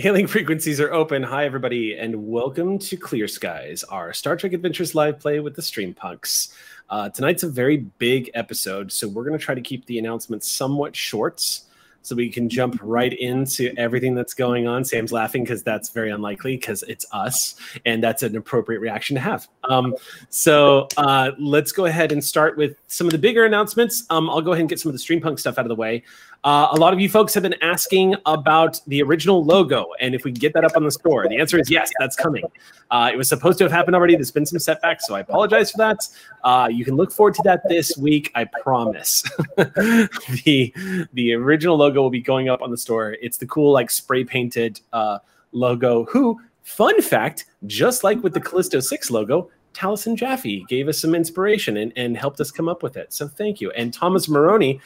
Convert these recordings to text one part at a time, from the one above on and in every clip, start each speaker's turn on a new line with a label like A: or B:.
A: Hailing frequencies are open. Hi, everybody, and welcome to Clear Skies, our Star Trek Adventures live play with the Stream Punks. Uh, tonight's a very big episode, so we're going to try to keep the announcements somewhat short so we can jump right into everything that's going on. Sam's laughing because that's very unlikely because it's us, and that's an appropriate reaction to have. Um, so uh, let's go ahead and start with some of the bigger announcements. Um, I'll go ahead and get some of the Stream Punk stuff out of the way. Uh, a lot of you folks have been asking about the original logo and if we can get that up on the store. The answer is yes, that's coming. Uh, it was supposed to have happened already. There's been some setbacks, so I apologize for that. Uh, you can look forward to that this week, I promise. the the original logo will be going up on the store. It's the cool like spray painted uh, logo. Who, fun fact, just like with the Callisto Six logo, Taliesin Jaffe gave us some inspiration and, and helped us come up with it. So thank you. And Thomas Maroney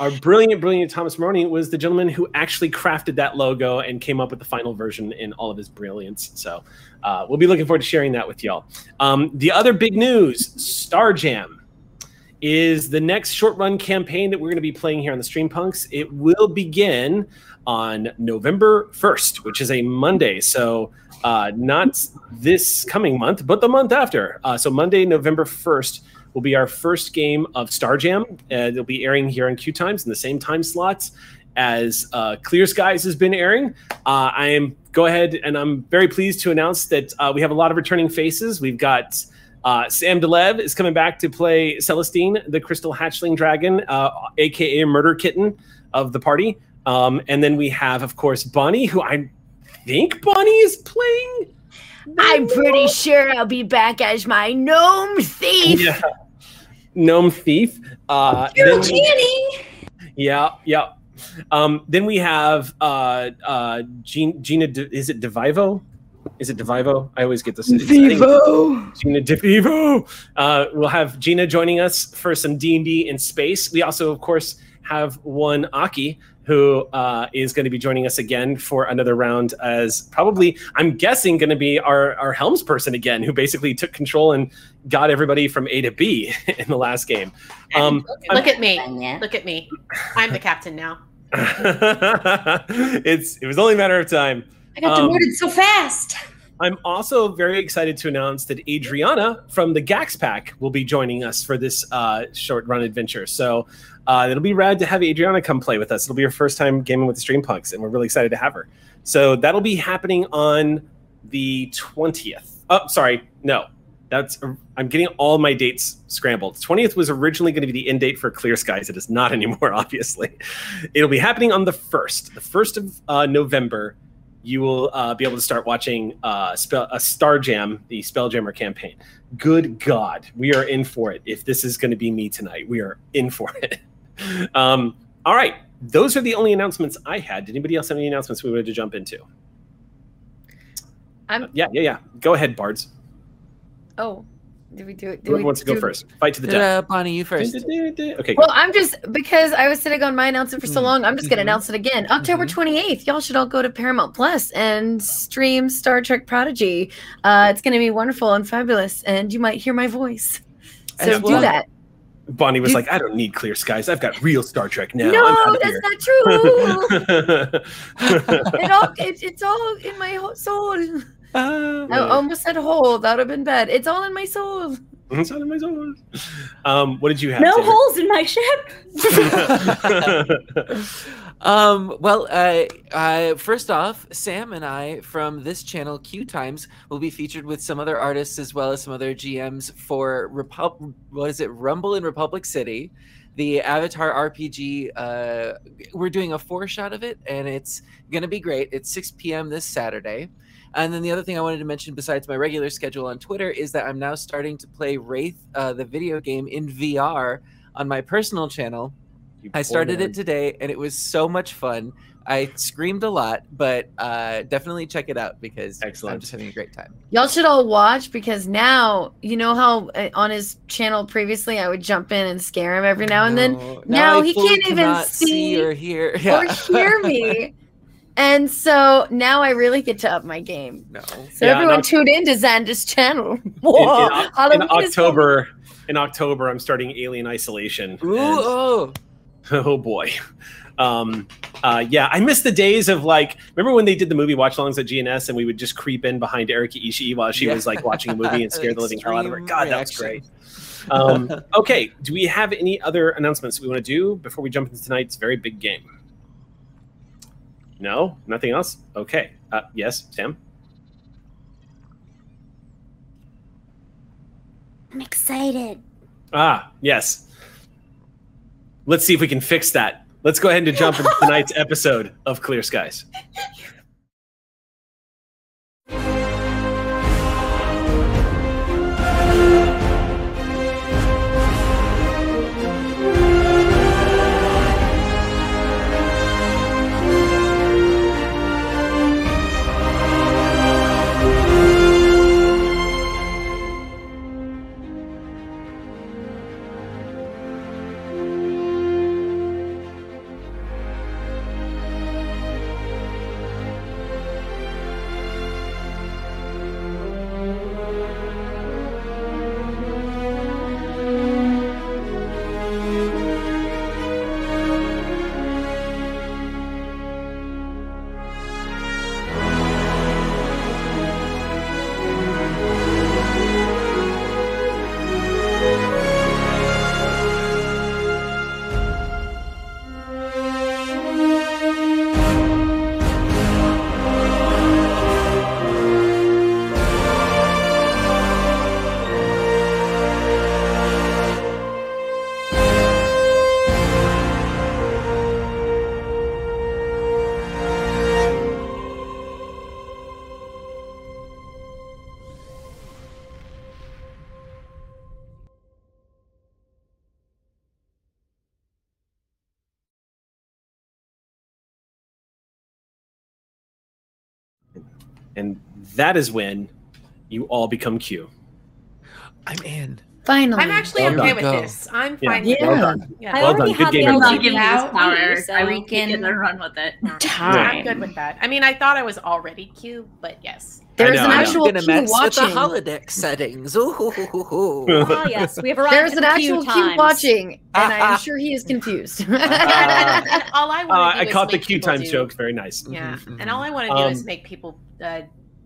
A: our brilliant, brilliant Thomas Maroney was the gentleman who actually crafted that logo and came up with the final version in all of his brilliance. So uh, we'll be looking forward to sharing that with y'all. Um, the other big news Star Jam is the next short run campaign that we're going to be playing here on the Stream Punks. It will begin on November 1st, which is a Monday. So uh, not this coming month, but the month after. Uh, so Monday, November 1st will be our first game of Star Jam. Uh, they'll be airing here on Q Times in the same time slots as uh, Clear Skies has been airing. Uh, I am go ahead and I'm very pleased to announce that uh, we have a lot of returning faces. We've got uh, Sam de Leve is coming back to play Celestine, the Crystal Hatchling Dragon, aka uh, Murder Kitten of the party. Um, and then we have, of course, Bonnie, who I think Bonnie is playing.
B: I'm pretty sure I'll be back as my gnome thief.
A: Yeah gnome thief. Uh,
B: we,
A: yeah, yeah. Um, then we have uh, uh, Gina. Gina De, is it Devivo? Is it Devivo? I always get this.
B: Vivo.
A: Gina Devivo. Uh, we'll have Gina joining us for some D and D in space. We also, of course, have one Aki who uh, is going to be joining us again for another round as probably i'm guessing going to be our, our helms person again who basically took control and got everybody from a to b in the last game.
C: Um, look at me. Look at me. I'm the captain now.
A: It's it was only a matter of time.
B: I got um, demoted so fast.
A: I'm also very excited to announce that Adriana from the Gax Pack will be joining us for this uh, short run adventure. So uh, it'll be rad to have Adriana come play with us. It'll be her first time gaming with the Stream Punks, and we're really excited to have her. So that'll be happening on the 20th. Oh, sorry, no. That's I'm getting all my dates scrambled. 20th was originally going to be the end date for Clear Skies. It is not anymore, obviously. It'll be happening on the 1st, the 1st of uh, November you will uh, be able to start watching uh, spell, a Star Jam, the Spelljammer campaign. Good God, we are in for it. If this is going to be me tonight, we are in for it. um, all right, those are the only announcements I had. Did anybody else have any announcements we wanted to jump into?
B: I'm. Uh,
A: yeah, yeah, yeah. Go ahead, Bards.
B: Oh, did we do it?
A: Who wants to go first? Fight to the death.
D: Bonnie, you first.
A: Okay.
B: Well, I'm just because I was sitting on my announcement for so mm-hmm. long. I'm just going to mm-hmm. announce it again. October mm-hmm. 28th. Y'all should all go to Paramount Plus and stream Star Trek Prodigy. Uh, it's going to be wonderful and fabulous, and you might hear my voice. So do that.
A: Bonnie was like, "I don't need clear skies. I've got real Star Trek now."
B: No, that's here. not true. it all, it, it's all in my soul. Uh, I almost said hole. That would have been bad. It's all in my soul.
A: It's all in my soul. Um, what did you have?
B: No holes in my ship.
D: um, well, uh, uh, first off, Sam and I from this channel, Q Times, will be featured with some other artists as well as some other GMs for Repub. What is it? Rumble in Republic City the Avatar RPG. Uh, we're doing a four shot of it, and it's gonna be great. It's 6 p.m. this Saturday. And then the other thing I wanted to mention, besides my regular schedule on Twitter, is that I'm now starting to play Wraith, uh, the video game, in VR on my personal channel. I started it today, and it was so much fun. I screamed a lot, but uh, definitely check it out because Excellent. I'm just having a great time.
B: Y'all should all watch because now you know how uh, on his channel previously I would jump in and scare him every now and then. No, now, now he can't even see,
D: see, or hear
B: yeah. or hear me. And so now I really get to up my game.
D: No.
B: So yeah, everyone tuned in to Xander's channel.
A: Whoa, in, in, in October, in October, I'm starting Alien Isolation.
D: Ooh, oh.
A: oh boy. Um, uh, yeah, I miss the days of like, remember when they did the movie watch alongs at GNS and we would just creep in behind Erika Ishii while she
D: Yeah.
A: was like watching a movie and scare the living hell out of her. God, that was great. Um, okay, do we have any other announcements we want to do before we jump into tonight's very big game? No, nothing else. Okay. Uh, yes, Sam.
E: I'm excited.
A: Ah, yes. Let's see if we can fix that. Let's go ahead and jump into tonight's episode of Clear Skies. that is when you all become Q.
D: I'm in.
B: Finally.
C: I'm actually
A: Well
C: okay
A: done.
C: with
D: Go.
C: this. I'm
A: Yeah.
C: fine.
B: Yeah.
A: Well done.
C: Yeah.
E: I
A: Well
E: already
A: done. Good
E: have
A: game,
E: the
A: everybody.
F: give
E: to
F: this power.
E: so
F: I
E: we
F: will get
E: can
F: and run with it.
E: time.
C: I'm good with that. I mean, I thought I was already Q, but yes.
B: There's
A: I
B: an
A: know, I know.
B: actual Q
D: mess with the holodeck settings. Ooh, hoo, hoo, hoo, hoo.
E: Ah, yes, we have arrived
B: There's an actual
E: Q
B: Q
E: times.
B: watching, and
D: Ah, ah.
B: I'm sure he is confused.
C: All I want to
A: Uh,
C: do
A: I
C: is
A: caught the Q
C: people
A: times
C: do-
A: joke. Very nice.
C: Yeah,
D: Mhm,
C: and all I want to do
A: Um,
C: is make people uh,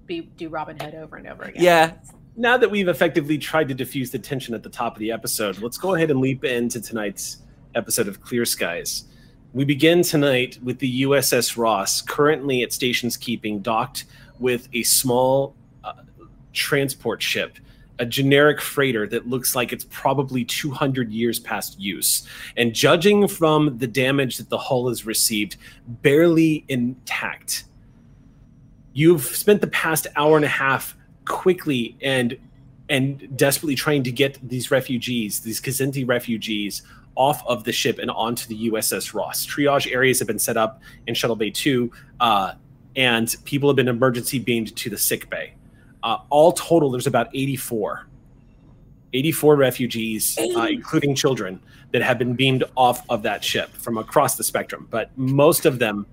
C: be do Robin Hood over and over again.
D: Yeah.
A: Now that we've effectively tried to diffuse the tension at the top of the episode, let's go ahead and leap into tonight's episode of Clear Skies. We begin tonight with the USS Ross, currently at Station's Keeping, docked with a small uh, transport ship, a generic freighter that looks like it's probably 200 years past use. And judging from the damage that the hull has received, barely intact. You've spent the past hour and a half quickly and and desperately trying to get these refugees, these Kazenti refugees, off of the ship and onto the USS Ross. Triage areas have been set up in Shuttle Bay 2, uh, and people have been emergency beamed to the sick bay. Uh, all total, there's about 84. 84 refugees, uh, including children, that have been beamed off of that ship from across the spectrum. But most of them,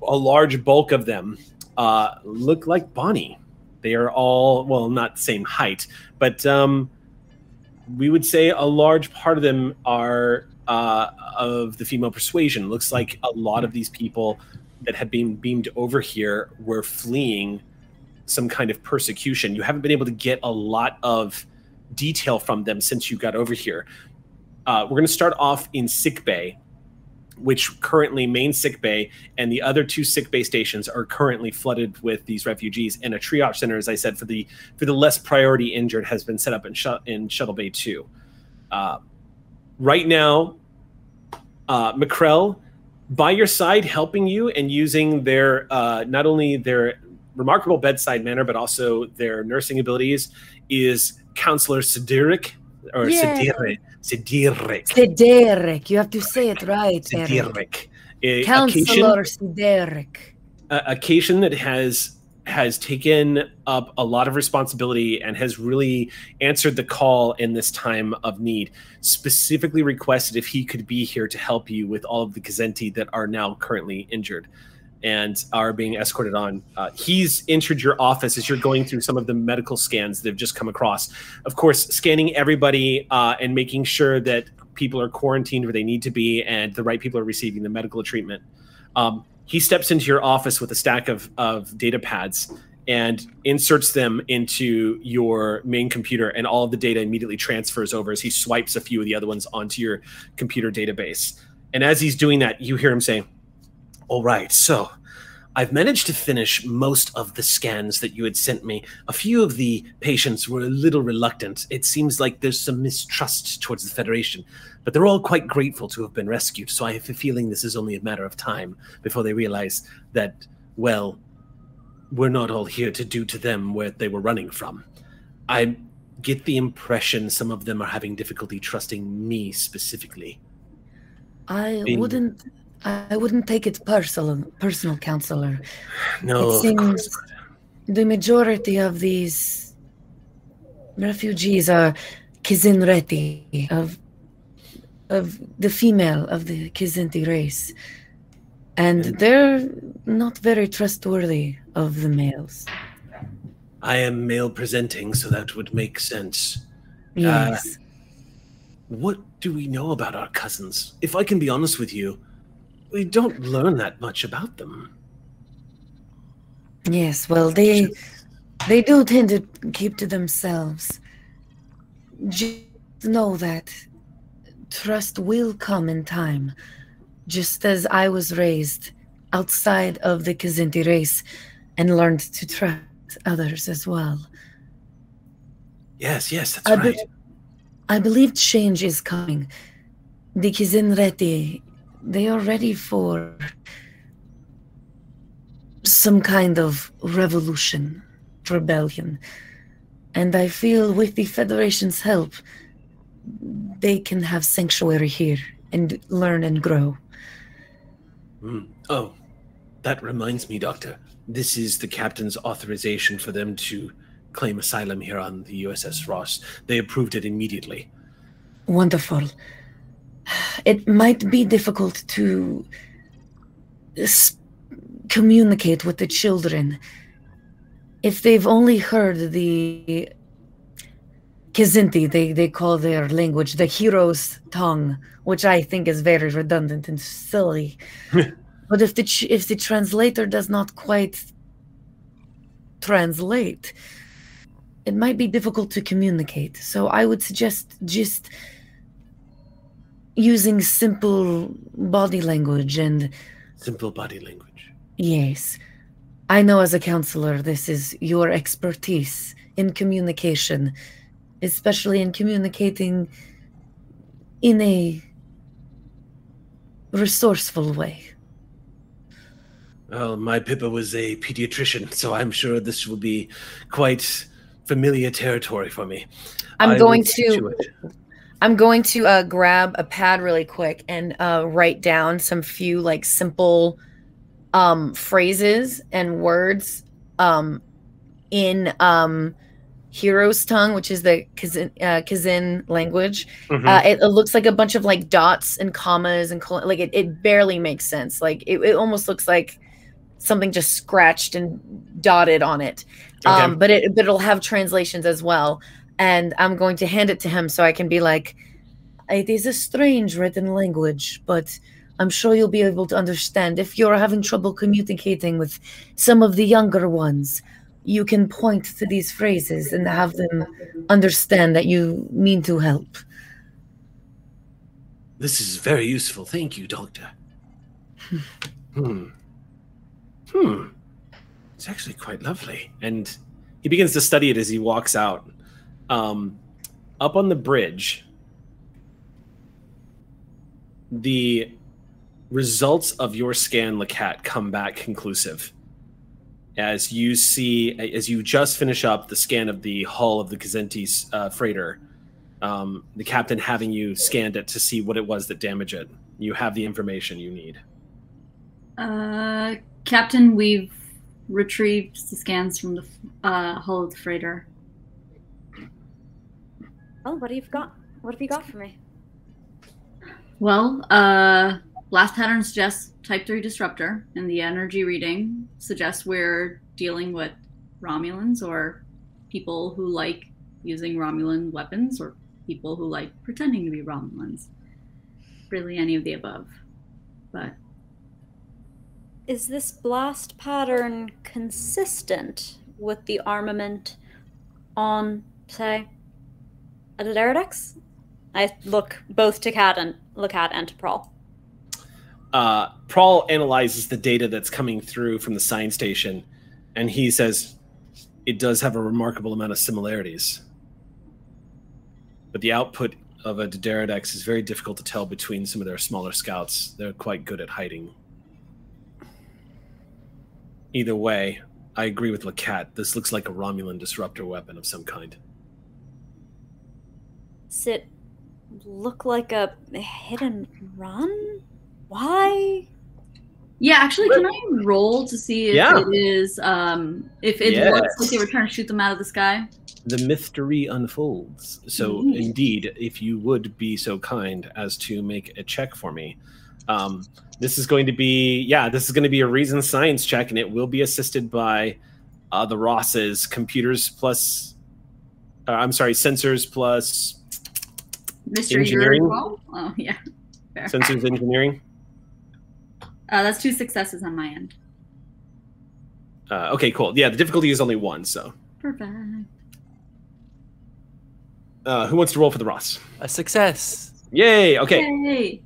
A: a large bulk of them, uh, look like Bonnie. They are all, well, not same height, but um, we would say a large part of them are uh, of the female persuasion. Looks like a lot of these people that have been beamed over here were fleeing some kind of persecution. You haven't been able to get a lot of detail from them since you got over here. Uh, we're going to start off in sick bay, which currently main sick bay and the other two sick bay stations are currently flooded with these refugees. And a triage center, as I said, for the for the less priority injured, has been set up in Sh- in Shuttle Bay Two. Uh, right now, uh, McCrell by your side, helping you and using their uh, not only their remarkable bedside manner but also their nursing abilities is Counselor Sidirik or
B: Yeah.
A: Sidirik.
B: Cedric, you have to say it right.
A: A-
B: Counselor Cedric.
A: a occasion that has has taken up a lot of responsibility and has really answered the call in this time of need. Specifically requested if he could be here to help you with all of the Kazenti that are now currently injured and are being escorted on. Uh, he's entered your office as you're going through some of the medical scans that have just come across. Of course, scanning everybody uh, and making sure that people are quarantined where they need to be and the right people are receiving the medical treatment. Um, he steps into your office with a stack of, of data pads and inserts them into your main computer, and all of the data immediately transfers over as he swipes a few of the other ones onto your computer database. And as he's doing that, you hear him say, All right, so I've managed to finish most of the scans that you had sent me. A few of the patients were a little reluctant. It seems like there's some mistrust towards the Federation, but they're all quite grateful to have been rescued. So I have a feeling this is only a matter of time before they realize that, well, we're not all here to do to them what they were running from. I get the impression some of them are having difficulty trusting me specifically.
B: I wouldn't I wouldn't take it personal, personal, counselor.
A: No,
B: it seems the majority of these refugees are Kizinreti of of the female of the Kizinti race, and they're not very trustworthy of the males.
A: I am male presenting, so that would make sense.
B: Yes.
A: Uh, what do we know about our cousins? If I can be honest with you, we don't learn that much about them.
B: Yes, well, they they do tend to keep to themselves. Just know that trust will come in time, just as I was raised outside of the Kazinti race and learned to trust others as well.
A: Yes, yes, that's
B: I,
A: right.
B: be- I believe change is coming. The Kizinreti they are ready for some kind of revolution, rebellion. And I feel with the Federation's help, they can have sanctuary here and learn and grow.
A: Mm. Oh, that reminds me, Doctor. This is the captain's authorization for them to claim asylum here on the USS Ross. They approved it immediately.
B: Wonderful it might be difficult to communicate with the children if they've only heard the Kizinti, they, they call their language the hero's tongue, which I think is very redundant and silly. but if the ch- if the translator does not quite translate, it might be difficult to communicate. So I would suggest just using simple body language and
A: simple body language.
B: Yes. I know as a counselor, this is your expertise in communication, especially in communicating in a resourceful way.
A: Well, my Pippa was a pediatrician, so I'm sure this will be quite familiar territory for me.
B: I'm
A: I
B: going to. I'm going to uh, grab a pad really quick and uh, write down some few like simple um, phrases and words um, in um, Hero's tongue, which is the Kazin, uh, Kazin language.
A: Mhm.
B: Uh, it, it looks like a bunch of like dots and commas and col- like it, it barely makes sense. Like it, it almost looks like something just scratched and dotted on it.
A: Okay.
B: Um, but it but it'll have translations as well and I'm going to hand it to him so I can be like, it is a strange written language, but I'm sure you'll be able to understand. If you're having trouble communicating with some of the younger ones, you can point to these phrases and have them understand that you mean to help.
A: This is very useful. Thank you, Doctor. hmm. Hmm. It's actually quite lovely. And he begins to study it as he walks out. Um, up on the bridge, the results of your scan, Lacat, come back conclusive. As you see, as you just finish up the scan of the hull of the Kazenti uh, freighter, um, the captain having you scanned it to see what it was that damaged it. You have the information you need.
F: Uh, Captain, we've retrieved the scans from the uh, hull of the freighter.
E: Oh, what have you got? What have you got for me?
F: Well, uh, last pattern suggests Type 3 disruptor, and the energy reading suggests we're dealing with Romulans or people who like using Romulan weapons or people who like pretending to be Romulans. really any of the above. But
E: Is this blast pattern consistent with the armament on, say, a D'deridex? I look both to Cat and Lacat and to Prawl.
A: Uh, Prawl analyzes the data that's coming through from the science station, and he says it does have a remarkable amount of similarities. But the output of a D'deridex is very difficult to tell between some of their smaller scouts. They're quite good at hiding. Either way, I agree with Lacat. This looks like a Romulan disruptor weapon of some kind.
E: Does it look like a hit and run? Why?
F: yeah, actually, can I roll to see if
A: Yeah.
F: it is um if it
A: Yes.
F: looks like they were trying to shoot them out of the sky?
A: the mystery unfolds. So,
F: Mhm.
A: indeed, if you would be so kind as to make a check for me, um, this is going to be, yeah, this is going to be a reason science check, and it will be assisted by uh, the Rosses computers plus, uh, I'm sorry, sensors plus
F: Mystery
A: Engineering?
F: roll? Oh yeah. Fair.
A: sensors engineering.
F: Uh, that's two successes on my end.
A: Uh, okay, cool. Yeah, the difficulty is only one. So,
F: Perfect.
A: uh, who wants to roll for the Ross?
D: A success.
A: Yay! Okay.
F: Yay.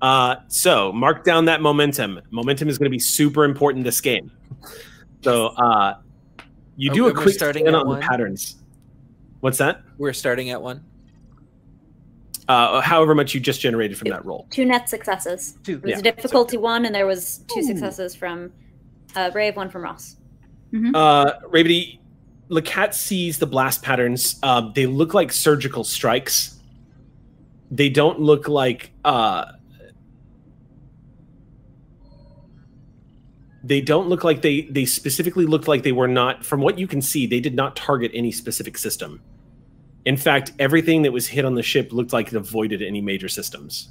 A: Uh, so mark down that momentum. Momentum is going to be super important this game. So uh, you
D: Oh,
A: do a quick
D: starting
A: scan
D: at
A: on the patterns. What's that?
D: We're starting at one.
A: Uh, however much you just generated from that roll.
E: Two net successes.
D: Two.
E: It was
A: Yeah.
E: a difficulty one, and there was two
A: Ooh.
E: successes from uh, Brave, one from Ross.
A: Uh, Ravity, Lacat sees the blast patterns. Uh, they look like surgical strikes. They don't look like. Uh, they don't look like they they specifically looked like they were not from what you can see they did not target any specific system in fact everything that was hit on the ship looked like it avoided any major systems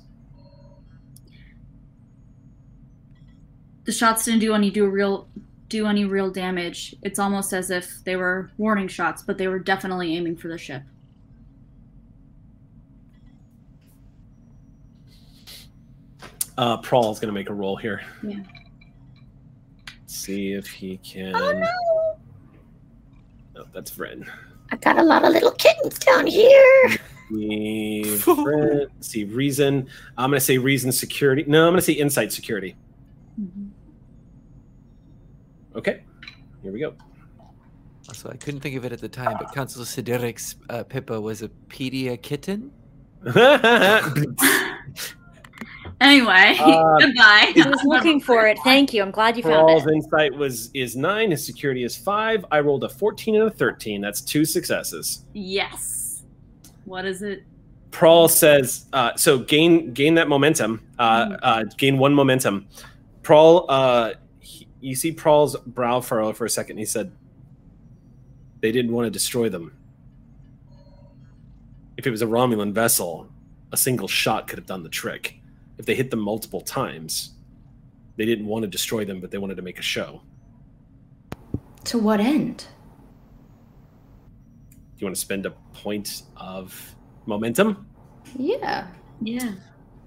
F: The shots didn't do any do real do any real damage. It's almost as if they were warning shots, but they were definitely aiming for the ship.
A: uh Prawl's gonna make a roll here
F: Yeah.
A: see if he can
B: Oh no!
A: no that's Vren.
B: I got a lot of little kittens down here.
A: See, Vren- see reason i'm gonna say reason security no i'm gonna say insight security okay here we go
D: So I couldn't think of it at the time, but Council Sidiric's uh, Pippa was a pedia kitten.
F: Anyway,
A: Uh,
F: goodbye.
E: I was looking for it. Thank you. I'm glad you found
A: Rawls'
E: it.
A: insight was is nine. His security is five. I rolled a fourteen and a thirteen. That's two successes.
F: Yes. What is it?
A: Prawl says, uh, so gain gain that momentum. Uh, uh, gain one momentum. Prawl, uh, he- you see Prawl's brow furrow for a second. He said, "They didn't want to destroy them. If it was a Romulan vessel, a single shot could have done the trick. If they hit them multiple times, they didn't want to destroy them, but they wanted to make a show.
B: To what end?
A: Do you want to spend a point of momentum?
B: Yeah.
F: Yeah.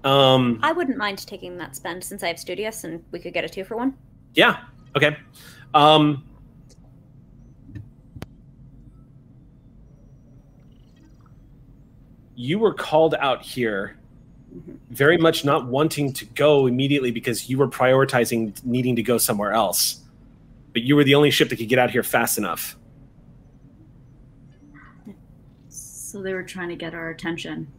A: Um,
E: I wouldn't mind taking that spend since I have Studious and we could get a two for one.
A: Yeah. Okay. Um, you were called out here very much not wanting to go immediately because you were prioritizing needing to go somewhere else. But you were the only ship that could get out here fast enough.
F: So they were trying to get our attention.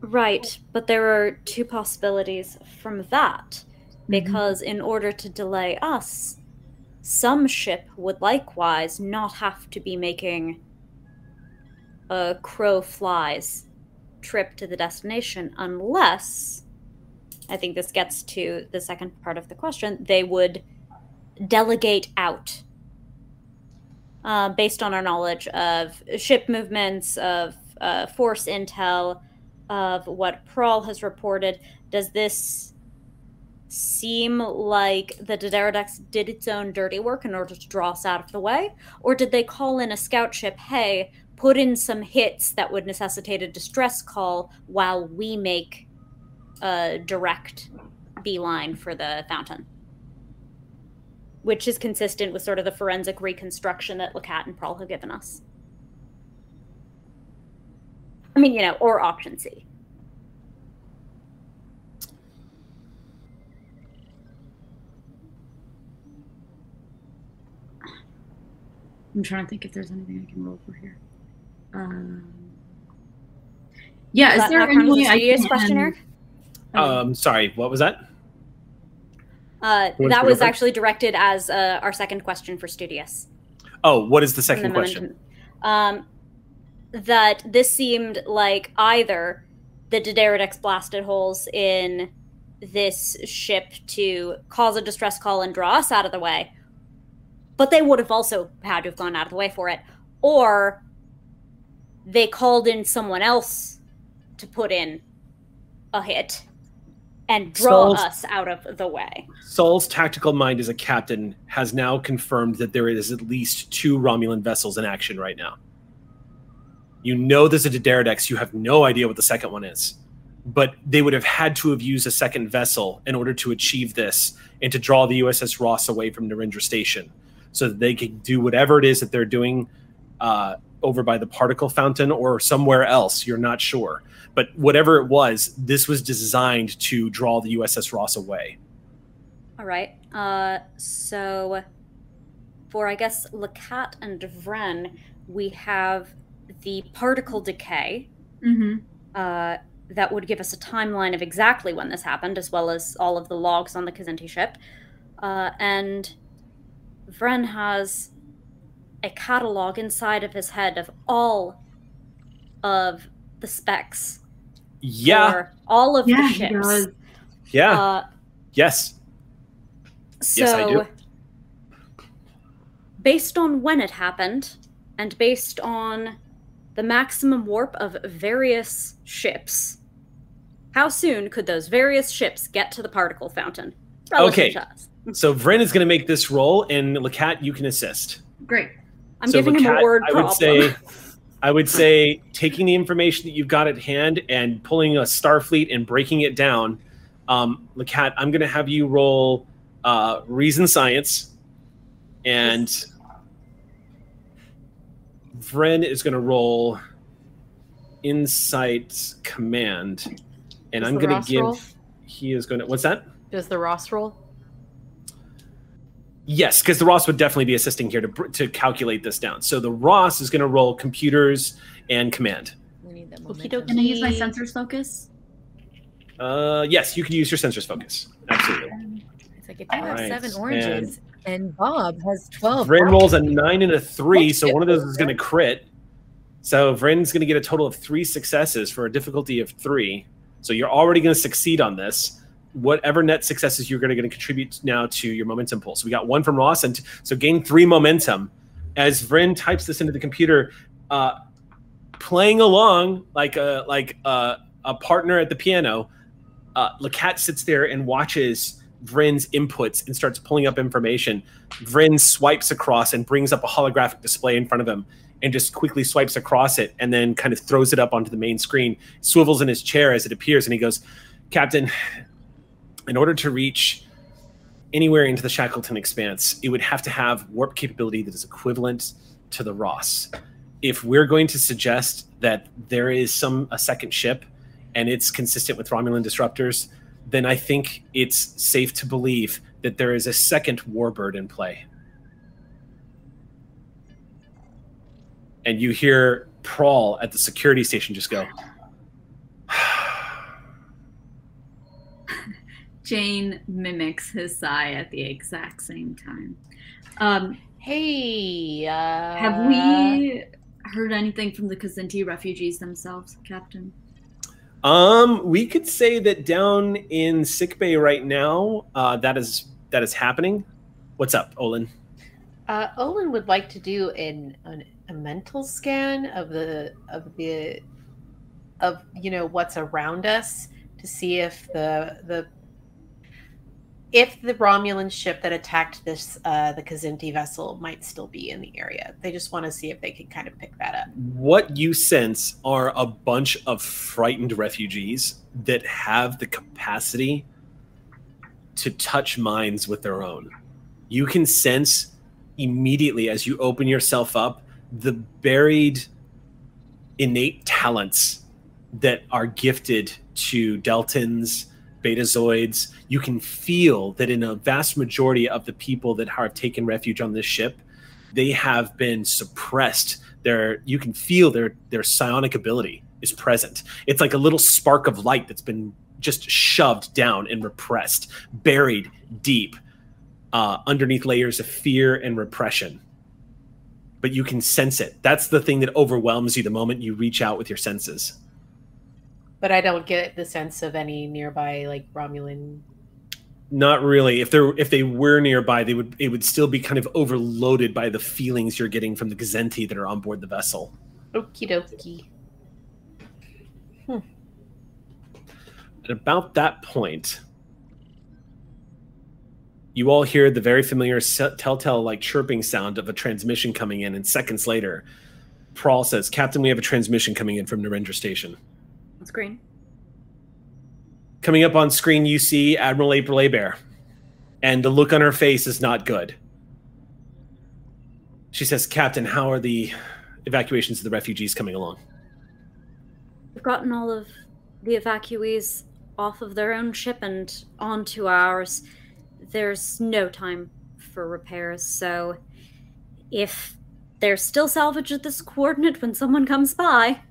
E: Right, but there are two possibilities from that. Mm-hmm. Because in order to delay us, some ship would likewise not have to be making a crow flies trip to the destination unless I think this gets to the second part of the question, they would delegate out uh, based on our knowledge of ship movements, of uh, force intel, of what Prawl has reported. Does this seem like the D'deridex did its own dirty work in order to draw us out of the way? Or did they call in a scout ship, hey, put in some hits that would necessitate a distress call while we make a direct beeline for the fountain, which is consistent with sort of the forensic reconstruction that Lacat and Prawl have given us. I mean, you know, or option C.
F: I'm trying to think if there's anything I can roll for here. Um, yeah,
E: Does
F: is there any
E: as a
F: way I
E: studious
F: can?
E: question, Eric?
A: Um, sorry, what was that?
E: Uh, that was
A: difference?
E: actually directed as uh, our second question for Studious.
A: Oh, what is the second
E: the
A: question?
E: Um, that this seemed like either the D'deridex blasted holes in this ship to cause a distress call and draw us out of the way, but they would have also had to have gone out of the way for it, or they called in someone else to put in a hit and draw us out of the way.
A: Saul's tactical mind as a captain has now confirmed that there is at least two Romulan vessels in action right now. You know there's a D'deridex, you have no idea what the second one is. But they would have had to have used a second vessel in order to achieve this and to draw the USS Ross away from Narendra Station so that they could do whatever it is that they're doing uh, over by the particle fountain or somewhere else. You're not sure. But whatever it was, this was designed to draw the USS Ross away.
E: All right. Uh, so for I guess Lacat and Vren, we have the particle decay.
F: Mhm.
E: Uh, that would give us a timeline of exactly when this happened, as well as all of the logs on the Kazinti ship. Uh, and Vren has a catalog inside of his head of all of the specs
A: Yeah.
E: for all of
F: Yeah,
E: the
F: he
E: ships.
A: Yeah.
E: Uh,
A: yes.
E: So,
A: Yes, I do.
E: based on when it happened, and based on the maximum warp of various ships, how soon could those various ships get to the particle fountain? Relative
A: Okay.
E: to us.
A: So Vren is going to make this roll, and Lacat, you can assist.
F: Great.
E: I'm
A: so
E: giving him
A: Lacat,
E: a word
A: I
E: problem.
A: would say, I would say, taking the information that you've got at hand and pulling a Starfleet and breaking it down. Um, Lacat, I'm going to have you roll uh, Reason Science, and Vren is going to roll Insight Command, and
C: Does
A: I'm going to give.
C: roll?
A: He is going to. What's that?
C: Does the Ross roll?
A: Yes, because the Ross would definitely be assisting here to to calculate this down. So the Ross is going to roll computers and command.
C: We need that
E: Okie
C: momentum.
E: dokie.
F: Can I use my sensors focus?
A: Uh, yes, you can use your sensors focus. Absolutely.
B: It's like if you have
A: Alright,
B: seven oranges and, Bob has twelve.
A: Vren rolls a nine and a three, so one of those is going to crit. So Vren's going to get a total of three successes for a difficulty of three. So you're already going to succeed on this. Whatever net successes you're going to contribute now to your momentum pool. So we got one from Ross, and so gain three momentum. As Vren types this into the computer, uh, playing along like a like a, a partner at the piano, uh, Lacat sits there and watches Vren's inputs and starts pulling up information. Vrin swipes across and brings up a holographic display in front of him and just quickly swipes across it and then kind of throws it up onto the main screen, swivels in his chair as it appears, and he goes, Captain, in order to reach anywhere into the Shackleton expanse, it would have to have warp capability that is equivalent to the Ross. If we're going to suggest that there is some a second ship and it's consistent with Romulan disruptors, then I think it's safe to believe that there is a second warbird in play. And you hear Prawl at the security station just go,
F: Jane mimics his sigh at the exact same time. Um,
C: Hey, uh,
F: have we heard anything from the Kazinti refugees themselves, Captain?
A: Um, we could say that down in sickbay right now, uh, that is that is happening. What's up, Olin?
C: Uh, Olin would like to do an, an a mental scan of the of the of you know what's around us to see if the the if the Romulan ship that attacked this uh, the Kazinti vessel might still be in the area. They just want to see if they can kind of pick that up.
A: What you sense are a bunch of frightened refugees that have the capacity to touch minds with their own. You can sense immediately as you open yourself up the buried innate talents that are gifted to Deltans, Betazoids. You can feel that in a vast majority of the people that have taken refuge on this ship, they have been suppressed. Their you can feel their their psionic ability is present. It's like a little spark of light that's been just shoved down and repressed, buried deep uh, underneath layers of fear and repression. But you can sense it. That's the thing that overwhelms you the moment you reach out with your senses.
C: But I don't get the sense of any nearby like Romulan.
A: Not really. If they're if they were nearby, they would it would still be kind of overloaded by the feelings you're getting from the Gazenti that are on board the vessel.
C: Okie dokie. Hmm.
A: At about that point, you all hear the very familiar telltale like chirping sound of a transmission coming in, and seconds later, Prawl says, "Captain, we have a transmission coming in from Narendra Station."
E: That's green.
A: Coming up on screen, you see Admiral April Abear, and the look on her face is not good. She says, "Captain, how are the evacuations of the refugees coming along?"
E: We've gotten all of the evacuees off of their own ship and onto ours. There's no time for repairs, so if they're still salvage at this coordinate when someone comes by,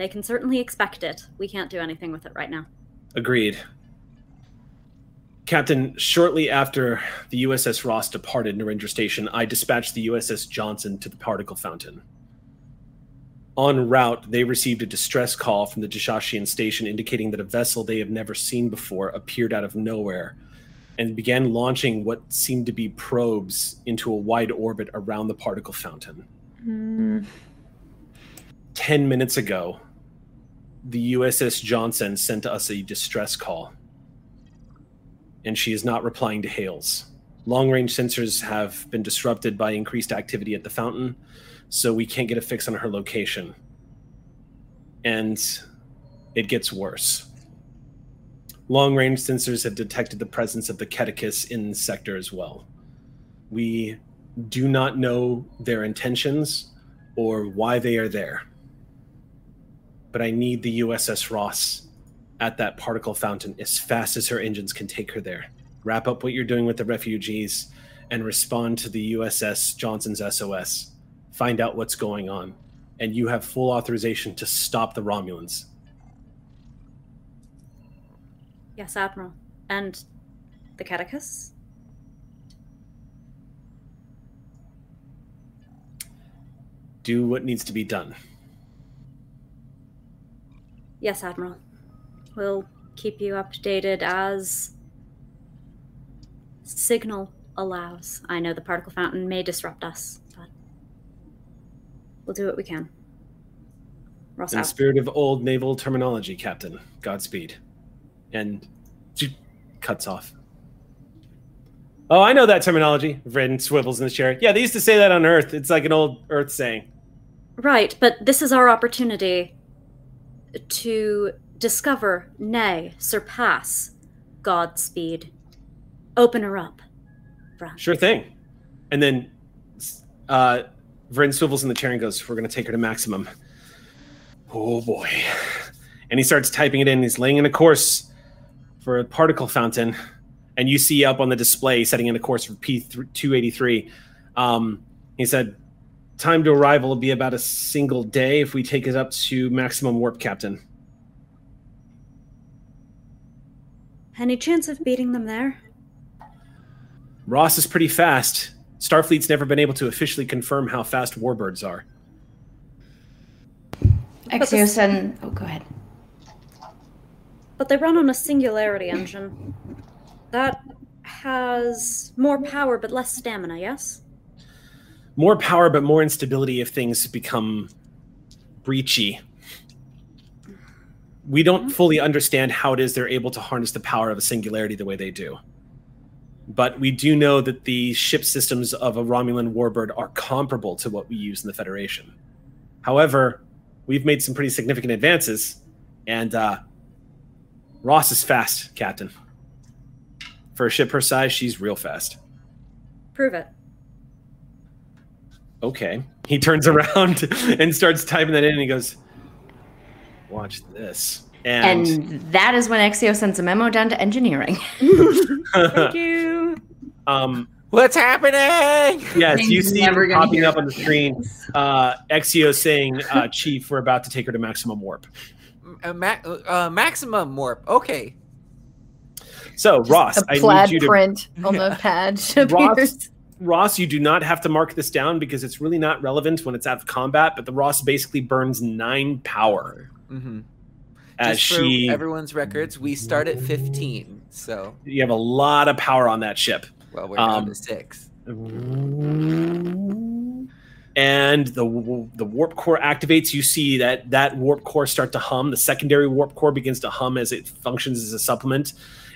E: they can certainly expect it. We can't do anything with it right now.
A: Agreed. Captain, shortly after the USS Ross departed Narendra Station, I dispatched the USS Johnson to the particle fountain. En route, they received a distress call from the Dishashian station indicating that a vessel they have never seen before appeared out of nowhere and began launching what seemed to be probes into a wide orbit around the particle fountain.
B: Mm,
A: 10 minutes ago, the USS Johnson sent us a distress call, and she is not replying to hails. Long range sensors have been disrupted by increased activity at the fountain, so we can't get a fix on her location. And it gets worse. Long range sensors have detected the presence of the Keticus in the sector as well. We do not know their intentions or why they are there but I need the USS Ross at that particle fountain as fast as her engines can take her there. Wrap up what you're doing with the refugees and respond to the USS Johnson's SOS. Find out what's going on. And you have full authorization to stop the Romulans.
E: Yes, Admiral. And the Catechus?
A: Do what needs to be done.
E: Yes, Admiral. We'll keep you updated as signal allows. I know the particle fountain may disrupt us, but we'll do what we can. Ross
A: In the
E: out.
A: spirit of old naval terminology, Captain, Godspeed. And she cuts off. Oh, I know that terminology. Vrin swivels in the chair. Yeah, they used to say that on Earth. It's like an old Earth saying.
E: Right, but this is our opportunity to discover, nay, surpass Godspeed. Open her up. Vran.
A: Sure thing. And then uh, Vrin swivels in the chair and goes, We're going to take her to maximum. Oh boy. And he starts typing it in. He's laying in a course for a particle fountain. And you see up on the display setting in a course for P283. Um, he said, Time to arrival will be about a single day if we take it up to maximum warp, Captain.
E: Any chance of beating them there?
A: Ross is pretty fast. Starfleet's never been able to officially confirm how fast warbirds are.
B: Axios and oh, go ahead.
E: But they run on a singularity engine. That has more power but less stamina, yes?
A: More power, but more instability if things become breachy. We don't fully understand how it is they're able to harness the power of a singularity the way they do. but we do know that the ship systems of a Romulan warbird are comparable to what we use in the Federation. However, we've made some pretty significant advances, and uh, Ross is fast, Captain. For a ship her size, she's real fast.
E: Prove it.
A: Okay. He turns around and starts typing that in, and he goes, "Watch this." And,
G: And that is when Exio sends a memo down to engineering.
E: Thank you.
A: um,
D: What's happening?
A: yes,
F: Things
A: you see
F: never
A: it
F: gonna
A: popping up on the screen. Uh, Exio saying, uh, "Chief, we're about to take her to maximum warp."
D: Uh, ma- uh, maximum warp. Okay.
A: So, Ross,
B: a
A: I
B: plaid
A: need you to
B: print on the pad
A: Ross-
B: appears.
A: Ross, you do not have to mark this down because it's really not relevant when it's out of combat. But the Ross basically burns nine power
D: Mm-hmm.
A: as
D: Just for
A: she.
D: everyone's records, we start at 15. So,
A: You have a lot of power on that ship.
D: well, we're down
A: Um,
D: to six.
A: And the the warp core activates. You see that that warp core start to hum. The secondary warp core begins to hum as it functions as a supplement,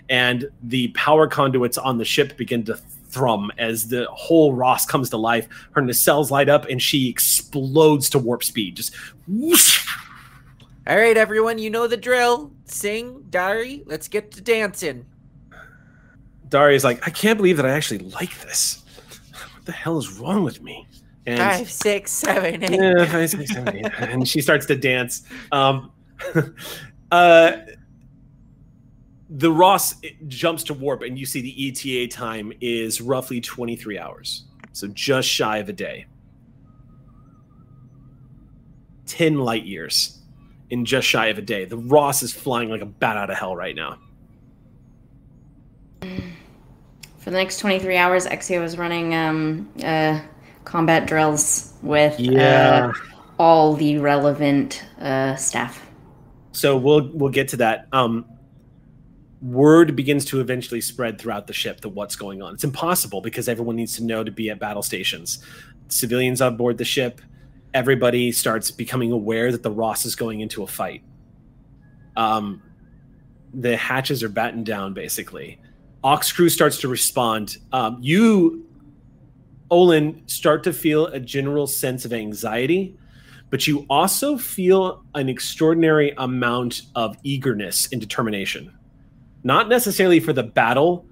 A: and the power conduits on the ship begin to thrum as the whole Ross comes to life. Her nacelles light up, and she explodes to warp speed. Just whoosh.
D: All right, everyone, you know the drill. Sing, Dari, let's get to dancing.
A: Dari is like, I can't believe that I actually like this. What the hell is wrong with me? And
D: Five, six, seven, eight.
A: Yeah, five, six, seven, eight. and she starts to dance. Um, uh, the Ross jumps to warp, and you see the ETA time is roughly 23 hours, so just shy of a day. 10 light years in just shy of a day. The Ross is flying like a bat out of hell right now.
G: For the next 23 hours, Exio is running um, uh, combat drills with
A: Yeah.
G: uh, all the relevant uh, staff.
A: So we'll we'll get to that. Um, word begins to eventually spread throughout the ship that what's going on. It's impossible because everyone needs to know to be at battle stations. Civilians on board the ship, everybody starts becoming aware that the Ross is going into a fight. Um, the hatches are battened down basically. Ox crew starts to respond. Um, you, Olin, start to feel a general sense of anxiety but you also feel an extraordinary amount of eagerness and determination. Not necessarily for the battle,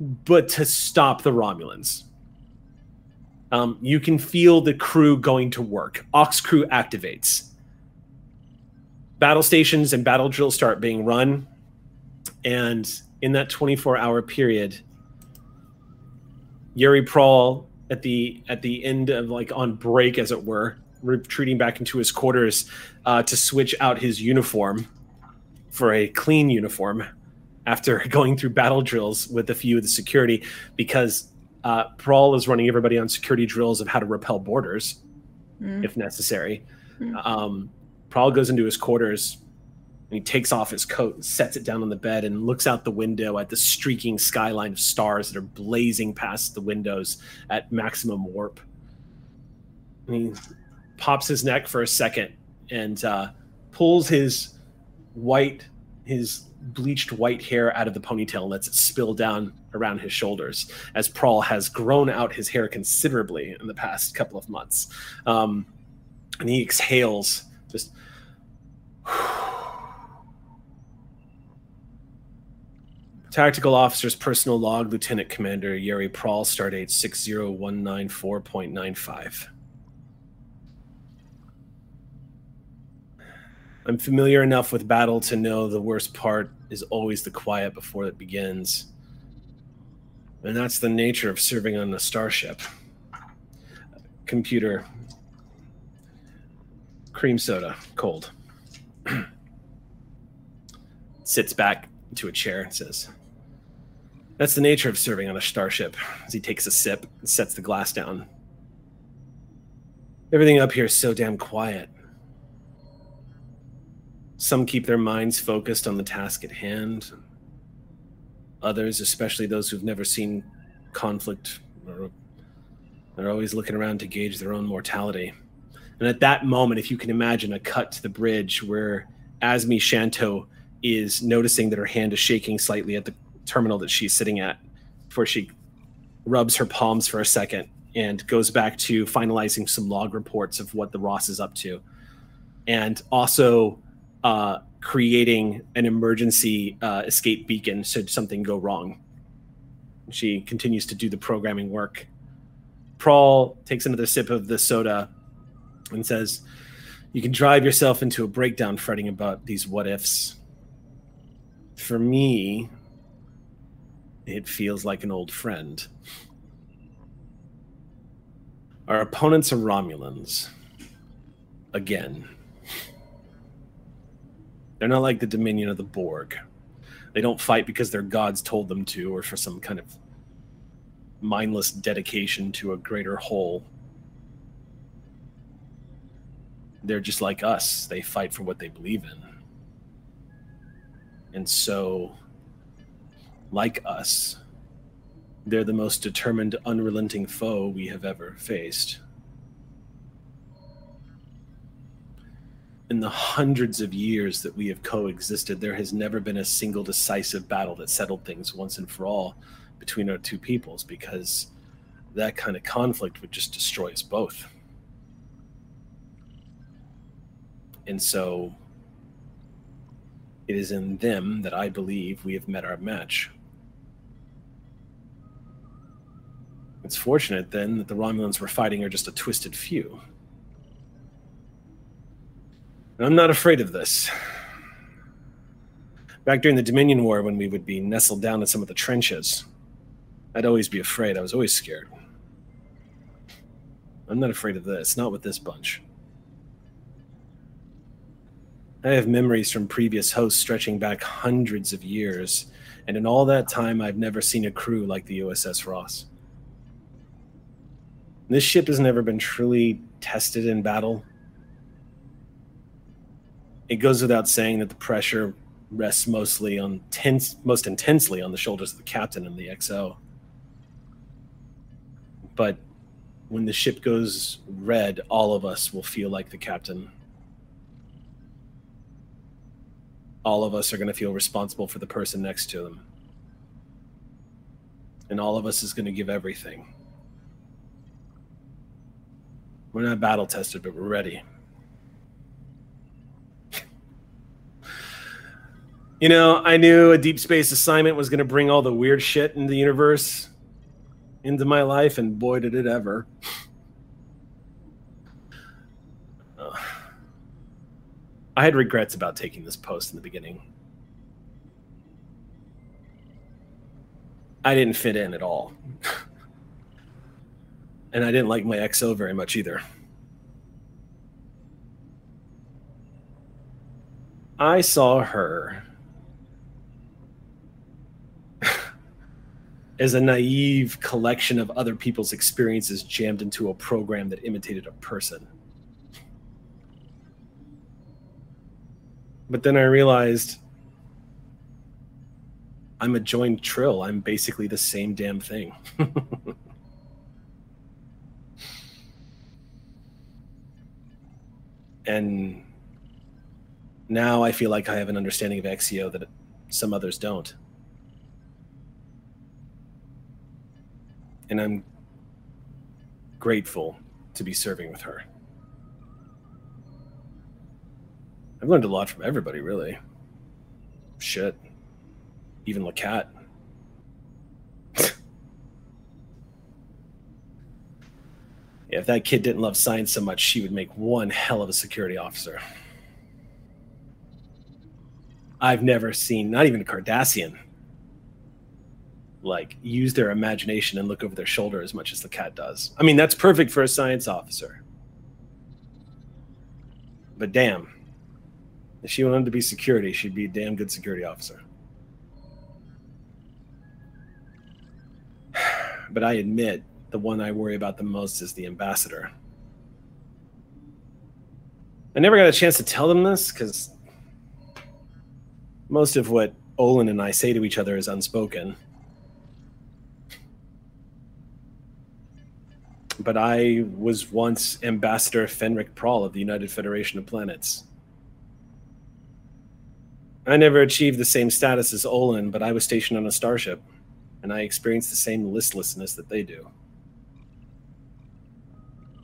A: but to stop the Romulans. Um, you can feel the crew going to work. Ox crew activates. Battle stations and battle drills start being run. And in that 24 hour period, Yuri Prawl at the at the end of like on break, as it were, retreating back into his quarters uh, to switch out his uniform for a clean uniform after going through battle drills with a few of the security because uh, Prawl is running everybody on security drills of how to repel borders
B: Mm.
A: if necessary.
B: Mm.
A: Um, Prawl goes into his quarters and he takes off his coat and sets it down on the bed and looks out the window at the streaking skyline of stars that are blazing past the windows at maximum warp. And he pops his neck for a second and uh, pulls his white, his bleached white hair out of the ponytail and lets it spill down around his shoulders as Prawl has grown out his hair considerably in the past couple of months. Um, and he exhales just. Tactical Officer's Personal Log, Lieutenant Commander Yuri Prawl, Stardate 60194.95. I'm familiar enough with battle to know the worst part is always the quiet before it begins. And that's the nature of serving on a starship. Computer. Cream soda, cold. Sits back into a chair and says, That's the nature of serving on a starship. As he takes a sip and sets the glass down. Everything up here is so damn quiet. Some keep their minds focused on the task at hand. Others, especially those who've never seen conflict, are, are always looking around to gauge their own mortality. And at that moment, if you can imagine a cut to the bridge where Asmi Shanto is noticing that her hand is shaking slightly at the terminal that she's sitting at, before she rubs her palms for a second and goes back to finalizing some log reports of what the Ross is up to, and also uh, creating an emergency uh, escape beacon should something go wrong. She continues to do the programming work. Prawl takes another sip of the soda and says, You can drive yourself into a breakdown fretting about these what ifs. For me, it feels like an old friend. Our opponents are Romulans. Again. They're not like the Dominion of the Borg. They don't fight because their gods told them to or for some kind of mindless dedication to a greater whole. They're just like us. They fight for what they believe in. And so, like us, they're the most determined, unrelenting foe we have ever faced. In the hundreds of years that we have coexisted, there has never been a single decisive battle that settled things once and for all between our two peoples because that kind of conflict would just destroy us both. And so it is in them that I believe we have met our match. It's fortunate then that the Romulans we're fighting are just a twisted few. And I'm not afraid of this. Back during the Dominion War, when we would be nestled down in some of the trenches, I'd always be afraid. I was always scared. I'm not afraid of this, not with this bunch. I have memories from previous hosts stretching back hundreds of years, and in all that time, I've never seen a crew like the USS Ross. This ship has never been truly tested in battle. It goes without saying that the pressure rests mostly on tense, most intensely on the shoulders of the captain and the XO. But when the ship goes red, all of us will feel like the captain. All of us are going to feel responsible for the person next to them. And all of us is going to give everything. We're not battle tested, but we're ready. You know, I knew a deep space assignment was going to bring all the weird shit in the universe into my life, and boy, did it ever. I had regrets about taking this post in the beginning. I didn't fit in at all. and I didn't like my XO very much either. I saw her as a naive collection of other people's experiences jammed into a program that imitated a person. But then I realized I'm a joined trill. I'm basically the same damn thing. and now I feel like I have an understanding of Exio that some others don't. And I'm grateful to be serving with her. I've learned a lot from everybody, really. Shit. Even LeCat. if that kid didn't love science so much, she would make one hell of a security officer. I've never seen, not even a Cardassian, like use their imagination and look over their shoulder as much as the cat does. I mean, that's perfect for a science officer. But damn, if she wanted to be security, she'd be a damn good security officer. But I admit the one I worry about the most is the ambassador. I never got a chance to tell them this because most of what Olin and I say to each other is unspoken. But I was once Ambassador Fenric Prawl of the United Federation of Planets. I never achieved the same status as Olin, but I was stationed on a starship, and I experienced the same listlessness that they do.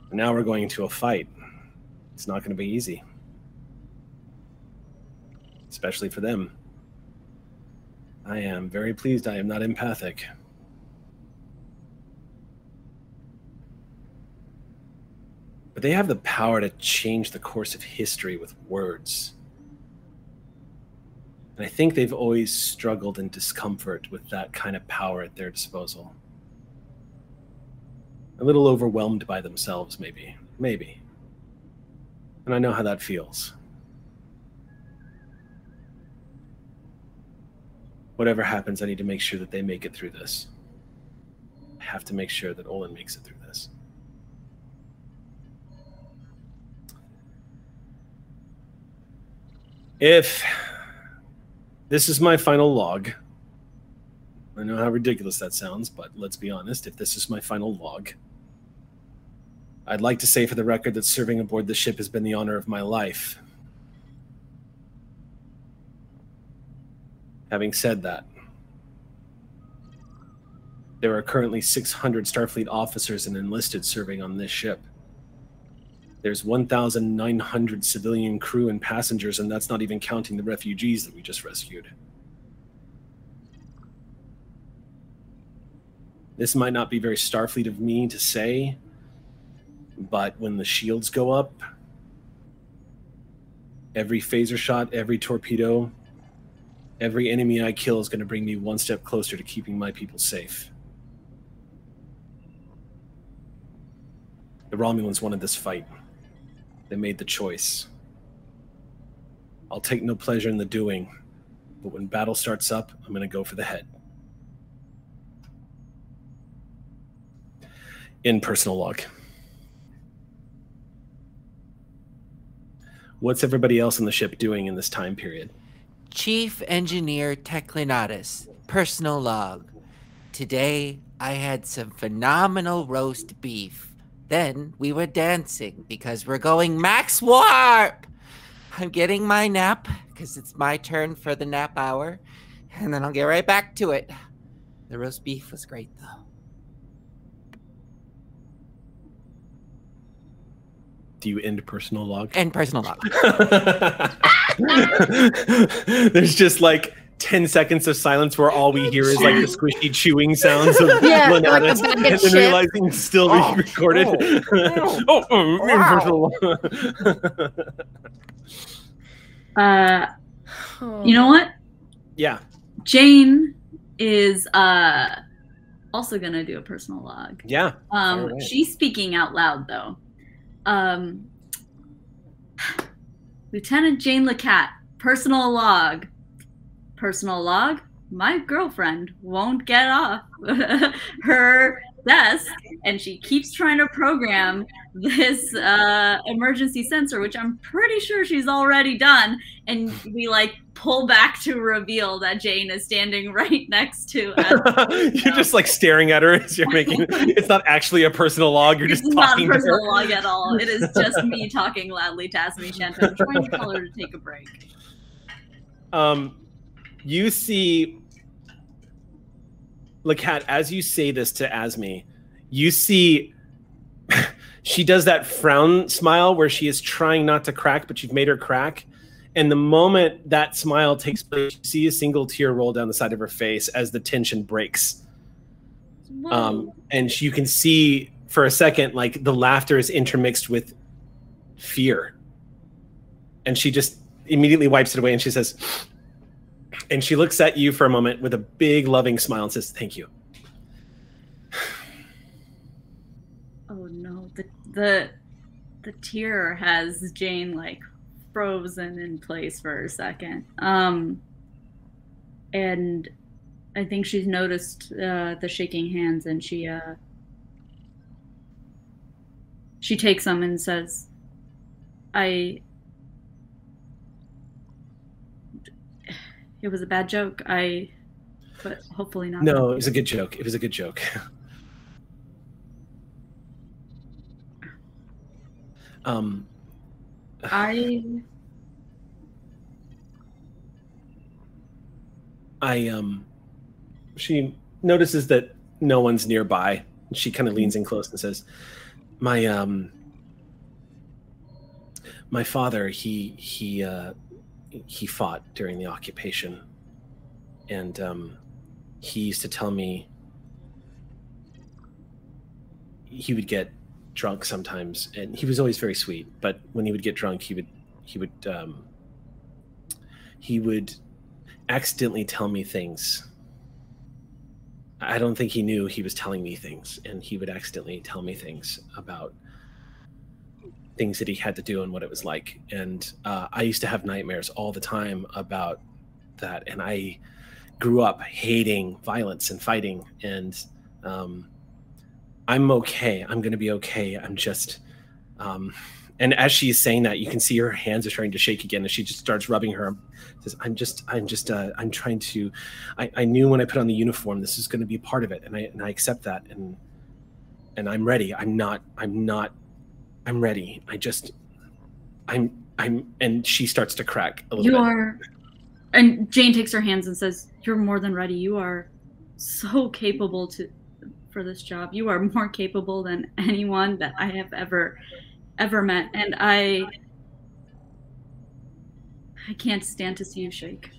A: And now we're going into a fight. It's not going to be easy, especially for them. I am very pleased I am not empathic. But they have the power to change the course of history with words. And I think they've always struggled in discomfort with that kind of power at their disposal. A little overwhelmed by themselves, maybe. Maybe. And I know how that feels. Whatever happens, I need to make sure that they make it through this. I have to make sure that Olin makes it through If this is my final log, I know how ridiculous that sounds, but let's be honest. If this is my final log, I'd like to say for the record that serving aboard the ship has been the honor of my life. Having said that, there are currently 600 Starfleet officers and enlisted serving on this ship. There's 1,900 civilian crew and passengers, and that's not even counting the refugees that we just rescued. This might not be very Starfleet of me to say, but when the shields go up, every phaser shot, every torpedo, every enemy I kill is going to bring me one step closer to keeping my people safe. The Romulans wanted this fight. They made the choice. I'll take no pleasure in the doing, but when battle starts up, I'm going to go for the head. In personal log. What's everybody else on the ship doing in this time period?
D: Chief Engineer Teclinatus, personal log. Today I had some phenomenal roast beef. Then we were dancing because we're going max warp. I'm getting my nap because it's my turn for the nap hour, and then I'll get right back to it. The roast beef was great though.
A: Do you end personal log?
D: End personal log.
A: There's just like 10 seconds of silence where all we hear is like the squishy chewing sounds of
B: Yeah, like
A: Lenatus,
B: bag
A: and then realizing it's still being
D: Oh,
A: recorded.
D: oh,
A: oh, oh,
D: Wow.
A: personal log.
F: Uh,
B: Oh.
F: you know what?
A: yeah.
F: Jane is uh also gonna do a personal log.
A: Yeah.
F: Um,
A: away.
F: she's speaking out loud though. Um, Lieutenant Jane LeCat, personal log. Personal log. My girlfriend won't get off her desk, and she keeps trying to program this uh, emergency sensor, which I'm pretty sure she's already done. And we like pull back to reveal that Jane is standing right next to us.
A: you're just like staring at her as you're making it's not actually a personal log. You're just
F: not a
A: talking to her.
F: personal log at all. It is just me talking loudly to Asmi Shanto. I'm trying to tell her to take a break.
A: um, you see LeCat, as you say this to Asmi, you see she does that frown smile where she is trying not to crack, but you've made her crack. And the moment that smile takes place, you see a single tear roll down the side of her face as the tension breaks. Um, and you can see for a second, like the laughter is intermixed with fear. And she just immediately wipes it away and she says, and she looks at you for a moment with a big loving smile and says, Thank you.
F: oh no, the the the tear has Jane like frozen in place for a second. Um, and I think she's noticed uh, the shaking hands, and she uh, she takes them and says, "I." It was a bad joke. I, but hopefully not.
A: No, it was a good joke. It was a good joke. um,
F: I
A: I um she notices that no one's nearby. She kind of leans in close and says, "My um, my father, he he uh, he fought during the occupation, and um, he used to tell me he would get drunk sometimes, and he was always very sweet. But when he would get drunk, he would he would um, he would accidentally tell me things. I don't think he knew he was telling me things, and he would accidentally tell me things about things that he had to do and what it was like. And uh, I used to have nightmares all the time about that, and I grew up hating violence and fighting. And um, I'm okay. I'm going to be okay. I'm just. Um, and as she's saying that, you can see her hands are starting to shake again, and she just starts rubbing her. Says, "I'm just, I'm just, uh, I'm trying to. I, I knew when I put on the uniform, this is going to be part of it, and I and I accept that, and and I'm ready. I'm not, I'm not, I'm ready. I just, I'm, I'm." And she starts to crack a little
F: You
A: bit.
F: are. And Jane takes her hands and says, "You're more than ready. You are so capable to for this job. You are more capable than anyone that I have ever ever met and I I can't stand to see you shake.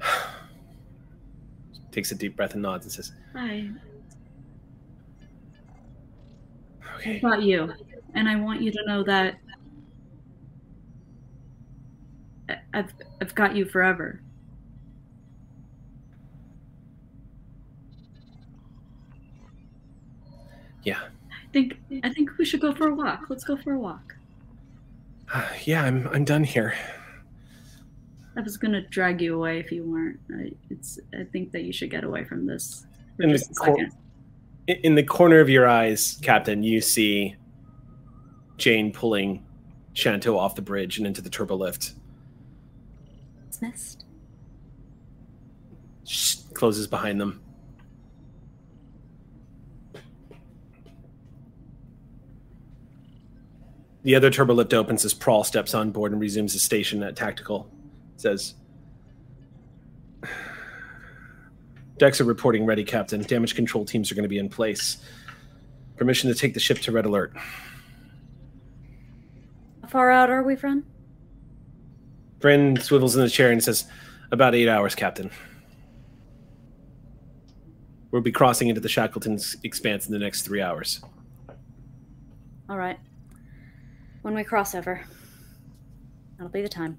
A: Takes a deep breath and nods and says,
F: I
A: "Okay."
F: got you. And I want you to know that I've I've got you forever.
A: Yeah.
F: I think I think we should go for a walk. Let's go for a walk.
A: Uh, yeah, I'm, I'm done here.
F: I was gonna drag you away if you weren't. I, it's. I think that you should get away from this
A: In the cor-
F: second.
A: In the corner of your eyes, Captain, you see Jane pulling Shanto off the bridge and into the turbo lift.
E: Missed.
A: Shh, closes behind them. The other turbo lift opens as Prawl steps on board and resumes his station at tactical. Says, Decks are reporting ready, Captain. Damage control teams are going to be in place. Permission to take the ship to red alert.
E: How far out are we, friend?
A: Bryn swivels in the chair and says, About eight hours, Captain. We'll be crossing into the Shackleton's expanse in the next three hours.
E: All right. When we cross over, that'll be the time.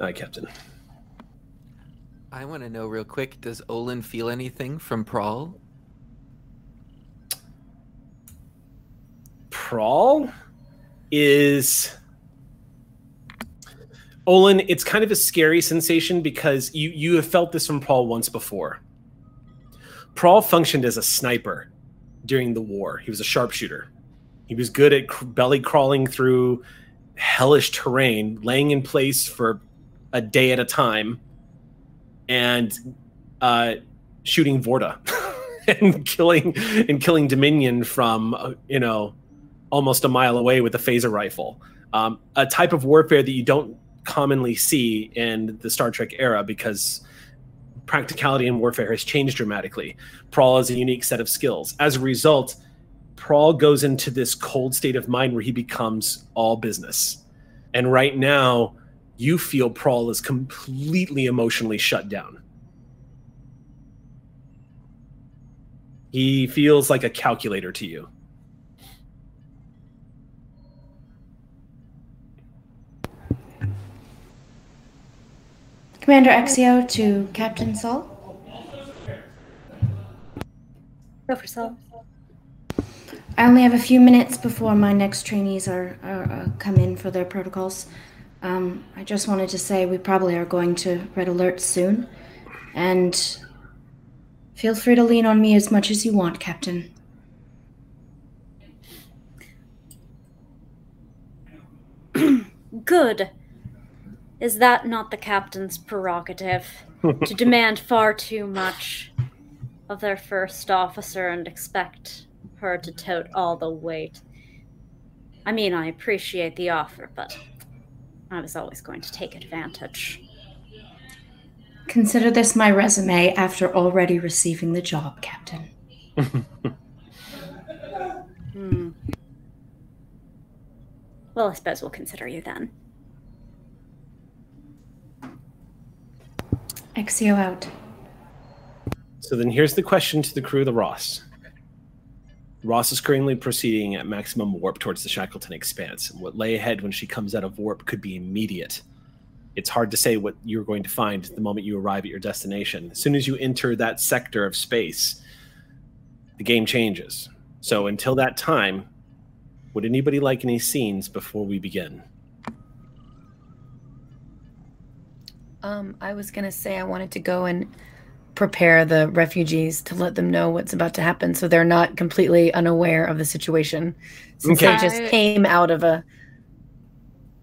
A: Aye, Captain.
D: I want to know real quick does Olin feel anything from Prawl?
A: Prawl is Olin, it's kind of a scary sensation because you you have felt this from Prawl once before. Prawl functioned as a sniper during the war. He was a sharpshooter. He was good at cr- belly crawling through hellish terrain, laying in place for a day at a time, and uh, shooting Vorta and killing and killing Dominion from uh, you know almost a mile away with a phaser rifle. Um, a type of warfare that you don't commonly see in the Star Trek era because practicality in warfare has changed dramatically. Prawl is a unique set of skills. As a result, Prawl goes into this cold state of mind where he becomes all business. And right now, you feel Prawl is completely emotionally shut down. He feels like a calculator to you.
G: Commander Exio to Captain Sol.
E: Go for Sol.
G: I only have a few minutes before my next trainees are, are uh, come in for their protocols. Um, I just wanted to say we probably are going to red alert soon, and feel free to lean on me as much as you want, Captain.
E: Good. Is that not the captain's prerogative? to demand far too much of their first officer and expect her to tote all the weight. I mean, I appreciate the offer, but I was always going to take advantage.
G: Consider this my resume after already receiving the job, Captain.
E: Hmm. Well, I suppose we'll consider you then.
G: Exio out.
A: So then here's the question to the crew of the Ross. Ross is currently proceeding at maximum warp towards the Shackleton Expanse. What lay ahead when she comes out of warp could be immediate. It's hard to say what you're going to find the moment you arrive at your destination. As soon as you enter that sector of space, the game changes. So until that time, would anybody like any scenes before we begin?
B: Um, I was gonna say I wanted to go and prepare the refugees to let them know what's about to happen, so they're not completely unaware of the situation. Since
A: Okay.
B: they just came out of a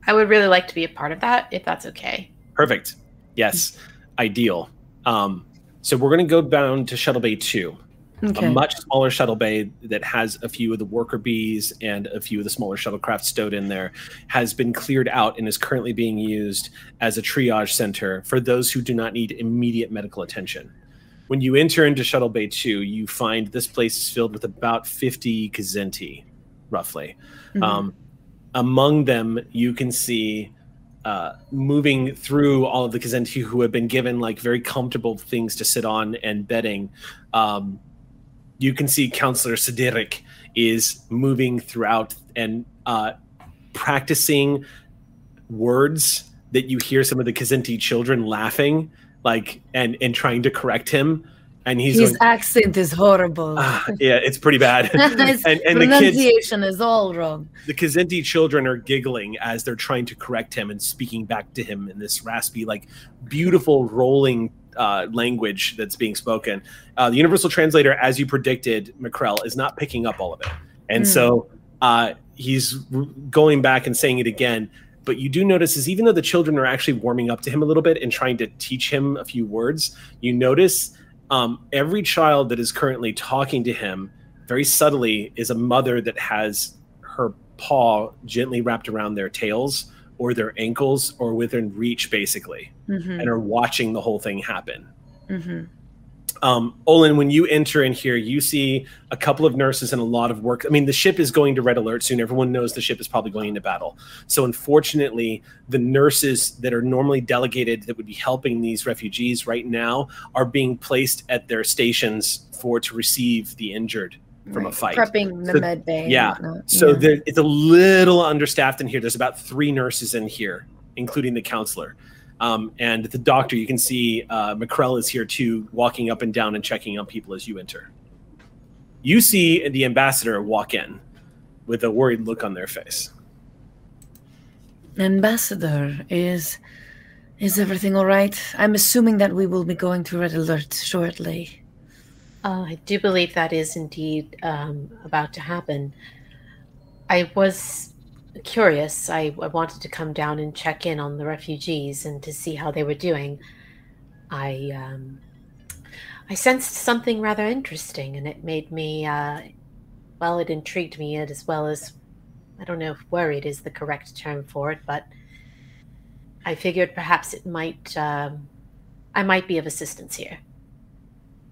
C: I would really like to be a part of that if that's okay.
A: Perfect. Yes, ideal. Um, so we're going to go down to Shuttle Bay 2.
B: okay.
A: a much smaller shuttle bay that has a few of the worker bees and a few of the smaller shuttlecraft stowed in there has been cleared out and is currently being used as a triage center for those who do not need immediate medical attention. When you enter into Shuttle Bay 2, you find this place is filled with about 50 Kazenti, roughly.
B: Mhm.
A: Um, among them, you can see uh, moving through all of the Kazenti who have been given like very comfortable things to sit on and bedding. Um, you can see Counselor Sidirik is moving throughout and uh, practicing words that you hear some of the Kazenti children laughing, like and and trying to correct him, and he's
B: His
A: going,
B: accent is horrible.
A: "Ah, yeah, it's pretty bad.
B: His
A: and and the kids
B: pronunciation is all wrong.
A: the Kazenti children are giggling as they're trying to correct him and speaking back to him in this raspy, like beautiful rolling uh, language that's being spoken. Uh, the universal translator, as you predicted, McCrell, is not picking up all of it, and
B: Hmm.
A: so uh, he's going back and saying it again. But you do notice is even though the children are actually warming up to him a little bit and trying to teach him a few words, you notice um, every child that is currently talking to him very subtly is a mother that has her paw gently wrapped around their tails or their ankles or within reach basically
B: Mhm,
A: and are watching the whole thing happen
B: mhm.
A: Um, olin when you enter in here you see a couple of nurses and a lot of work i mean the ship is going to red alert soon everyone knows the ship is probably going into battle so unfortunately the nurses that are normally delegated that would be helping these refugees right now are being placed at their stations for to receive the injured from a fight
B: Prepping the
A: So-
B: med bay.
A: yeah. So
B: Yeah.
A: there, it's a little understaffed in here. There's about three nurses in here, including the counselor. Um, and the doctor, you can see uh, McCrell is here too, walking up and down and checking on people as you enter. You see the ambassador walk in with a worried look on their face.
B: Ambassador, is is everything all right? I'm assuming that we will be going to red alert shortly.
C: Uh, I do believe that is indeed um, about to happen. I was curious. I, I wanted to come down and check in on the refugees and to see how they were doing. I um, I sensed something rather interesting, and it made me uh, well, it intrigued me as well as I don't know if worried is the correct term for it, but I figured perhaps it might um, I might be of assistance here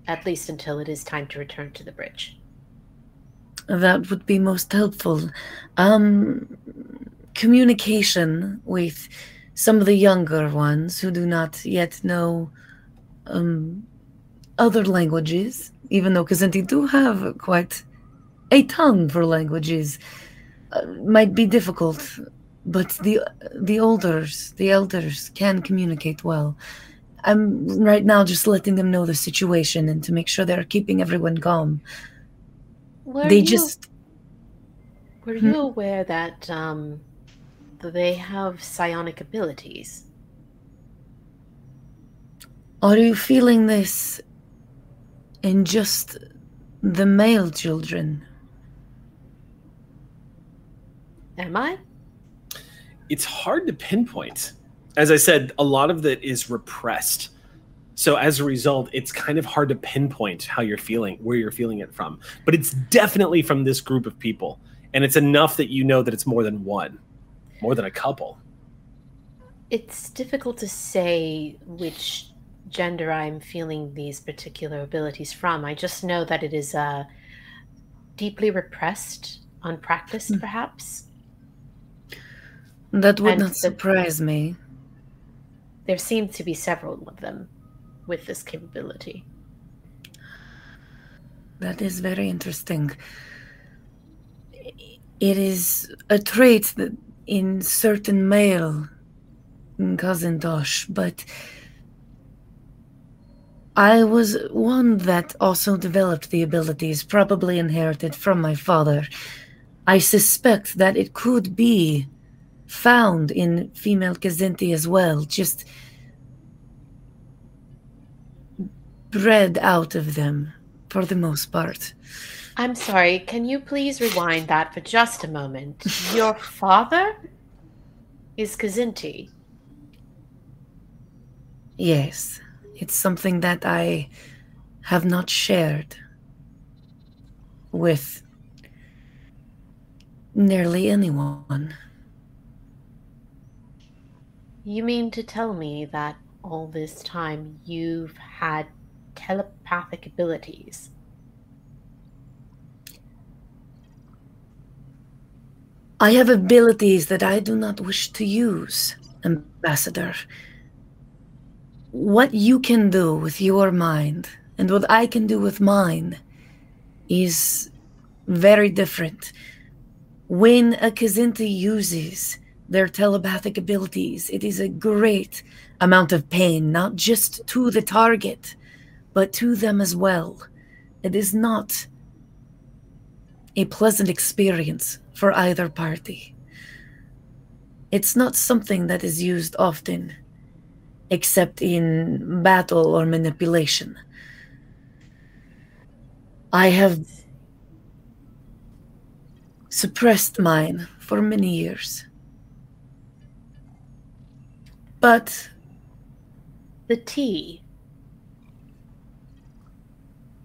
C: at least until it is time to return to the bridge.
B: That would be most helpful. Um, communication with some of the younger ones who do not yet know um, other languages, even though Kazenti do have quite a tongue for languages, uh, might be difficult. But the the elders, the elders can communicate well. I'm right now just letting them know the situation and to make sure they're keeping everyone calm.
C: Were
B: they
C: you,
B: just
C: were
B: Hmm?
C: you aware that um, they have psionic abilities?
B: Are you feeling this in just the male children?
C: Am I?
A: It's hard to pinpoint. As I said, a lot of that is repressed. So as a result, it's kind of hard to pinpoint how you're feeling, where you're feeling it from. But it's definitely from this group of people. And it's enough that you know that it's more than one, more than a couple.
C: It's difficult to say which gender I'm feeling these particular abilities from. I just know that it is uh, deeply repressed, unpracticed,
B: Hmm.
C: perhaps.
B: That would
C: And
B: not
C: the-
B: surprise me.
C: There seem to be several of them with this capability.
B: That is very interesting. It is a trait that in certain male cousin but I was one that also developed the abilities, probably inherited from my father. I suspect that it could be found in female Kazinti as well, just bred out of them for the most part.
C: I'm sorry, can you please rewind that for just a moment? Your father is Kazinti.
B: Yes, it's something that I have not shared with nearly anyone.
C: You mean to tell me that all this time you've had telepathic abilities?
B: I have abilities that I do not wish to use, Ambassador. What you can do with your mind and what I can do with mine is very different. When a Kazinti uses their telepathic abilities, it is a great amount of pain, not just to the target, but to them as well. It is not a pleasant experience for either party. It's not something that is used often, except in battle or manipulation. I have suppressed mine for many years. But
C: The tea,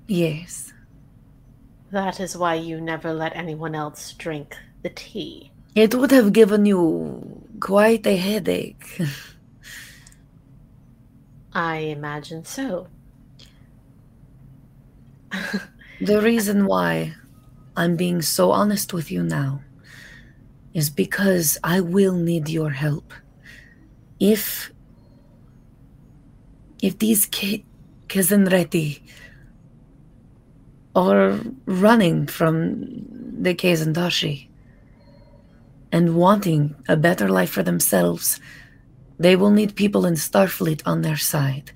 B: yes,
C: that is why you never let anyone else drink the tea.
B: it would have given you quite a headache.
C: I imagine so.
B: The reason why I'm being so honest with you now is because I will need your help. If if these K- Kazanreti are running from the Kazandashi and wanting a better life for themselves, they will need people in Starfleet on their side.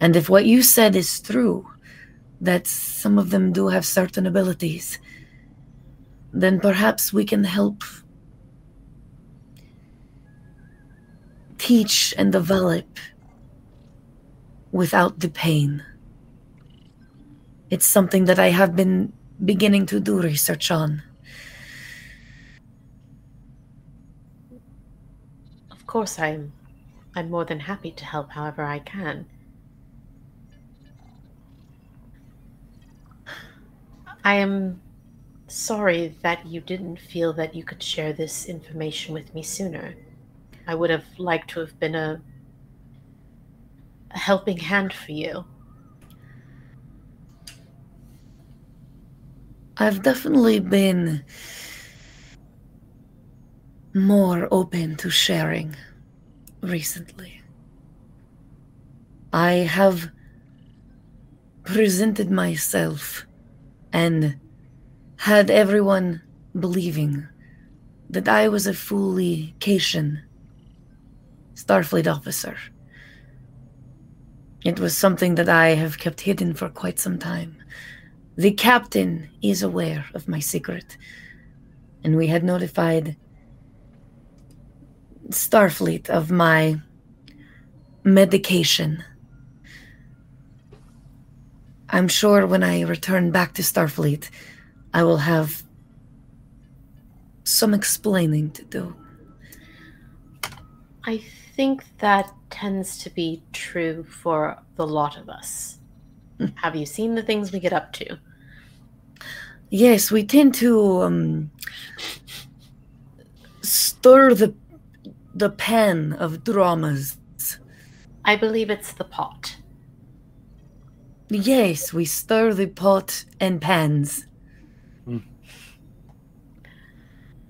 B: And if what you said is true, that some of them do have certain abilities, then perhaps we can help teach and develop without the pain. It's something that I have been beginning to do research on.
C: Of course, I'm. I'm more than happy to help however I can. I am sorry that you didn't feel that you could share this information with me sooner. I would have liked to have been a, a helping hand for you.
B: I've definitely been more open to sharing recently. I have presented myself and had everyone believing that I was a fully Cation Starfleet officer. It was something that I have kept hidden for quite some time. The captain is aware of my secret, and we had notified Starfleet of my medication. I'm sure when I return back to Starfleet, I will have some explaining to do.
C: I think that tends to be true for the lot of us. Hmm. Have you seen the things we get up to?
B: Yes, we tend to um, stir the the pan of dramas.
C: I believe it's the pot.
B: Yes, we stir the pot and pans.
A: Mm.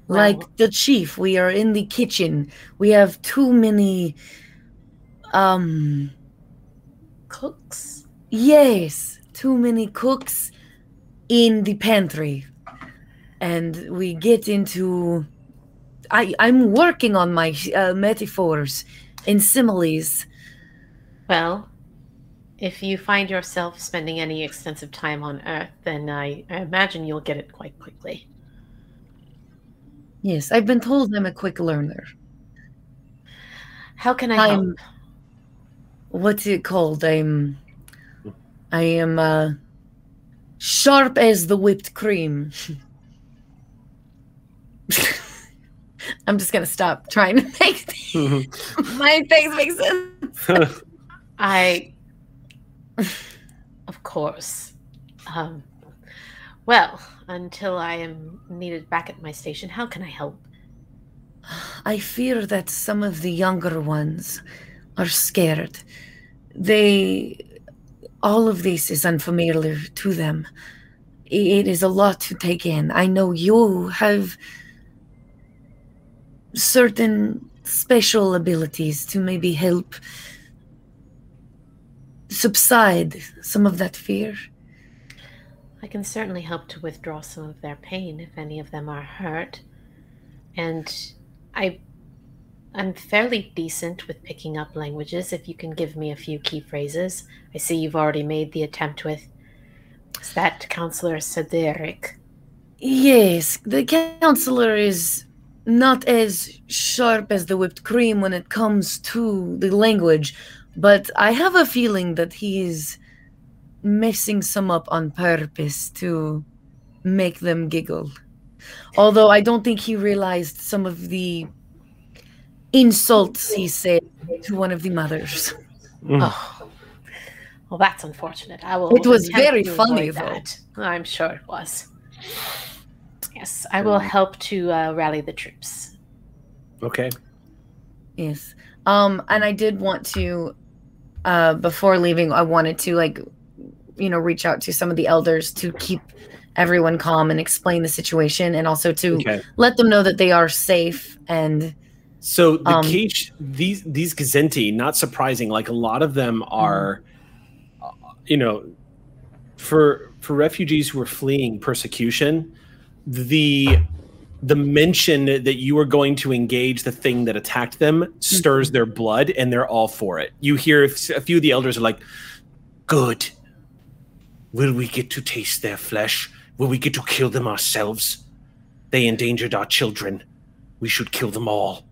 B: Like
C: Well-
B: the chief, we are in the kitchen. We have too many um
C: Cooks.
B: yes, too many cooks in the pantry. And we get into I I'm working on my uh, metaphors and similes.
C: Well, if you find yourself spending any extensive time on Earth, then I, I imagine you'll get it quite quickly.
B: Yes, I've been told I'm a quick learner.
C: How can I help?
B: I'm what's it called? I'm I am uh sharp as the whipped cream. I'm just gonna stop trying to make my things make sense.
C: I, of course. Um, well, until I am needed back at my station, how can I help?
B: I fear that some of the younger ones are scared. They all of this is unfamiliar to them. It is a lot to take in. I know you have certain special abilities to maybe help subside some of that fear.
C: I can certainly help to withdraw some of their pain if any of them are hurt. And I I'm fairly decent with picking up languages if you can give me a few key phrases. I see you've already made the attempt with is that Counselor Cedric?
B: Yes, the counselor is not as sharp as the whipped cream when it comes to the language, but I have a feeling that he's messing some up on purpose to make them giggle. Although I don't think he realized some of the insults he said to one of the mothers.
A: Mm.
C: Oh. Well, that's unfortunate. I will.
B: It was very funny,
C: avoid
B: though.
C: I'm sure it was. Yes, I will help to uh, rally the troops.
A: okay.
B: Yes. Um, and I did want to, uh, before leaving, I wanted to like, you know, reach out to some of the elders to keep everyone calm and explain the situation, and also to
A: Okay.
B: let them know that they are safe and
A: So the
B: Um,
A: Keish, these these Kazenti, not surprising, like a lot of them are, uh, you know, for for refugees who are fleeing persecution, the the mention that you are going to engage the thing that attacked them stirs their blood, and they're all for it. You hear a few of the elders are like, "Good. Will we get to taste their flesh? Will we get to kill them ourselves? They endangered our children. We should kill them all."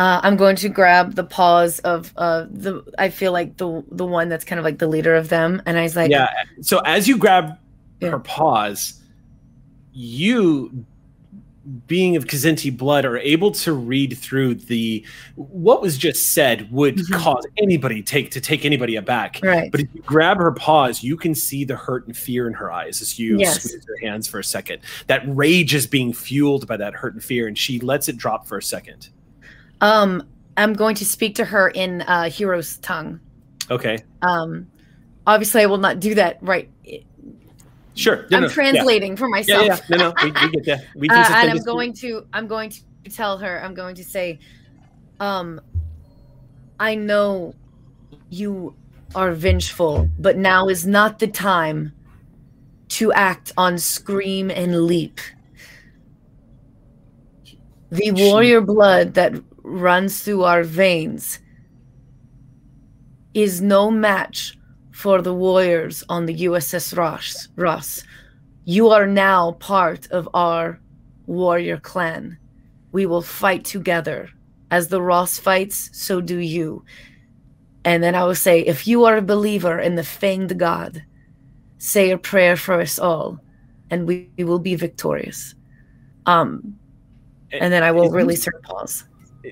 B: Uh, I'm going to grab the paws of uh the. I feel like the the one that's kind of like the leader of them, and I was like,
A: yeah. So as you grab
B: Yeah.
A: her paws, you, being of Kazenti blood, are able to read through the what was just said would
B: Mhm.
A: cause anybody take to take anybody aback.
B: right,
A: But if you grab her paws, you can see the hurt and fear in her eyes as you
B: Yes.
A: squeeze her hands for a second. That rage is being fueled by that hurt and fear, and she lets it drop for a second.
B: Um, I'm going to speak to her in uh Hero's tongue.
A: Okay,
B: Um, obviously, I will not do that right
A: sure. No,
B: I'm
A: no, yeah.
B: translating for myself.
A: yeah, yeah. no, no, we, we get that. We
B: Uh, and I'm going to I'm going to tell her I'm going to say, um, I know you are vengeful, but now is not the time to act on scream and leap. The warrior blood that runs through our veins is no match for the warriors on the USS Ross. Ross. You are now part of our warrior clan. We will fight together. As the Ross fights, so do you. And then I will say, if you are a believer in the fanged God, say a prayer for us all, and we, will be victorious. Um, and then I will release her paws.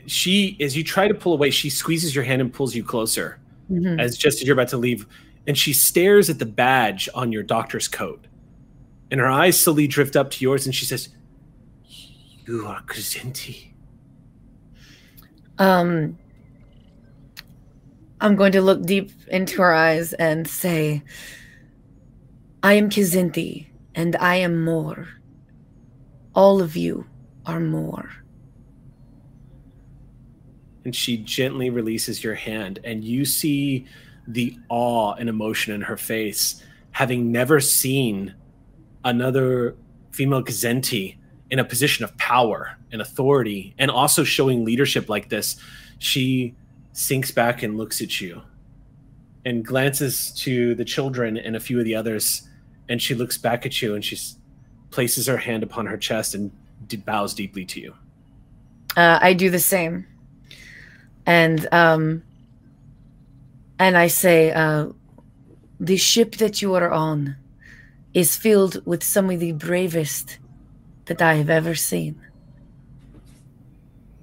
A: She as you try to pull away she squeezes your hand and pulls you closer
B: Mhm.
A: as just as you're about to leave and she stares at the badge on your doctor's coat and her eyes slowly drift up to yours and she says you are Kazenti.
B: Um, I'm going to look deep into her eyes and say, I am Kizinti, and I am more. All of you are more.
A: And she gently releases your hand, and you see the awe and emotion in her face, having never seen another female Kazenti in a position of power and authority, and also showing leadership like this. She sinks back and looks at you and glances to the children and a few of the others and she looks back at you and she places her hand upon her chest and bows deeply to you
B: Uh, I do the same. And um and I say, uh the ship that you are on is filled with some of the bravest that I have ever seen.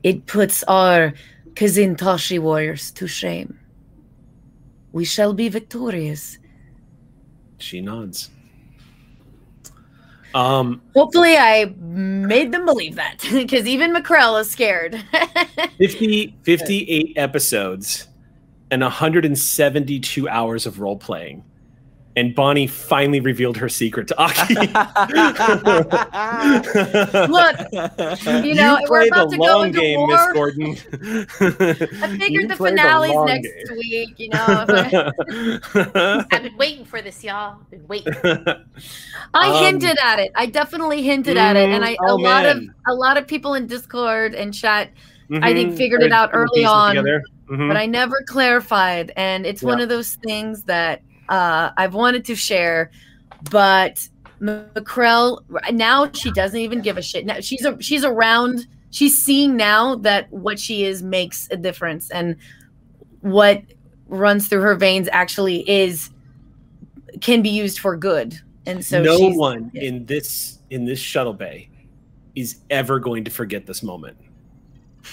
B: It puts our Kazintashi warriors to shame. We shall be victorious.
A: she nods um
B: Hopefully, I made them believe that because even McCrell is scared.
A: 50 58 episodes and 172 hours of role playing and bonnie finally revealed her secret to aki
B: Look, you know, we're
A: play
B: about
A: the
B: to go into
A: game,
B: war.
A: Miss Gordon.
B: I figured the finale's next week, you know.
C: I've been waiting for this, y'all. Been waiting.
B: I
A: Um,
B: hinted at it. I definitely hinted at it, and I
A: Mm,
B: a
A: oh,
B: lot of a lot of people in Discord and chat, I think,
A: Mhm.
B: figured it out early on,
A: together. Mhm.
B: but I never clarified. And it's one of those things that uh, I've wanted to share, but McCrell now she doesn't even give a shit. Now she's a, she's around. She's seeing now that what she is makes a difference, and what runs through her veins actually is can be used for good. And so
A: no one
B: yeah.
A: in this in this shuttle bay is ever going to forget this moment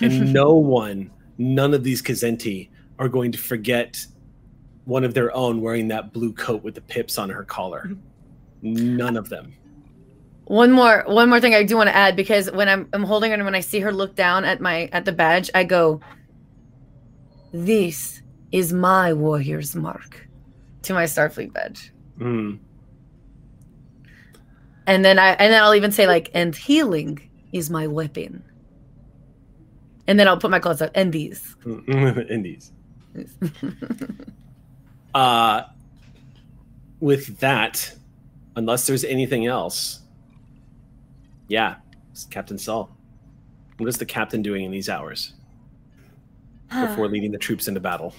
A: and no one none of these kazenti are going to forget one of their own wearing that blue coat with the pips on her collar none of them
B: One more one more thing I do want to add because when I'm I'm holding her and when I see her look down at my at the badge, I go, This is my warrior's mark to my Starfleet badge.
A: Mm.
B: And then I and then I'll even say like, and healing is my weapon. And then I'll put my clothes up and these.
A: indies uh with that unless there's anything else yeah captain saul. What is the captain doing in these hours before leading the troops into battle?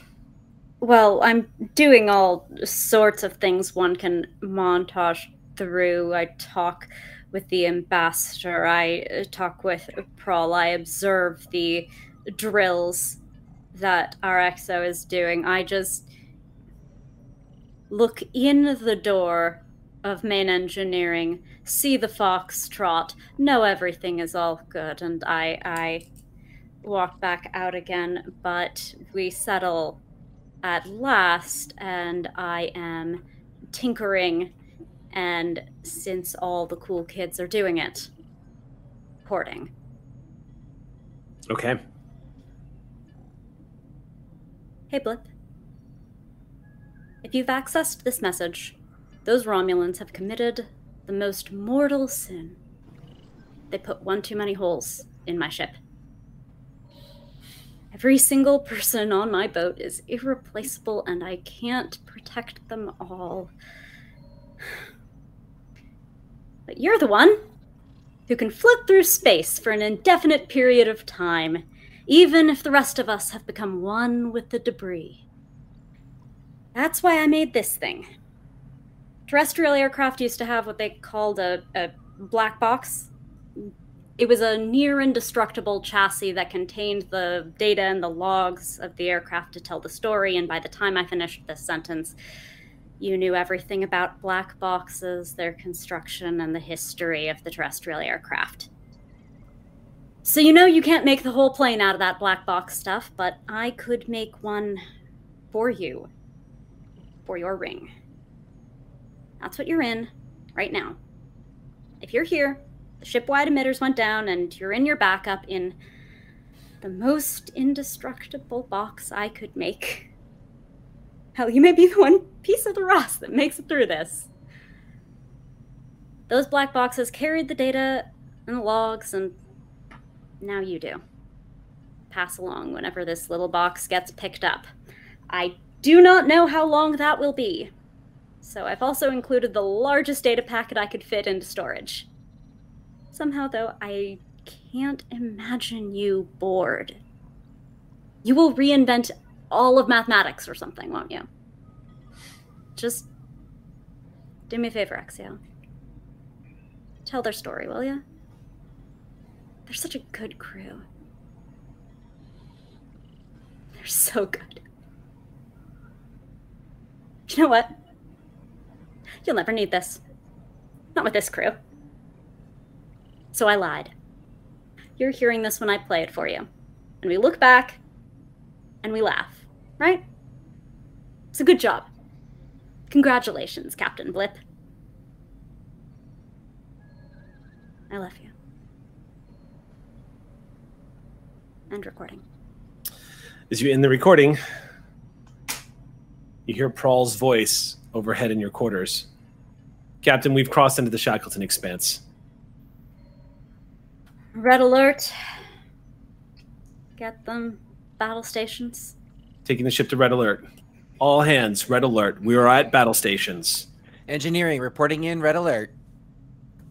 E: Well, I'm doing all sorts of things one can montage through. I talk with the ambassador, I uh, talk with Prawl, I observe the drills that RXO is doing. I just look in the door of main engineering, see the foxtrot, know everything is all good, and I I walk back out again, but we settle at last, and I am tinkering. And since all the cool kids are doing it, porting.
A: okay
E: Hey, Blip. If you've accessed this message, those Romulans have committed the most mortal sin. They put one too many holes in my ship. Every single person on my boat is irreplaceable, and I can't protect them all. But you're the one who can float through space for an indefinite period of time, even if the rest of us have become one with the debris. That's why I made this thing. Terrestrial aircraft used to have what they called a, a black box. It was a near indestructible chassis that contained the data and the logs of the aircraft to tell the story, and by the time I finished this sentence, you knew everything about black boxes, their construction, and the history of the terrestrial aircraft. So you know you can't make the whole plane out of that black box stuff, but I could make one for you. For your ring. That's what you're in right now. If you're here, the ship-wide emitters went down, and you're in your backup in the most indestructible box I could make. Hell, you may be the one piece of the Ross that makes it through this. Those black boxes carried the data and the logs, and now you do. Pass along whenever this little box gets picked up. I do not know how long that will be. So I've also included the largest data packet I could fit into storage. Somehow, though, I can't imagine you bored. You will reinvent all of mathematics or something, won't you? Just do me a favor, Exio. Tell their story, will you? They're such a good crew. They're so good. You know what? You'll never need this. Not with this crew. So I lied. You're hearing this when I play it for you. And we look back and we laugh, right? It's a good job. Congratulations, Captain Blip. I love you. And recording.
A: As you end the recording, you hear Prahl's voice overhead in your quarters. Captain, we've crossed into the Shackleton Expanse.
E: Red alert. Get them. Battle stations.
A: Taking the ship to red alert. All hands, red alert. We are at battle stations.
D: Engineering reporting in red alert.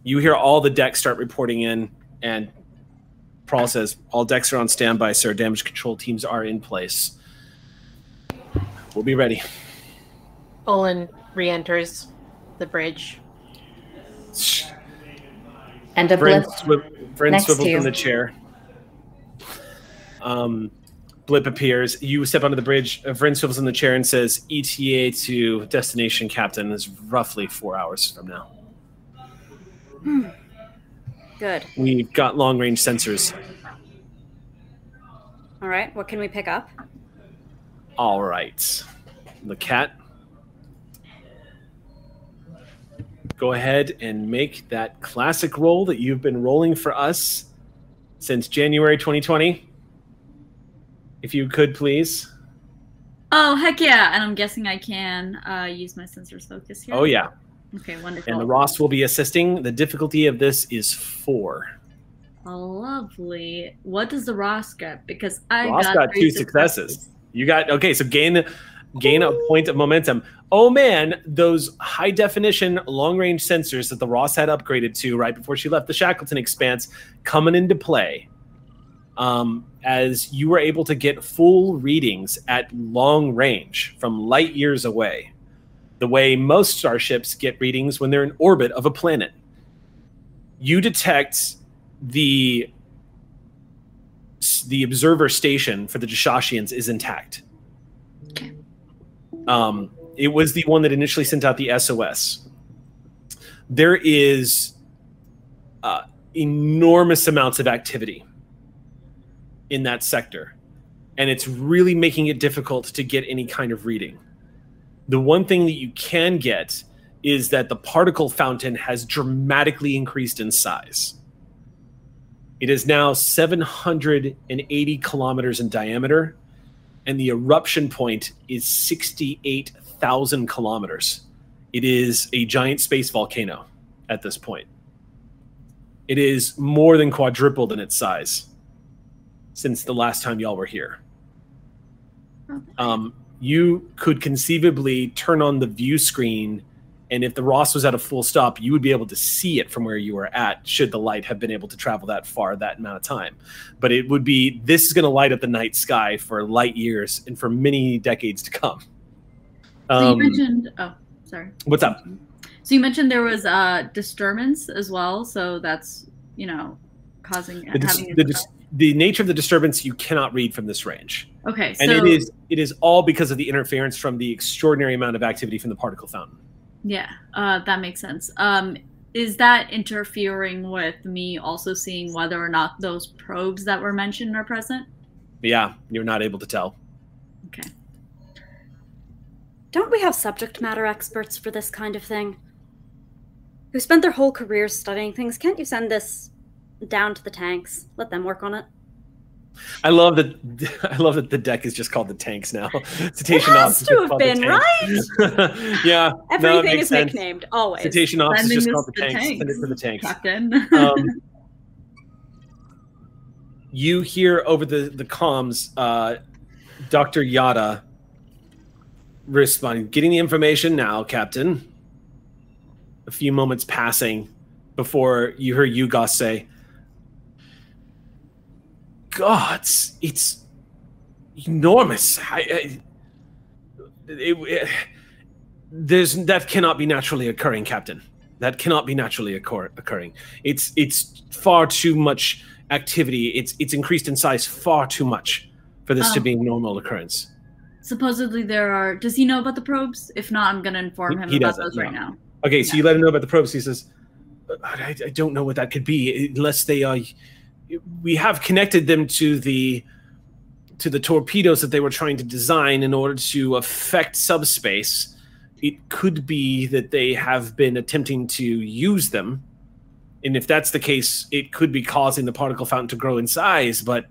A: You hear all the decks start reporting in, and Prahl says, All decks are on standby, sir. Damage control teams are in place. We'll be ready.
C: Olin re enters the bridge.
G: And a
A: Vryn,
G: blip.
A: swi- Vryn
G: next to
A: swivels
G: you.
A: from the chair. Um, Blip appears. You step onto the bridge. Uh, Vryn swivels in the chair and says, ETA to destination, Captain, is roughly four hours from now. Hmm.
E: Good.
A: We've got long range sensors.
E: All right. What can we pick up?
A: All right. The cat. Go ahead and make that classic roll that you've been rolling for us since January 2020. If you could, please.
F: Oh heck yeah! And I'm guessing I can uh, use my sensor's focus here.
A: Oh, yeah.
F: Okay, wonderful.
A: And the Ross will be assisting. The difficulty of this is four.
F: Oh, lovely. What does the Ross get? Because I
A: Ross
F: got,
A: got two successes. You got okay. So gain gain a point of momentum. Oh man, those high definition long range sensors that the Ross had upgraded to right before she left the Shackleton Expanse coming into play. Um, as you were able to get full readings at long range from light years away, the way most starships get readings when they're in orbit of a planet. You detect the the observer station for the Jashashians is intact.
F: Okay.
A: Um, it was the one that initially sent out the SOS. There is uh, enormous amounts of activity in that sector, and it's really making it difficult to get any kind of reading. The one thing that you can get is that the particle fountain has dramatically increased in size. It is now 780 kilometers in diameter, and the eruption point is 68,000 kilometers. It is a giant space volcano at this point. It is more than quadrupled in its size since the last time y'all were here. Um, you could conceivably turn on the view screen and if the Ross was at a full stop, you would be able to see it from where you were at, should the light have been able to travel that far that amount of time. But it would be this is going to light up the night sky for light years and for many decades to come.
F: So you
A: Um,
F: mentioned. Oh, sorry.
A: what's up?
F: So you mentioned there was uh, disturbance as well. So that's you know causing
A: The, dis- the, dis- the nature of the disturbance you cannot read from this range,
F: okay, so
A: and it is it is all because of the interference from the extraordinary amount of activity from the particle fountain.
F: yeah, uh, that makes sense. Um, is that interfering with me also seeing whether or not those probes that were mentioned are present?
A: Yeah, you're not able to tell.
F: Okay.
E: Don't we have subject matter experts for this kind of thing? Who spent their whole careers studying things? Can't you send this down to the tanks? Let them work on it.
A: I love that. I love that the deck is just called the tanks now. Cetacean
E: It has
A: is
E: to
A: just
E: have
A: called the
E: been,
A: tanks. yeah,
E: Everything
A: makes
E: is
A: sense.
E: nicknamed always.
A: Cetacean Ops is just called the
F: to
A: tanks. Send it to the tanks.
F: Captain.
A: Um, you hear over the the comms, uh, Doctor Yada responding, getting the information now, Captain. A few moments passing before you hear Yugos say, "Gods, it's enormous. I, I, it, it- there's that cannot be naturally occurring, Captain. That cannot be naturally occur, occurring. It's it's far too much activity. It's it's increased in size far too much for this to
F: Um,
A: be a normal occurrence.
F: Supposedly there are. Does he know about the probes? If not, I'm gonna inform him
A: he
F: about those right now.
A: Okay, so you let him know about the probes. He says, I, I don't know what that could be unless they are. We have connected them to the to the torpedoes that they were trying to design in order to affect subspace. It could be that they have been attempting to use them, and if that's the case, it could be causing the particle fountain to grow in size. But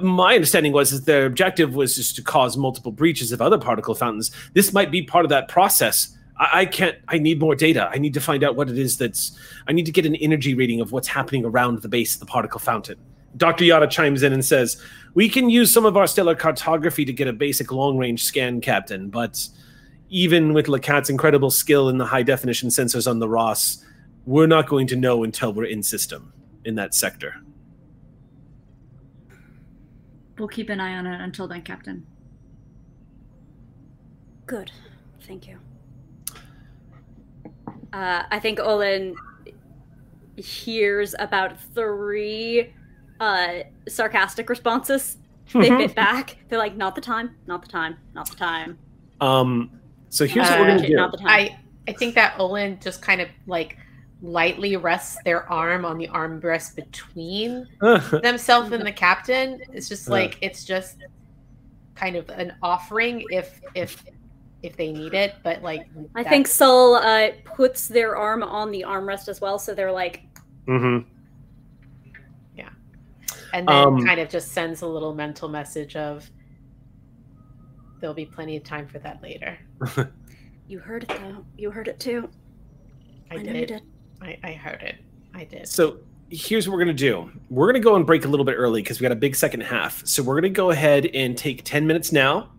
A: my understanding was that their objective was just to cause multiple breaches of other particle fountains. This might be part of that process. I, I can't. I need more data. I need to find out what it is that's. I need to get an energy reading of what's happening around the base of the particle fountain. Dr. Yada chimes in and says, "We can use some of our stellar cartography to get a basic long-range scan, Captain. But even with LeCat's incredible skill in the high-definition sensors on the Ross, we're not going to know until we're in system in that sector."
F: We'll keep an eye on it until then, Captain.
E: Good. Thank you. Uh, I think Olin hears about three uh, sarcastic responses. They bit back. They're like, "Not the time. Not the time. Not the time.
A: Um. So here's what we're
C: Uh,
A: gonna do.
E: Not the time."
C: I I think that Olin just kind of like lightly rests their arm on the armrest between themselves and the captain. It's just like it's just kind of an offering if if if they need it, but like
E: I think Sol uh, puts their arm on the armrest as well, so they're like,
A: mm-hmm.
C: Yeah, and then
A: um,
C: kind of just sends a little mental message of there'll be plenty of time for that later.
E: "You heard it, though. You heard it too.
C: I,
E: I, know you did."
C: I, I heard it. I did.
A: So here's what we're gonna do. We're gonna go and break a little bit early because we got a big second half. So we're gonna go ahead and take 10 minutes now.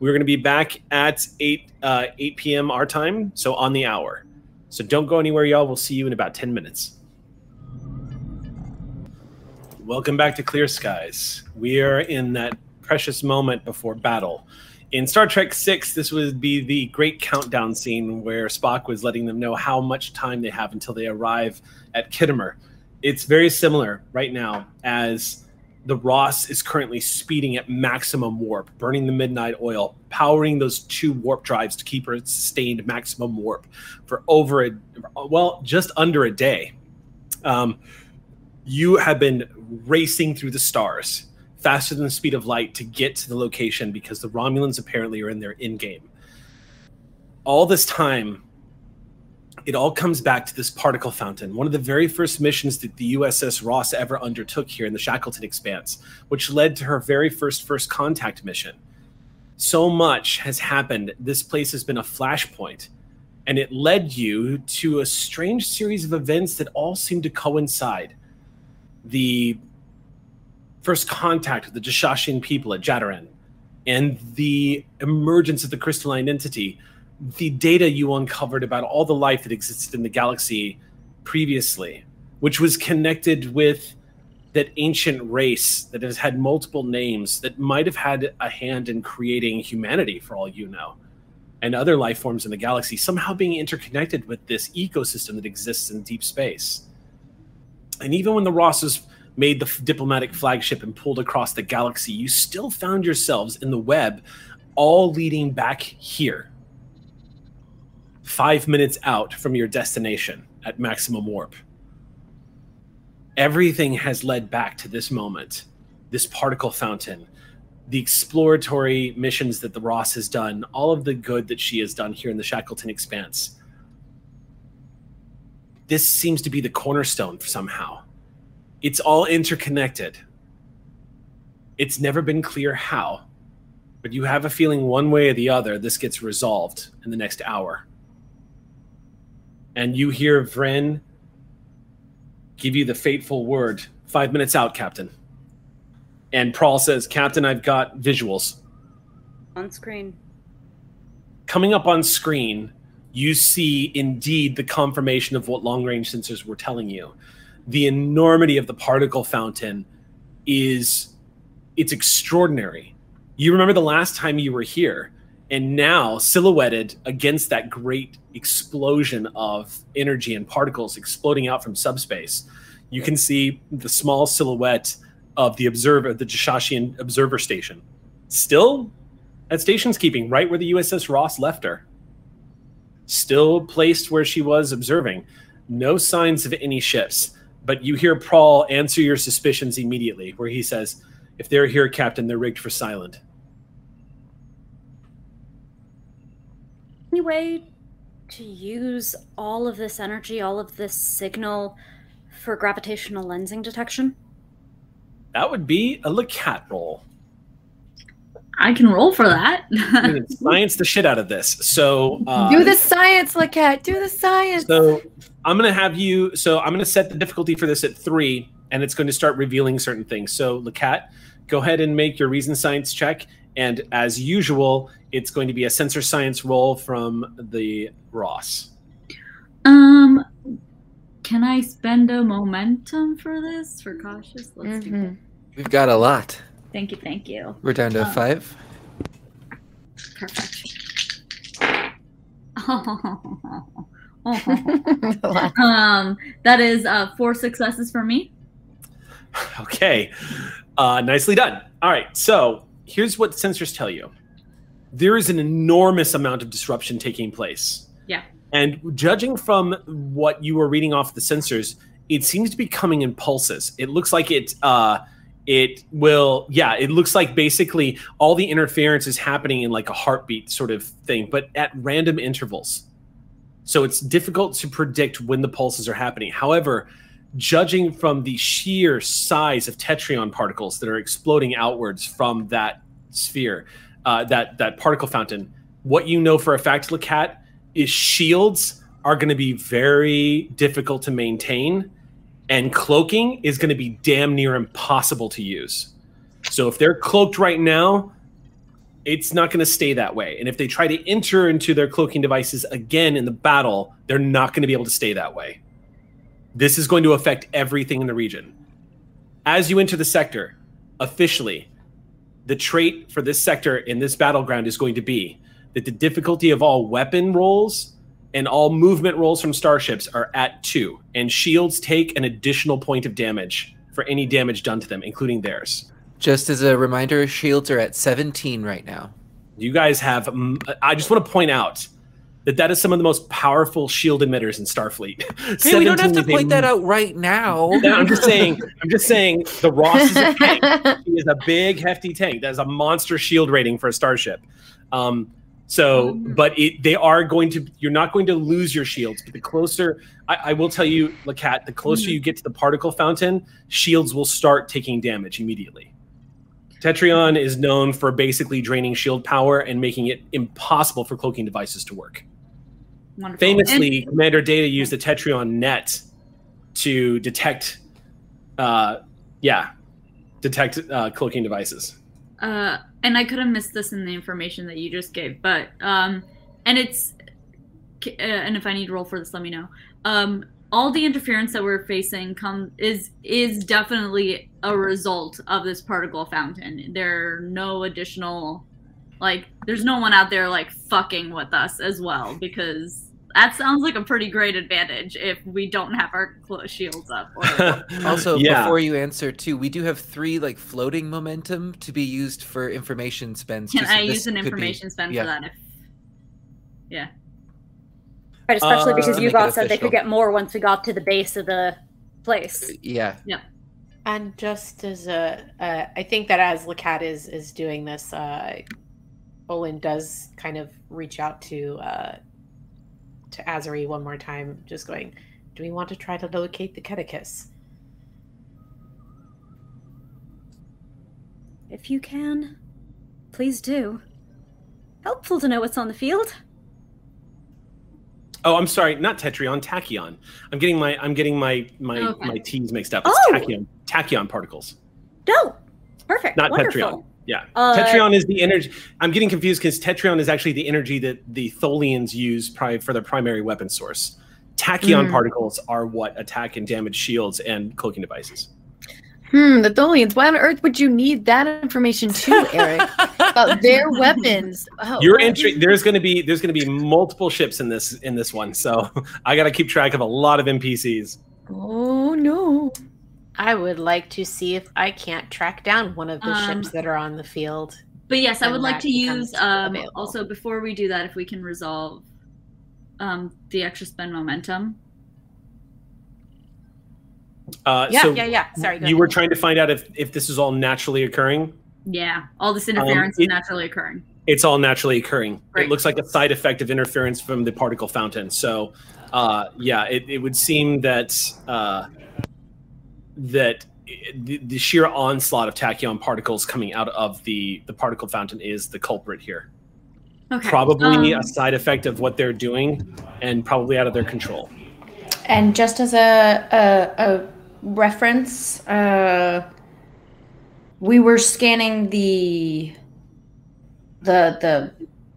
A: We're gonna be back at 8 uh, 8 p.m. our time, so on the hour. So don't go anywhere, y'all. We'll see you in about 10 minutes. Welcome back to Clear Skies. We are in that precious moment before battle. In Star Trek Six, this would be the great countdown scene where Spock was letting them know how much time they have until they arrive at Khitomer. It's very similar right now as the Ross is currently speeding at maximum warp, burning the midnight oil, powering those two warp drives to keep her sustained maximum warp for over a well, just under a day. Um, you have been racing through the stars faster than the speed of light to get to the location because the Romulans apparently are in their in game. All this time, it all comes back to this particle fountain, one of the very first missions that the USS Ross ever undertook here in the Shackleton Expanse, which led to her very first first contact mission. So much has happened. This place has been a flashpoint, and it led you to a strange series of events that all seem to coincide. The first contact with the Jashashian people at Jadaran, and the emergence of the crystalline entity, the data you uncovered about all the life that existed in the galaxy previously, which was connected with that ancient race that has had multiple names that might have had a hand in creating humanity, for all you know, and other life forms in the galaxy, somehow being interconnected with this ecosystem that exists in deep space. And even when the Rosses made the diplomatic flagship and pulled across the galaxy, you still found yourselves in the web, all leading back here. Five minutes out from your destination at maximum warp. Everything has led back to this moment, this particle fountain, the exploratory missions that the Ross has done, all of the good that she has done here in the Shackleton Expanse. This seems to be the cornerstone somehow it's all interconnected. It's never been clear how, but you have a feeling one way or the other this gets resolved in the next hour. And you hear Vren give you the fateful word five minutes out, Captain. And Prawl says, Captain, I've got visuals.
E: On screen.
A: Coming up on screen, you see indeed the confirmation of what long range sensors were telling you. The enormity of the particle fountain is it's extraordinary. You remember the last time you were here, and now silhouetted against that great explosion of energy and particles exploding out from subspace, you can see the small silhouette of the observer, the Jashashian observer station, still at station's keeping, right where the USS Ross left her. Still placed where she was observing. No signs of any ships, but you hear Prawl answer your suspicions immediately, where he says, "If they're here, Captain, they're rigged for silent."
E: Any way to use all of this energy, all of this signal for gravitational lensing detection?
A: That would be a LeCat roll.
F: I can roll for that.
A: Science the shit out of this. So uh,
B: Do the science, LeCat. Do the science.
A: So I'm gonna have you. So I'm gonna set the difficulty for this at three, and it's going to start revealing certain things. So LeCat, go ahead and make your reason science check. And as usual, it's going to be a sensor science roll from the Ross.
F: um, can I spend a momentum for this for cautious? Let's do
B: Mhm.
F: that.
D: We've got a lot.
F: Thank you, thank you.
D: We're down to
F: Uh,
D: five.
F: Perfect. um, that is uh, four successes for me.
A: Okay, uh, nicely done. All right, so here's what sensors tell you: there is an enormous amount of disruption taking place.
F: Yeah.
A: And judging from what you were reading off the sensors, it seems to be coming in pulses. It looks like it. Uh, it will. Yeah, it looks like basically all the interference is happening in like a heartbeat sort of thing, but at random intervals. So it's difficult to predict when the pulses are happening. However, judging from the sheer size of tetryon particles that are exploding outwards from that sphere, uh, that that particle fountain, what you know for a fact, LeCat, is shields are going to be very difficult to maintain, and cloaking is going to be damn near impossible to use. So if they're cloaked right now, it's not going to stay that way. And if they try to enter into their cloaking devices again in the battle, they're not going to be able to stay that way. This is going to affect everything in the region. As you enter the sector, officially, the trait for this sector in this battleground is going to be that the difficulty of all weapon rolls and all movement rolls from starships are at two, and shields take an additional point of damage for any damage done to them, including theirs.
D: Just as a reminder, shields are at 17 right now.
A: You guys have. mm, I just want to point out that that is some of the most powerful shield emitters in Starfleet.
D: Hey, we don't have to
A: 17 is
D: point that out right now.
A: No, I'm just saying. I'm just saying. The Ross is a tank. He is a big, hefty tank. That is a monster shield rating for a starship. Um, so, but it, they are going to. You're not going to lose your shields. But the closer, I, I will tell you, LeCat, the closer you get to the particle fountain, shields will start taking damage immediately. Tetryon is known for basically draining shield power and making it impossible for cloaking devices to work.
F: Wonderful.
A: Famously, Commander Data used the Tetryon net to detect, uh, yeah, detect uh, cloaking devices.
F: uh, and I could have missed this in the information that you just gave, but um, and it's uh, and if I need to roll for this, let me know. Um, all the interference that we're facing come is is definitely a result of this particle fountain. There are no additional, like, there's no one out there like fucking with us as well because that sounds like a pretty great advantage if we don't have our shields up. Or,
D: Also,
A: yeah.
D: before you answer too, we do have three like floating momentum to be used for information spends.
F: can
D: too, so
F: I use an
D: could be-
F: information spend
D: yeah.
F: for that? If
E: Right, especially
A: Uh,
E: because
D: to
E: you
D: make it
E: guys said they could get more once we got to the base of the place.
D: Yeah. Yeah.
C: And just as a, uh, I think that as LeCat is is doing this, uh, Olin does kind of reach out to uh, to Azari one more time, just going, "Do we want to try to locate the Catechus?"
E: if you can, please do. Helpful to know what's on the field.
A: Oh, I'm sorry, not Tetryon, tachyon. I'm getting my I'm getting my my
F: Okay.
A: my T's mixed up. It's
E: Oh!
A: tachyon tachyon particles,
E: No, perfect.
A: not
E: wonderful.
A: Tetryon. Yeah,
E: Uh,
A: Tetryon is the energy. I'm getting confused because Tetryon is actually the energy that the Tholians use pri- for their primary weapon source. Tachyon
B: Mm.
A: particles are what attack and damage shields and cloaking devices.
B: Hmm, the Tholians. Why on earth would you need that information too, Eric? About their weapons. Oh,
A: Your
B: what?
A: entry there's going to be there's going to be multiple ships in this in this one, so I got to keep track of a lot of NPCs.
B: Oh no.
C: I would like to see if I can't track down one of the
F: Um,
C: ships that are on the field.
F: But yes, I would like to use um, also before we do that, if we can resolve um, the extra spend momentum.
A: Uh,
C: Yeah,
A: so
C: yeah, yeah. Sorry. Go
A: you
C: ahead.
A: were trying to find out if if this is all naturally occurring.
F: Yeah, all this interference
A: it-
F: is naturally occurring.
A: It's all naturally occurring. It looks like a side effect of interference from the particle fountain. So, uh, yeah, it, it would seem that uh, that the, the sheer onslaught of tachyon particles coming out of the the particle fountain is the culprit here.
F: Okay.
A: Probably
F: um,
A: a side effect of what they're doing, and probably out of their control.
G: And just as a a, a reference, uh, we were scanning the the the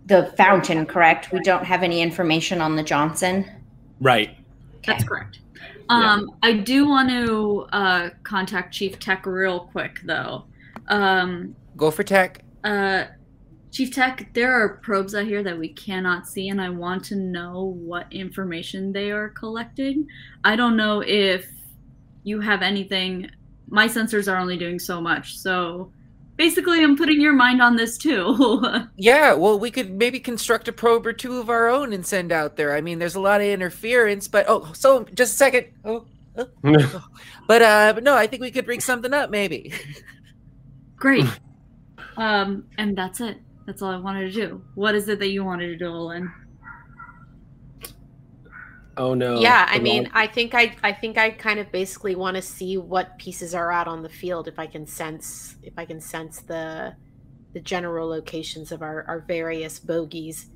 G: the fountain. Correct. We don't have any information on the Johnson.
A: Right.
F: That's correct. Um, I do want to uh, contact Chief Tech real quick, though. Um,
D: Go for tech.
F: uh, Chief Tech, there are probes out here that we cannot see, and I want to know what information they are collecting. I don't know if you have anything. My sensors are only doing so much, so basically, I'm putting your mind on this too.
D: Yeah, well, we could maybe construct a probe or two of our own and send out there. I mean, there's a lot of interference, but oh, so just a second. Oh, oh. but uh, but no, I think we could rig something up, maybe.
F: Great. Um, and that's it. That's all I wanted to do. What is it that you wanted to do, Olin?
A: Oh no.
C: yeah, I mean, I think I, I think I kind of basically want to see what pieces are out on the field. If I can sense, if I can sense the, the general locations of our, our various bogies.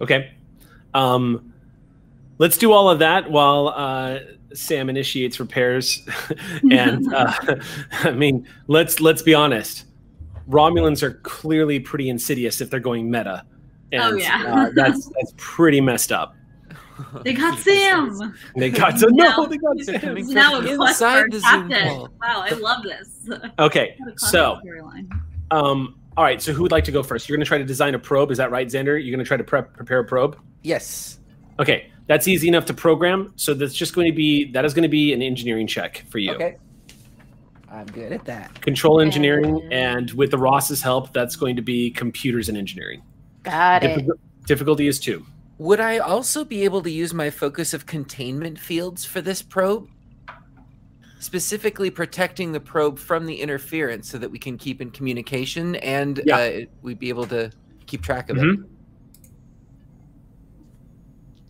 A: Okay. Um, let's do all of that while uh, Sam initiates repairs. and uh, I mean, let's let's be honest. Romulans are clearly pretty insidious if they're going meta, and
F: Oh, yeah.
A: uh, that's that's pretty messed up.
F: They got Sam.
A: They got to
F: Now-
A: no, they got
D: They're
A: Sam.
F: Now a quest
D: inside
F: for captain. Wow, I love this.
A: Okay, so um, all right. So who would like to go first? You're going to try to design a probe. Is that right, Xander? You're going to try to prep prepare a probe.
D: Yes.
A: Okay, that's easy enough to program. So that's just going to be that is going to be an engineering check for you.
D: Okay. I'm good at that.
A: Control engineering,
C: And-
A: and with the Ross's help, that's going to be computers and engineering.
C: Got it.
A: Difficulty is two.
D: Would I also be able to use my focus of containment fields for this probe? Specifically protecting the probe from the interference so that we can keep in communication and
A: Yeah.
D: uh, we'd be able to keep track of
A: Mhm.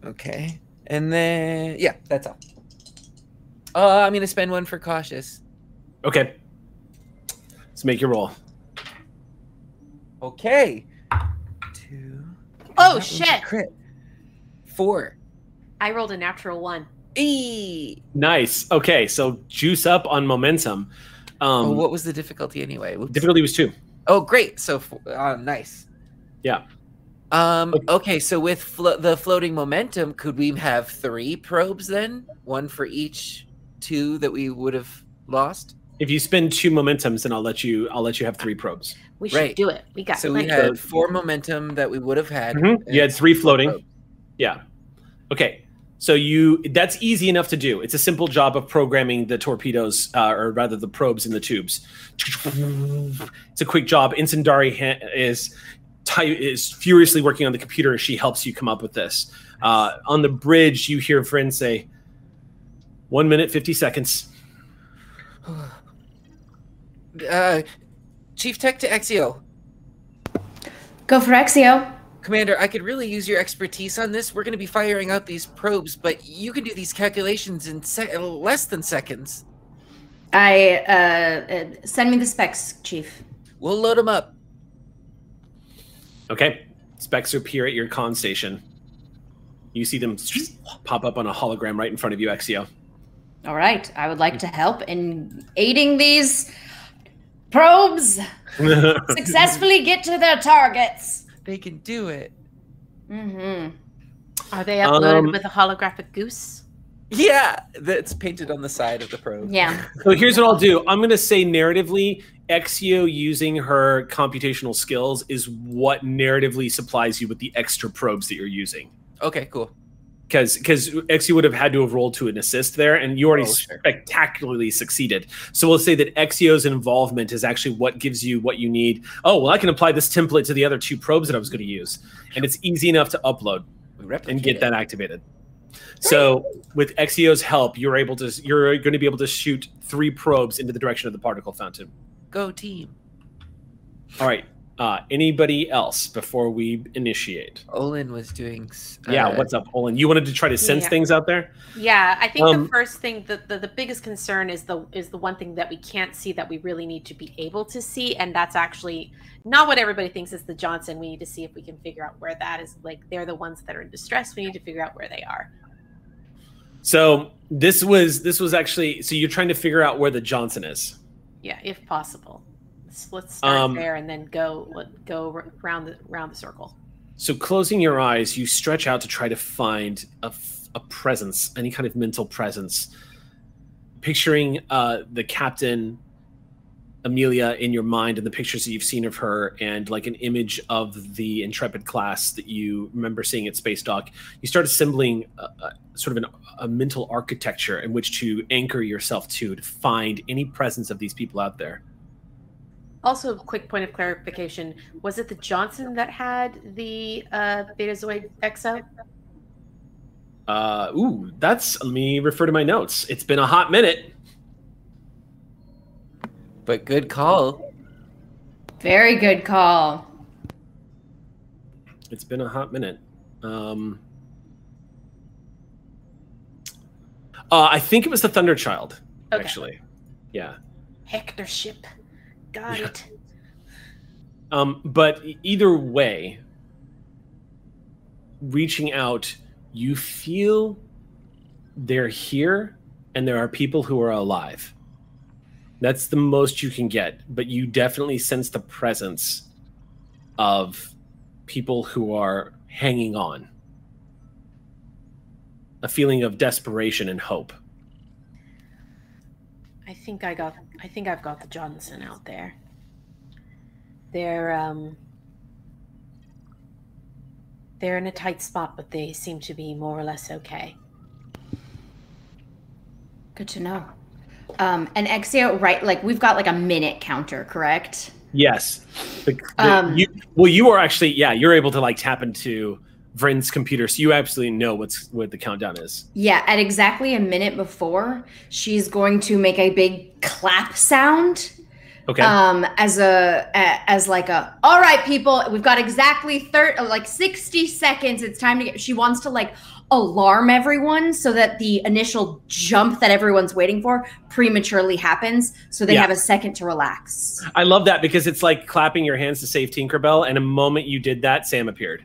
D: it. Okay. And then, yeah, that's all. Uh, I'm going to spend one for cautious.
A: Okay. Let's make your roll.
D: Okay. Two.
C: Oh,
D: that
C: shit.
D: Crit. Four.
C: I rolled a natural one.
D: E.
A: Nice. Okay, so juice up on momentum. Um,
D: oh, what was the difficulty anyway? Whoops.
A: difficulty was two.
D: Oh, great. So, f- uh, nice.
A: Yeah.
D: Um.
A: Okay.
D: Okay. So with flo- the floating momentum, could we have three probes then? One for each two that we would have lost.
A: If you spend two momentums, then I'll let you. I'll let you have three probes.
C: We should
D: Right.
C: do it. We got
D: So we
C: plenty.
D: had four momentum that we would have had.
A: Mhm. You had three floating.
D: probes.
A: Yeah. Okay. So you that's easy enough to do. It's a simple job of programming the torpedoes, uh, or rather the probes in the tubes. It's a quick job. Insendari ha- is ty- is furiously working on the computer as she helps you come up with this. Uh, on the bridge, you hear friends say, "One minute, fifty seconds."
D: Uh, Chief Tech to Exio.
G: Go for Exio.
D: Commander, I could really use your expertise on this. We're going to be firing out these probes, but you can do these calculations in sec- less than seconds.
G: I uh, uh, send me the specs, Chief.
D: We'll load them up.
A: Okay. Specs appear at your con station. You see them pop up on a hologram right in front of you, Exio.
G: All right, I would like to help in aiding these probes successfully get to their targets.
D: They can do it.
G: Mm-hmm.
C: Are they uploaded
A: Um,
C: with a holographic goose?
D: Yeah, that's painted on the side of the probe.
G: Yeah.
A: So here's what I'll do. I'm going to say narratively, Exio using her computational skills is what narratively supplies you with the extra probes that you're using.
D: Okay, cool.
A: Because because Exio would have had to have rolled to an assist there, and you already
D: Oh, sure.
A: spectacularly succeeded. So we'll say that Exio's involvement is actually what gives you what you need. Oh well, I can apply this template to the other two probes that I was going to use, and it's easy enough to upload and get that activated. So with Exio's help, you're able to you're going to be able to shoot three probes into the direction of the particle fountain.
D: Go team.
A: All right. Uh, anybody else before we initiate?
D: Olin was doing. s-
A: yeah.
D: uh,
A: What's up, Olin? You wanted to try to sense
C: Yeah.
A: things out there?
C: Yeah, I think
A: Um,
C: the first thing, the, the the biggest concern is the is the one thing that we can't see that we really need to be able to see, and that's actually not what everybody thinks is the Johnson. We need to see if we can figure out where that is. Like they're the ones that are in distress. We need to figure out where they are.
A: So this was this was actually so you're trying to figure out where the Johnson is.
C: Yeah, if possible. Let's, let's start
A: Um,
C: there and then go let- go r- around the around the circle.
A: So closing your eyes, you stretch out to try to find a, a presence, any kind of mental presence. Picturing uh, the captain, Amelia, in your mind, and the pictures that you've seen of her, and like an image of the Intrepid class that you remember seeing at Space Dock. You start assembling a, a, sort of an, a mental architecture in which to anchor yourself to to find any presence of these people out there.
C: Also, a quick point of clarification: Was it the Johnson that had the uh, Betazoid exo?
A: Uh, ooh, that's. Let me refer to my notes. It's been a hot minute.
D: But good call.
G: Very good call.
A: It's been a hot minute. Um, uh, I think it was the Thunder Child.
C: Okay.
A: Actually, yeah.
C: Hector ship. Got
A: Yeah.
C: it.
A: Um, but either way, reaching out, you feel they're here, and there are people who are alive. That's the most you can get, but you definitely sense the presence of people who are hanging on. A feeling of desperation and hope.
C: I think I got. I think I've got the Johnson out there. They're um. They're in a tight spot, but they seem to be more or less okay.
G: Good to know. Um, and Exio, right? Like we've got like a minute counter, correct?
A: Yes. The- the-
G: Um,
A: you, well, you are actually, yeah, you're able to like tap into Vrin's computer, so you absolutely know what's what the countdown is.
G: Yeah, at exactly a minute before, she's going to make a big clap sound.
A: Okay.
G: Um, as a, a as like a all right, people, we've got exactly thirty like sixty seconds. It's time to get. She wants to like alarm everyone so that the initial jump that everyone's waiting for prematurely happens, so they
A: Yeah.
G: have a second to relax.
A: I love that because it's like clapping your hands to save Tinkerbell, and a moment you did that, Sam appeared.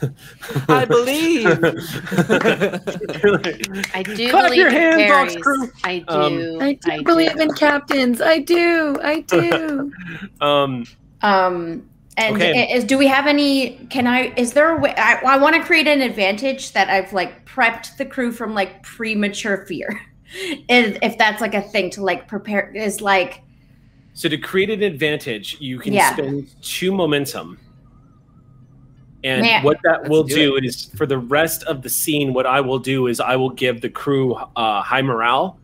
D: I believe.
C: I do
A: Clap
C: believe
A: your
C: in
A: hands, Box. Crew.
C: I do.
A: Um,
B: I do believe in captains. I do. I do.
A: um,
G: Um, and
A: Okay.
G: is do we have any? Can I? Is there a way? I, I want to create an advantage that I've like prepped the crew from like premature fear. if, if that's like a thing to like prepare is like
A: so to create an advantage, you can
G: Yeah.
A: spend two momentum. And
G: Man.
A: what that will
D: do
A: do is for the rest of the scene, what I will do is I will give the crew uh, high morale.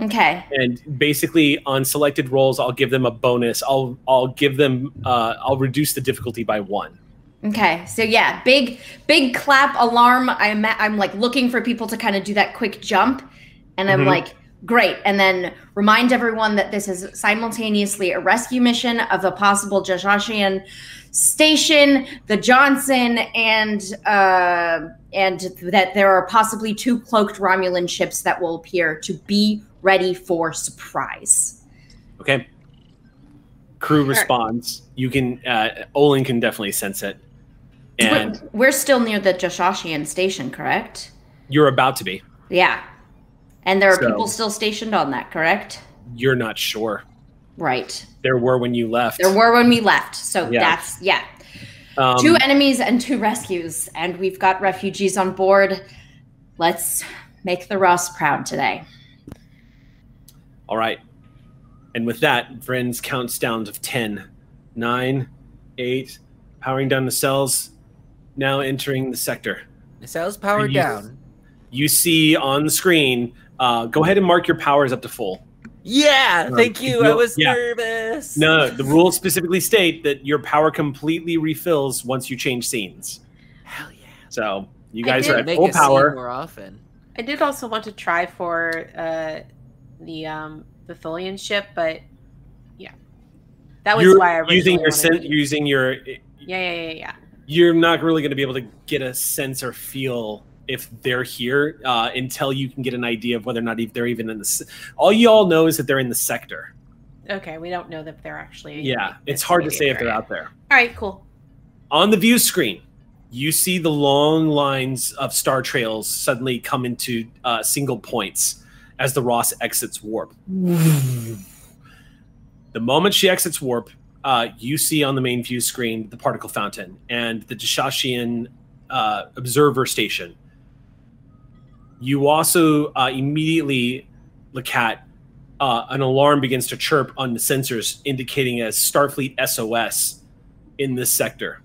G: okay.
A: and basically on selected roles i'll give them a bonus i'll i'll give them uh, i'll reduce the difficulty by one
G: Okay, so yeah, big big clap alarm. I'm I'm like looking for people to kind of do that quick jump, and I'm
A: Mhm.
G: like Great. And then remind everyone that this is simultaneously a rescue mission of a possible Jashashian station, the Johnson, and uh, and that there are possibly two cloaked Romulan ships that will appear to be ready for surprise.
A: Okay. Crew responds. You can. Uh, Olin can definitely sense it, and
G: we're, we're still near the Jashashian station, correct?
A: you're about to be.
G: Yeah. And there are
A: So-
G: people still stationed on that, correct?
A: You're not sure.
G: Right.
A: There were when you left.
G: There were when we left. So
A: Yeah.
G: that's yeah.
A: Um,
G: two enemies and two rescues, and we've got refugees on board. Let's make the Ross proud today.
A: All right. And with that, Vrens counts down to 10, 9, 8, powering down the cells, now entering the sector.
D: The cell's powered
A: You-
D: down.
A: You see on the screen, uh, go ahead and mark your powers up to full.
D: Yeah,
A: Um,
D: thank you. I was
A: yeah.
D: nervous.
A: No, the rules specifically state that your power completely refills once you change scenes.
D: Hell yeah.
A: So you guys are at
D: Make
A: full
D: a scene
A: power.
D: more often.
C: I did also want to try for uh, the um, the Tholian ship, but yeah, that was
A: You're
C: why I originally
A: using your sen-
C: to-
A: using your
C: Yeah, yeah, yeah, yeah.
A: you're not really going to be able to get a sense or feel if they're here uh, until you can get an idea of whether or not if they're even in the. All you all know is that they're in the sector.
C: Okay, we don't know that they're actually.
A: Yeah, it's hard to say if they're out there.
C: All right, cool.
A: On the view screen, you see the long lines of star trails suddenly come into uh, single points as the Ross exits warp. the moment she exits warp, uh, you see on the main view screen the particle fountain and the Deshashian uh, observer station. You also uh, immediately, LeCat, uh, an alarm begins to chirp on the sensors indicating a Starfleet SOS in this sector.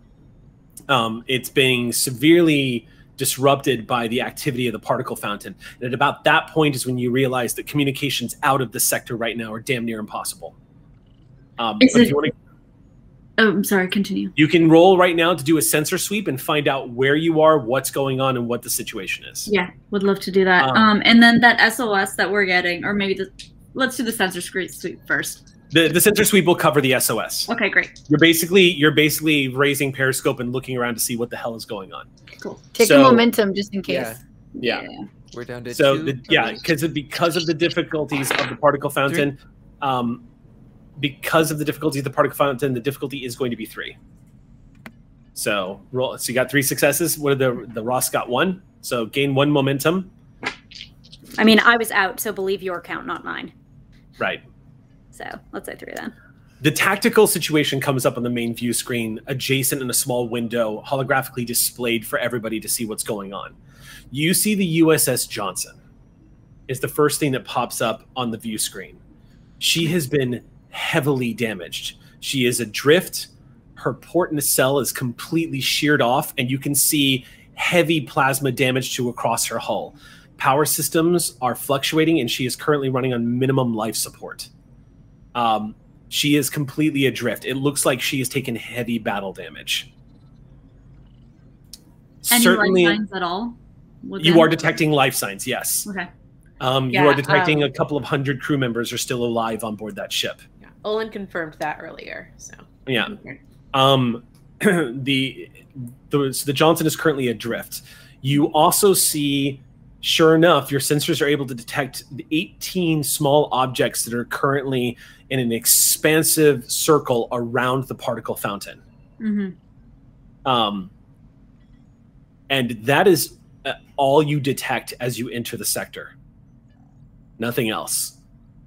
A: Um, it's being severely disrupted by the activity of the particle fountain. And at about that point is when you realize that communications out of the sector right now are damn near impossible. Um,
F: Is it-
A: to
F: Oh, I'm sorry. Continue.
A: you can roll right now to do a sensor sweep and find out where you are, what's going on, and what the situation is.
F: Yeah, would love to do that.
A: Um,
F: Um, and then that SOS that we're getting, or maybe the let's do the sensor sweep first.
A: The, the sensor sweep will cover the SOS.
F: Okay, great.
A: You're basically you're basically raising periscope and looking around to see what the hell is going on.
F: Cool.
B: Take
A: So-
B: a momentum just in case.
D: Yeah,
A: Yeah.
D: we're down to
A: So
D: two.
A: the, yeah, because because of the difficulties of the particle fountain, um, because of the difficulty of the particle fountain, the difficulty is going to be three. So roll. So you got three successes. What did the the Ross got one? So gain one momentum.
E: I mean, I was out, so believe your count, not mine.
A: Right.
E: So let's say three then.
A: The tactical situation comes up on the main view screen, adjacent in a small window, holographically displayed for everybody to see what's going on. You see the USS Johnson is the first thing that pops up on the view screen. She has been heavily damaged. She is adrift. Her port nacelle is completely sheared off, and you can see heavy plasma damage to across her hull. Power systems are fluctuating, and she is currently running on minimum life support. Um, she is completely adrift. It looks like she has taken heavy battle damage.
F: Any
A: Certainly,
F: life signs at all? with
A: you are detecting life signs. Yes,
F: Okay.
A: um, you are detecting
C: um,
A: a couple of hundred crew members are still alive on board that ship.
C: Olin confirmed that earlier. So
A: Yeah. Um, the the so the Johnson is currently adrift. You also see, sure enough, your sensors are able to detect the 18 small objects that are currently in an expansive circle around the particle fountain.
F: Mm-hmm.
A: Um, and that is uh, all you detect as you enter the sector. Nothing else,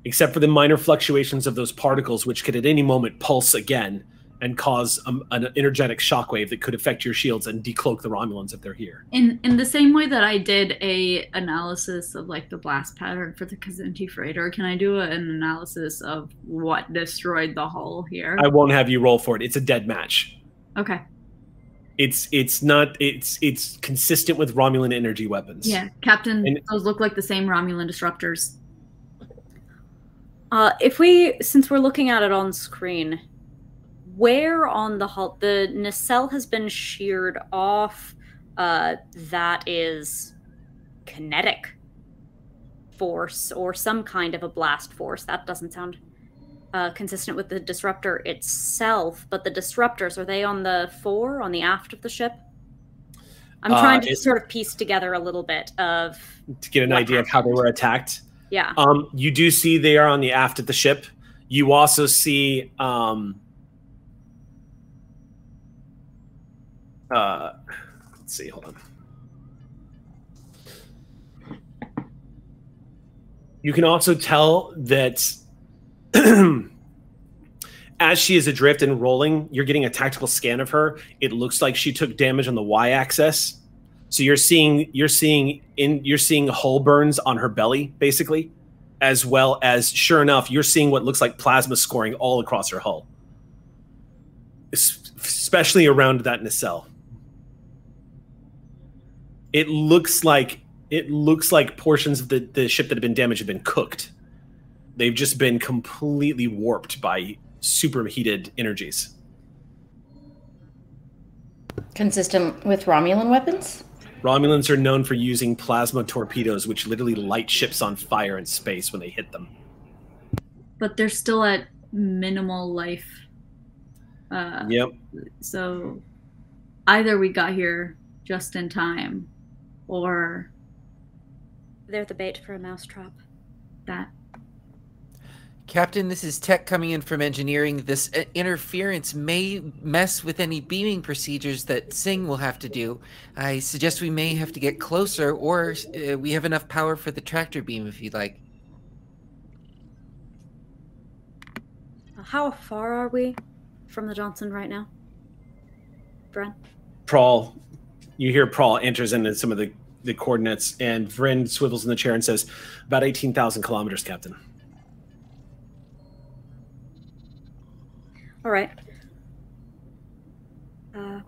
A: except for the minor fluctuations of those particles, which could at any moment pulse again and cause um, an energetic shockwave that could affect your shields and decloak the Romulans if they're here.
F: In in the same way that I did a analysis of like the blast pattern for the Kazenti freighter, can I do a, an analysis of what destroyed the hull here?
A: I won't have you roll for it. It's a dead match.
F: okay.
A: It's it's not it's it's consistent with Romulan energy weapons.
F: Yeah, Captain.
A: And-
F: those look like the same Romulan disruptors.
E: Uh, if we, since we're looking at it on screen, where on the hull the nacelle has been sheared off? Uh, that is kinetic. force or some kind of a blast force. That doesn't sound uh, consistent with the disruptor itself. But the disruptors are they on the fore, on the aft of the ship? I'm
A: Uh,
E: trying to sort of piece together a little bit of
A: To get an idea of how they were attacked.
E: Yeah.
A: Um, you do see they are on the aft of the ship. You also see um, uh, let's see, hold on. You can also tell that as she is adrift and rolling, you're getting a tactical scan of her. It looks like she took damage on the y-axis. So you're seeing you're seeing in you're seeing hull burns on her belly, basically, as well as sure enough, you're seeing what looks like plasma scoring all across her hull, especially around that nacelle. It looks like it looks like portions of the, the ship that have been damaged have been cooked. They've just been completely warped by superheated energies.
G: Consistent with Romulan weapons?
A: Romulans are known for using plasma torpedoes, which literally light ships on fire in space when they hit them.
F: But they're still at minimal life. Uh,
A: Yep.
F: So either we got here just in time, or
E: They're the bait for a mousetrap.
F: that.
D: Captain, this is Tech coming in from engineering. This uh, interference may mess with any beaming procedures that Singh will have to do. I suggest we may have to get closer, or uh, we have enough power for the tractor beam if you'd like.
E: How far are we from the Johnson right now? Bren?
A: Prawl, you hear Prawl enters into some of the, the coordinates, and Vryn swivels in the chair and says, About 18,000 kilometers, Captain.
E: All right. Uh,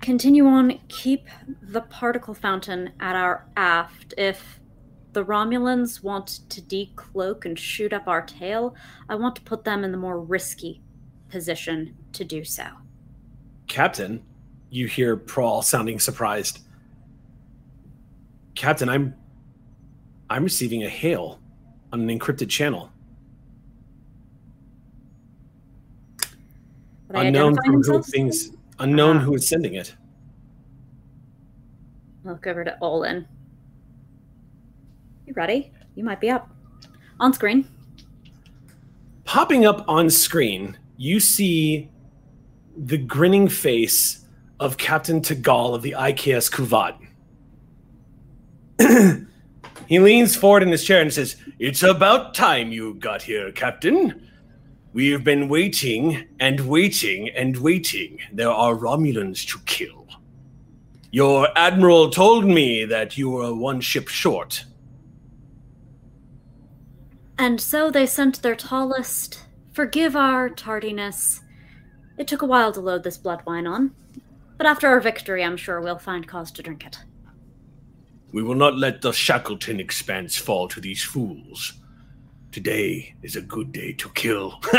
E: continue on. Keep the particle fountain at our aft. If the Romulans want to decloak and shoot up our tail, I want to put them in the more risky position to do so.
A: Captain, you hear Prawl sounding surprised. Captain, I'm I'm receiving a hail on an encrypted channel.
E: Are they
A: Unknown from who things unknown
E: Ah.
A: who is sending it.
E: Look over to Olin. You ready? You might be up. On screen.
A: Popping up on screen, you see the grinning face of Captain Tagal of the IKS Kuvat. he leans forward in his chair and says, It's about time you got here, Captain. We have been waiting and waiting and waiting. There are Romulans to kill. Your admiral told me that you were one ship short.
E: And so they sent their tallest. Forgive our tardiness. It took a while to load this blood wine on. But after our victory, I'm sure we'll find cause to drink it.
A: We will not let the Shackleton expanse fall to these fools. Today is a good day to kill.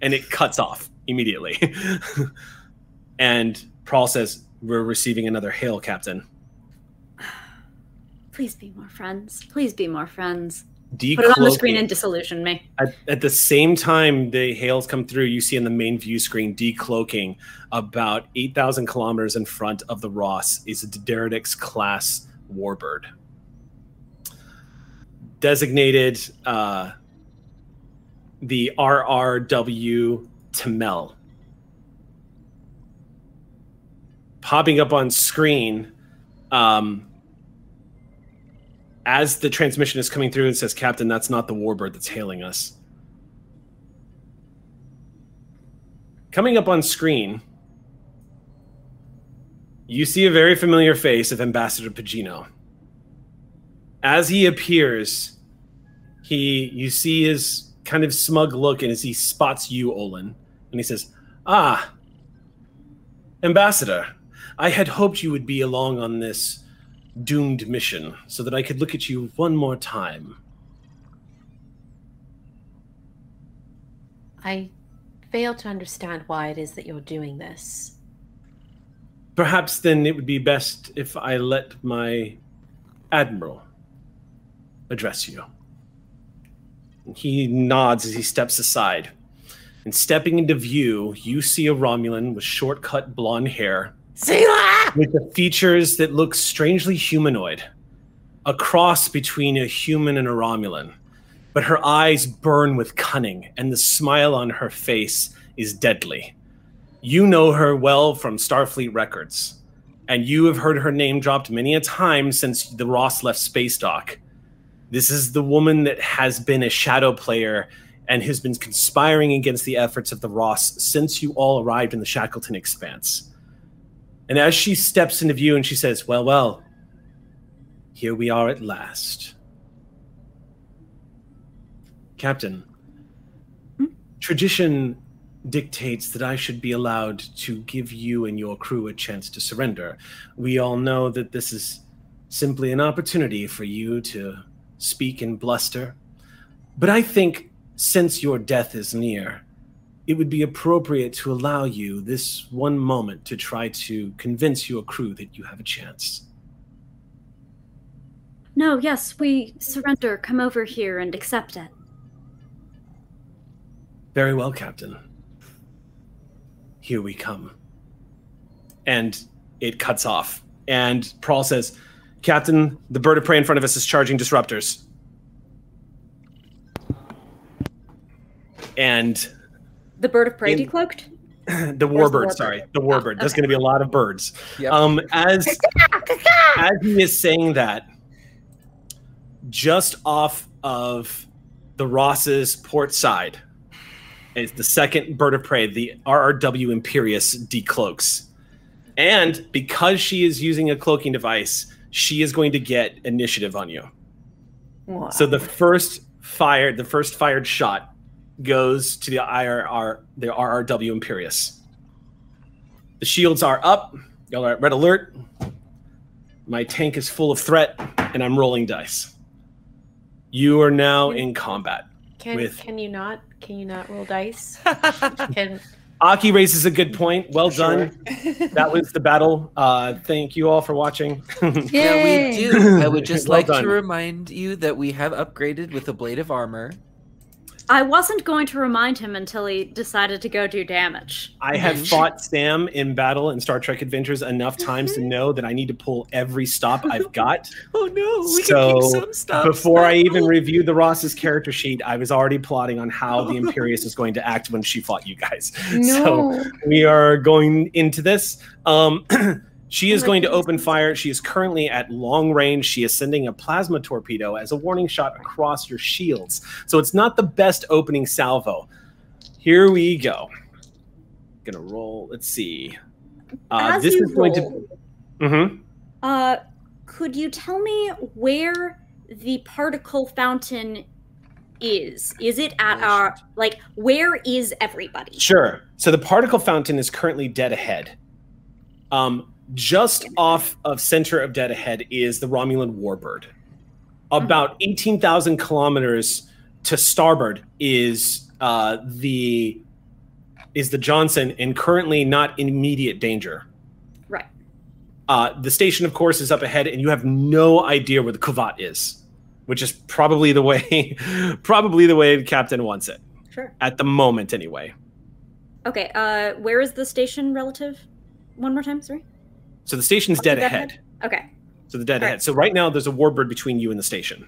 A: and it cuts off immediately. and Prawl says, We're receiving another hail, Captain.
E: Please be more friends. Please be more friends.
A: Decloaking.
E: Put it on the screen and disillusion me.
A: At, at the same time the hails come through, you see in the main view screen decloaking about 8,000 kilometers in front of the Ross is a D'deridex class warbird. Designated uh, the RRW Tamel. Popping up on screen um, as the transmission is coming through and says, Captain, that's not the warbird that's hailing us. Coming up on screen, you see a very familiar face of Ambassador Pagino. As he appears, he you see his kind of smug look and as he spots you, Olin, and he says, Ah, Ambassador, I had hoped you would be along on this doomed mission so that I could look at you one more time.
C: I fail to understand why it is that you're doing this.
A: Perhaps then it would be best if I let my admiral address you. He nods as he steps aside. And stepping into view, you see a Romulan with short cut blonde hair. With the features that look strangely humanoid. A cross between a human and a Romulan. But her eyes burn with cunning, and the smile on her face is deadly. You know her well from Starfleet records, and you have heard her name dropped many a time since the Ross left Space Dock. This is the woman that has been a shadow player and has been conspiring against the efforts of the Ross since you all arrived in the Shackleton Expanse. And as she steps into view and she says, Well, well, here we are at last. Captain, hmm? tradition dictates that I should be allowed to give you and your crew a chance to surrender. We all know that this is simply an opportunity for you to speak and bluster. But I think since your death is near, it would be appropriate to allow you this one moment to try to convince your crew that you have a chance.
E: No, yes, we surrender. Come over here and accept it.
A: Very well, Captain. Here we come. And it cuts off. And Prawl says, Captain, the bird of prey in front of us is charging disruptors. And
E: The bird of prey
A: In-
E: decloaked?
A: the
E: Where's the
A: warbird,
E: warbird?
A: sorry, the warbird.
E: Oh,
A: There's going to be a lot of birds.
D: Yep.
A: Um, as as he is saying that, just off of the Ross's port side is the second bird of prey, the RRW Imperious decloaks, and because she is using a cloaking device, she is going to get initiative on you. So the first fired, the first fired shot goes to the IRR, the RRW Imperious. The shields are up. Y'all are at red alert. My tank is full of threat, and I'm rolling dice. You are now in combat.
C: Can
A: With-
C: can you not can you not roll dice? Can
A: Aki raises a good point. Well done. That was the battle. Uh, thank you all for watching.
D: Yeah, we do. I would just
A: Well
D: like
A: done.
D: to remind you that we have upgraded with a blade of armor.
E: I wasn't going to remind him until he decided to go do damage.
A: I have fought Sam in battle in Star Trek Adventures enough times to know that I need to pull every stop I've got.
D: Oh no, we
A: So,
D: can keep some stuff.
A: Before I even reviewed the Ross's character sheet, I was already plotting on how the Imperious is going to act when she fought you guys.
B: No.
A: So we are going into this. Um, she is going to open fire. She is currently at long range. She is sending a plasma torpedo as a warning shot across your shields. So it's not the best opening salvo. Here we go. Gonna roll. Let's see. Uh,
E: As
A: this is going
E: roll,
A: to. Mm-hmm.
E: Uh, could you tell me where the particle fountain is? Is it at
D: Oh,
E: our like? Where is everybody?
A: Sure. So the particle fountain is currently dead ahead. Um, just off of center of dead ahead is the Romulan warbird. About 18,000 kilometers to starboard is uh, the is the Johnson, and currently not in immediate danger.
E: Right.
A: Uh, the station, of course, is up ahead, and you have no idea where the Kuvat is, which is probably the way, probably the way the captain wants it
E: Sure.
A: at the moment, anyway.
E: Okay. Uh, where is the station relative? One more time, sorry.
A: So the station's
E: Oh,
A: dead
E: dead
A: ahead.
E: Okay.
A: So the dead
E: All right.
A: ahead. So right now there's a warbird between you and the station.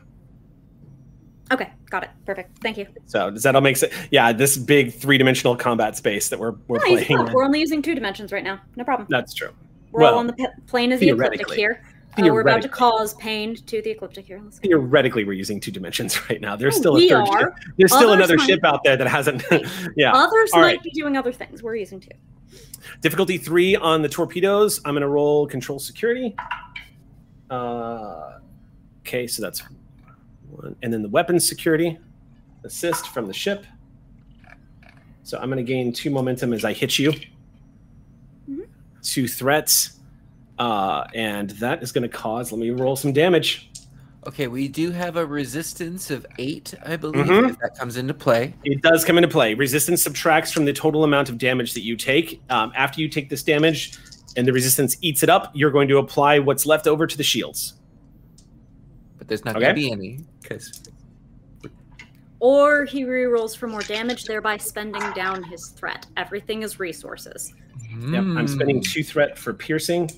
E: Okay. Got it. Perfect. Thank you.
A: So does that all make sense? Yeah, this big three-dimensional combat space that we're we're
E: No,
A: playing.
E: We're only using two dimensions right now. No problem.
A: That's true.
E: We're all on the p- plane of the ecliptic here. Uh, we're about to cause pain to the ecliptic here. Let's.
A: Theoretically, we're using two dimensions right now. There's
E: Oh,
A: still a third ship. There's still
E: Others
A: another
E: might-
A: ship out there that hasn't. yeah.
E: Others
A: all
E: might
A: right.
E: be doing other things. We're using two.
A: Difficulty three on the torpedoes. I'm going to roll control security. Uh, okay, so that's one. And then the weapons security, assist from the ship. So I'm going to gain two momentum as I hit you.
E: Mhm.
A: Two threats. Uh, and that is going to cause, let me roll some damage.
D: Okay, we do have a resistance of eight, I believe,
A: Mhm.
D: if that comes into play.
A: It does come into play. Resistance subtracts from the total amount of damage that you take. Um, after you take this damage and the resistance eats it up, you're going to apply what's left over to the shields.
D: but there's not
A: Okay.
D: gonna be any because
E: Or he rerolls for more damage, thereby spending down his threat. Everything is resources.
A: Yep, I'm spending two threat for piercing.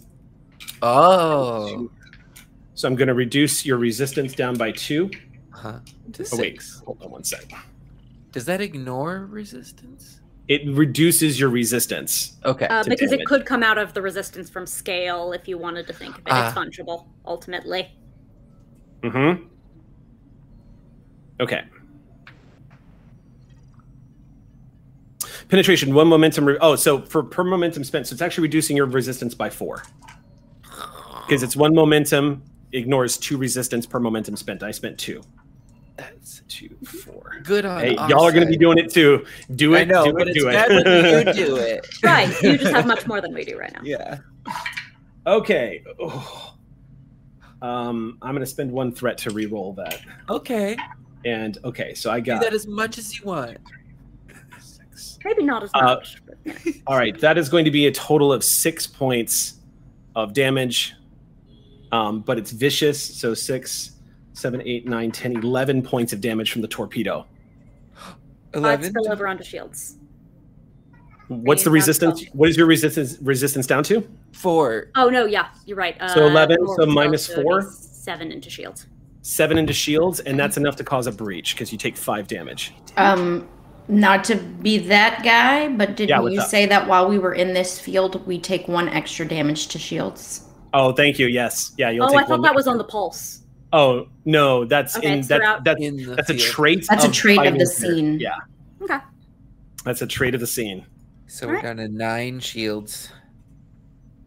D: Oh,
A: So I'm going to reduce your resistance down by two.
D: huh. To
A: Oh, wait.
D: six.
A: Hold on one sec.
D: Does that ignore resistance?
A: It reduces your resistance.
D: Okay.
E: Uh, because
A: damage.
E: it could come out of the resistance from scale if you wanted to think of it.
D: Ah.
E: it's fungible, ultimately.
A: Mm-hmm. Okay. Penetration, one momentum. Re- oh, so for per momentum spent, so it's actually reducing your resistance by four. Because it's one momentum, ignores two resistance per momentum spent. I spent two. That's two, four.
D: Good on.
A: Hey, y'all are going to be doing it too. Do it.
D: I know,
A: do
D: but
A: it,
D: it's
A: do it.
D: you do it.
E: Right. You just have much more than we do right now.
D: Yeah.
A: Okay. Oh. Um, I'm going to spend one threat to re-roll that.
D: Okay.
A: And okay, so I
D: Do
A: got
D: that as much as you want.
A: six.
E: Maybe not as
A: Uh,
E: much. but, you know.
A: All right, that is going to be a total of six points of damage. Um, but it's vicious, so six, seven, eight, nine, 10, 11 points of damage from the torpedo.
E: Uh,
D: Eleven.
E: spill over onto shields.
A: What's the
E: Bring it down
A: resistance?
E: to
A: What is your resistance resistance down to?
D: Four.
E: Oh no, yeah, you're right. Uh,
A: So 11, so minus
E: it would be
A: four?
E: Seven into shields.
A: Seven into shields, and that's enough to cause a breach because you take five damage.
G: Um, not to be that guy, but didn't
A: Yeah,
G: you
A: up?
G: say that while we were in this field, we take one extra damage to shields?
A: Oh, thank you. Yes, yeah. You'll
E: oh,
A: take
E: I thought that was on the pulse.
A: Oh no, that's
E: Okay,
A: in
E: it's
A: that, that
D: In the
A: that's a trait.
G: That's a trait of
A: fighting
G: the
A: spirit.
G: scene.
A: Yeah,
E: Okay.
A: that's a trait of the scene.
D: So we're
E: Alright.
D: down to nine shields.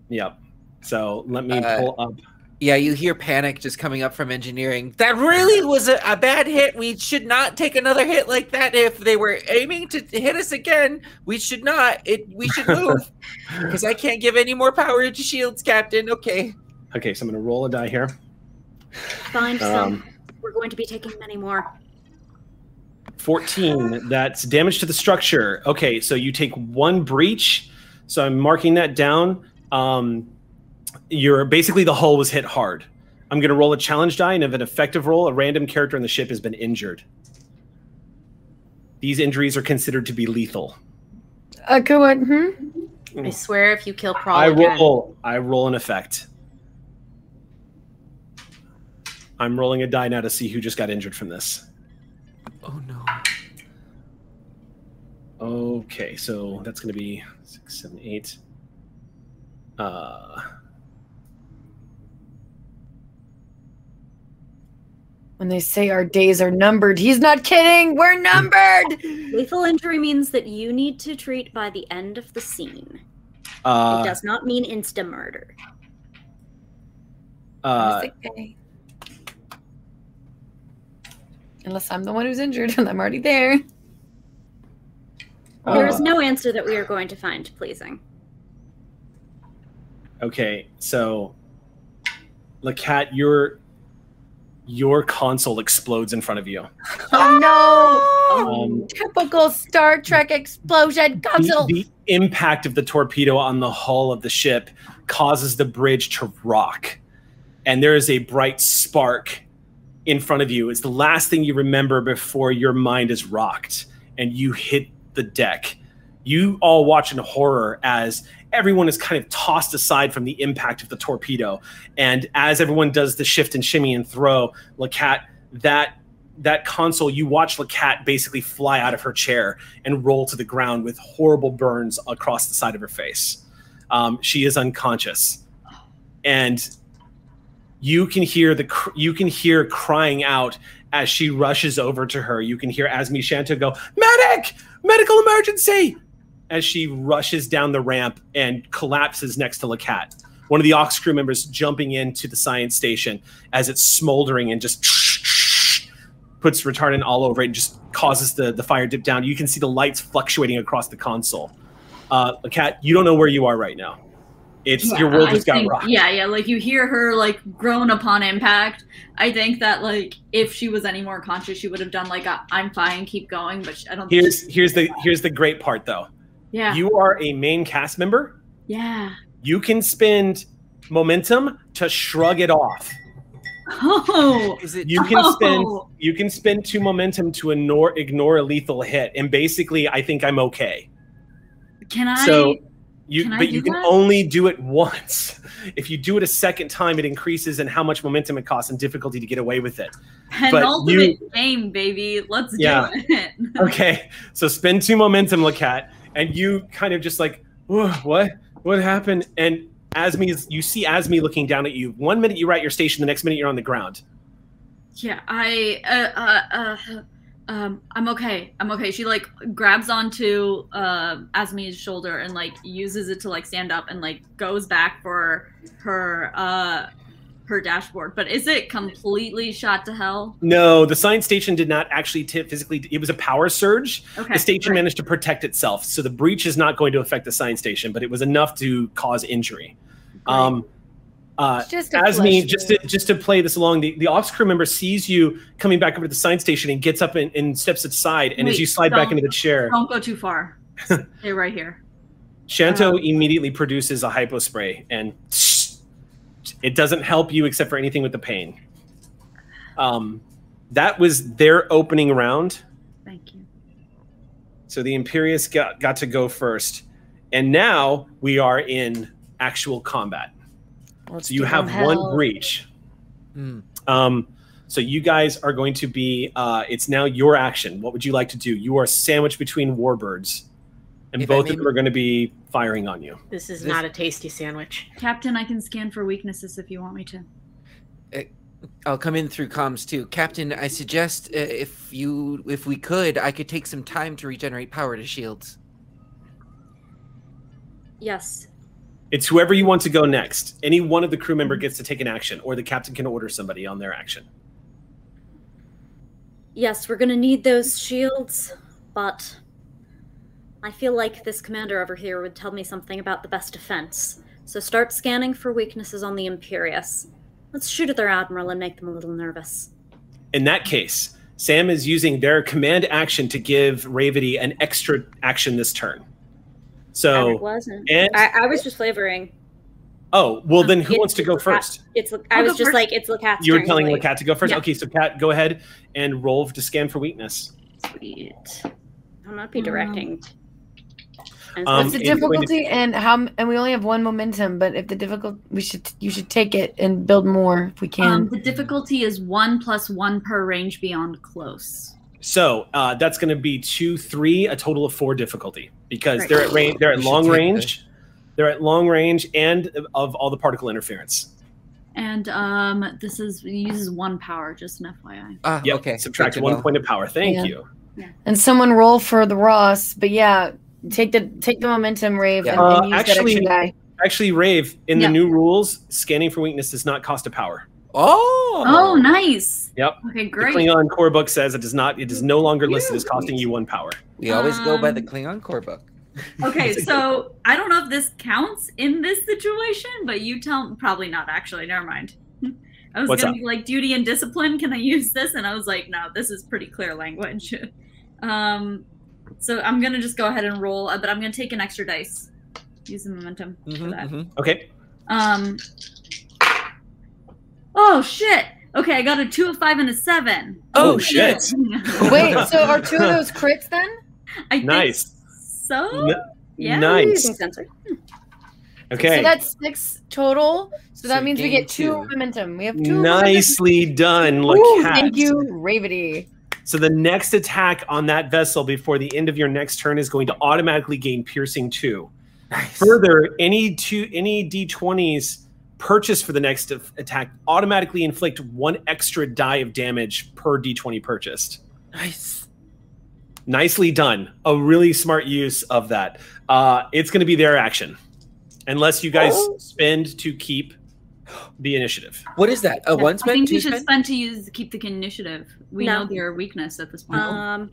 A: Yep. So let me
D: Uh,
A: pull up.
D: Yeah, you hear panic just coming up from engineering. That really was a, a bad hit. We should not take another hit like that. If they were aiming to hit us again, we should not. It we should move because I can't give any more power to shields, Captain. Okay.
A: Okay, so I'm gonna roll a die here.
E: Find some.
A: Um,
E: We're going to be taking many more.
A: 14. That's damage to the structure. Okay, so you take one breach. So I'm marking that down. Um, you're basically the hull was hit hard. I'm going to roll a challenge die, and if an effective roll, a random character in the ship has been injured. These injuries are considered to be lethal.
B: Uh, go on. Hmm?
C: I swear, if you kill Crawl
A: I
C: again,
A: roll. I roll an effect. I'm rolling a die now to see who just got injured from this.
D: Oh no.
A: Okay, so that's going to be six, seven, eight. Uh,
B: When they say our days are numbered, he's not kidding. We're numbered.
E: Lethal injury means that you need to treat by the end of the scene.
A: uh,
E: it does not mean insta murder.
A: uh,
B: Okay. Unless I'm the one who's injured and I'm already there.
E: there is
A: uh,
E: no answer that we are going to find pleasing.
A: Okay, so LeCat, your your console explodes in front of you.
B: Oh no!
A: Um,
B: Typical Star Trek explosion
A: the,
B: console.
A: the impact of the torpedo on the hull of the ship causes the bridge to rock, and there is a bright spark in front of you. It's the last thing you remember before your mind is rocked and you hit the deck. You all watch in horror as everyone is kind of tossed aside from the impact of the torpedo. And as everyone does the shift and shimmy and throw, LeCat, that that console, you watch LeCat basically fly out of her chair and roll to the ground with horrible burns across the side of her face. Um, she is unconscious, and you can hear the cr- you can hear crying out as she rushes over to her. You can hear Asmi Shanto go, "Medic! Medical emergency!" As she rushes down the ramp and collapses next to LeCat. One of the Ox crew members jumping into the science station as it's smoldering and just puts retardant all over it and just causes the, the fire dip down. You can see the lights fluctuating across the console. Uh, LeCat, you don't know where you are right now. It's your world
F: I
A: just got rocked.
F: Yeah, yeah. Like you hear her like groan upon impact. I think that like if she was any more conscious, she would have done like a "I'm fine, keep going." But I don't. think
A: Here's here's the here's the great part though.
F: Yeah,
A: You are a main cast member.
F: yeah.
A: You can spend momentum to shrug it off.
F: Oh,
D: Is it?
A: You can spend
F: Oh.
A: you can spend two momentum to ignore ignore a lethal hit, and basically, I think I'm okay.
F: can I?
A: So you,
F: can I
A: but you can
F: that?
A: only do it once. If you do it a second time, it increases in how much momentum it costs and difficulty to get away with it.
F: penultimate game, baby. Let's
A: Yeah.
F: do it.
A: Okay, so spend two momentum, LeCat, and you kind of just like, what? What happened? And Asmi is, you see Asmi looking down at you. One minute you're at your station, the next minute you're on the ground.
F: Yeah, I uh, uh uh um I'm okay. I'm okay. She like grabs onto uh Asmi's shoulder and like uses it to like stand up and like goes back for her uh her dashboard. But is it completely shot to hell?
A: No, the science station did not actually tip physically. It was a power surge.
F: Okay.
A: the station
F: great.
A: managed to protect itself, so the breach is not going to affect the science station, but it was enough to cause injury. Um, uh,
B: just
A: as
B: me,
A: just to, just to play this along, the, the ops crew member sees you coming back over to the science station and gets up and, and steps aside. And as you slide back into the chair,
F: Don't go too far. Stay right here.
A: Shanto
F: Um,
A: immediately produces a hypo spray, and it doesn't help you except for anything with the pain. Um, that was their opening round.
F: Thank you.
A: So the Imperious got, got to go first. And now we are in actual combat.
B: Let's
A: So you have
B: them
A: one breach.
D: Hmm.
A: Um, so you guys are going to be, uh, it's now your action. What would you like to do? You are sandwiched between warbirds, and
D: If I
A: both of them are going to be firing on you.
C: This is
D: This-
C: not a tasty sandwich.
F: Captain, I can scan for weaknesses if you want me to.
D: I'll come in through comms too, Captain. I suggest uh, if you, if we could, I could take some time to regenerate power to shields.
E: Yes.
A: It's whoever you want to go next. Any one of the crew member gets to take an action, or the captain can order somebody on their action.
E: Yes, we're gonna need those shields, but I feel like this commander over here would tell me something about the best defense. So start scanning for weaknesses on the Imperious. Let's shoot at their admiral and make them a little nervous.
A: In that case, Sam is using their command action to give Ravity an extra action this turn.
E: it
A: So,
E: wasn't.
A: and
E: I, I was just flavoring.
A: oh, well, then who
E: It's-
A: wants to go
E: it's
A: first?
E: It's. I
F: I'll
E: was just
F: first.
E: like it's LeCat's
A: You were
E: turn,
A: telling
E: like-
A: Cat to go first.
F: Yeah.
A: Okay, so Cat, go ahead and roll to scan for weakness.
F: Sweet.
E: I'm not be
F: Mm.
E: directing. And
A: Um,
B: What's the
A: it's going to-
B: difficulty and how? And we only have one momentum, but if the difficult, we should you should take it and build more if we can.
F: Um, the difficulty is one plus one per range beyond close.
A: So uh, that's going to be two, three, a total of four difficulty because
E: Right.
A: they're at range. They're at
D: We
A: long
D: take the-
A: range. They're at long range and of all the particle interference.
F: And um, this is uses one power, just an FYI.
D: Ah,
A: Yep.
D: okay.
A: Subtract one
D: know.
A: point of power. Thank
B: Yeah.
A: you.
B: and someone roll for the Ross, but yeah, take the take the momentum, Rave,
D: Yeah.
B: and,
A: Uh,
B: and use that
A: actually-
B: extra die.
A: Actually, Rave, in
F: Yeah.
A: the new rules, scanning for weakness does not cost a power.
D: Oh.
F: Oh, nice.
A: Yep.
F: Okay, great.
A: The
F: great.
A: Klingon core book says it does not. It is no longer listed as costing you one power.
D: We always go by the
F: Um,
D: Klingon core book.
F: Okay, so I don't know if this counts in this situation, but you tell probably not actually. Never mind. I was
A: What's
F: gonna
A: up?
F: be like duty and discipline. Can I use this? And I was like, no, this is pretty clear language. um, so I'm gonna just go ahead and roll, uh, but I'm gonna take an extra dice. Use the momentum for
D: Mhm,
F: that.
D: mhm.
A: Okay.
F: Um. Oh shit! Okay, I got a two, a five, and a seven.
A: Oh, shit.
B: Wait, so are two of those crits then?
F: I think
A: Nice.
F: So
A: N-
F: yeah.
A: Nice. Okay.
B: So that's six total. So that means we get two,
D: two.
B: momentum. We have two.
A: Nicely done,
B: momentum. Woo,
A: LeCat.
B: thank you, Ravity.
A: So the next attack on that vessel before the end of your next turn is going to automatically gain piercing two.
D: Nice.
A: Further, any two any d20s purchased for the next attack automatically inflict one extra die of damage per d20 purchased.
D: Nice.
A: Nicely done. A really smart use of that. Uh, it's going to be their action, unless you guys
B: Oh.
A: spend to keep the initiative.
D: What is that? A one
F: I
D: spend?
F: think
D: two
F: you should
D: spend?
F: spend to use keep the initiative. We
E: No.
F: know their weakness at this point.
E: Um,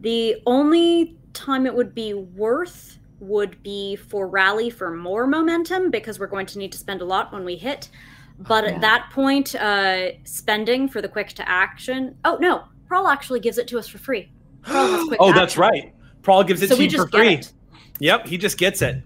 E: the only time it would be worth would be for rally for more momentum because we're going to need to spend a lot when we hit. But
B: Yeah.
E: at that point, uh, spending for the quick to action. Oh no, Pearl actually gives it to us for free. Pearl has quick
A: Oh,
E: to
A: that's right. Prawl gives it
E: So
A: to
E: we
A: you for free.
E: it.
A: Yep, he just gets it.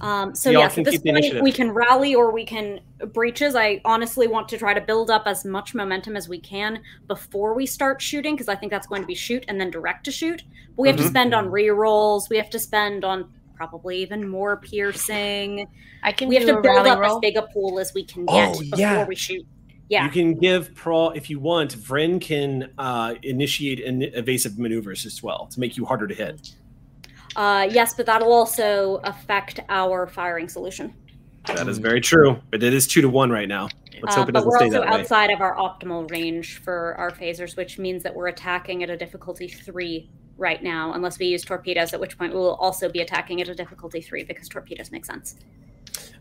E: Um, so
A: Y'all
E: yes, at this point
A: initiative.
E: we can rally or we can breaches. I honestly want to try to build up as much momentum as we can before we start shooting because I think that's going to be shoot and then direct to shoot. But we have to
A: Mhm.
E: spend on re-rolls. We have to spend on probably even more piercing.
C: I can
E: We have to build up
C: roll.
E: as big a pool as we can get
A: Oh,
E: before
A: yeah.
E: we shoot. Yeah.
A: You can give Prawl if you want. Vren can uh, initiate an evasive maneuvers as well to make you harder to hit.
E: Uh, yes, but that'll also affect our firing solution.
A: That is very true, but it is two to one right now. Let's
E: Uh,
A: hope it doesn't stay that way.
E: we're stay also outside of our optimal range for our phasers, which means that we're attacking at a difficulty three right now, unless we use torpedoes, at which point we will also be attacking at a difficulty three because torpedoes make sense.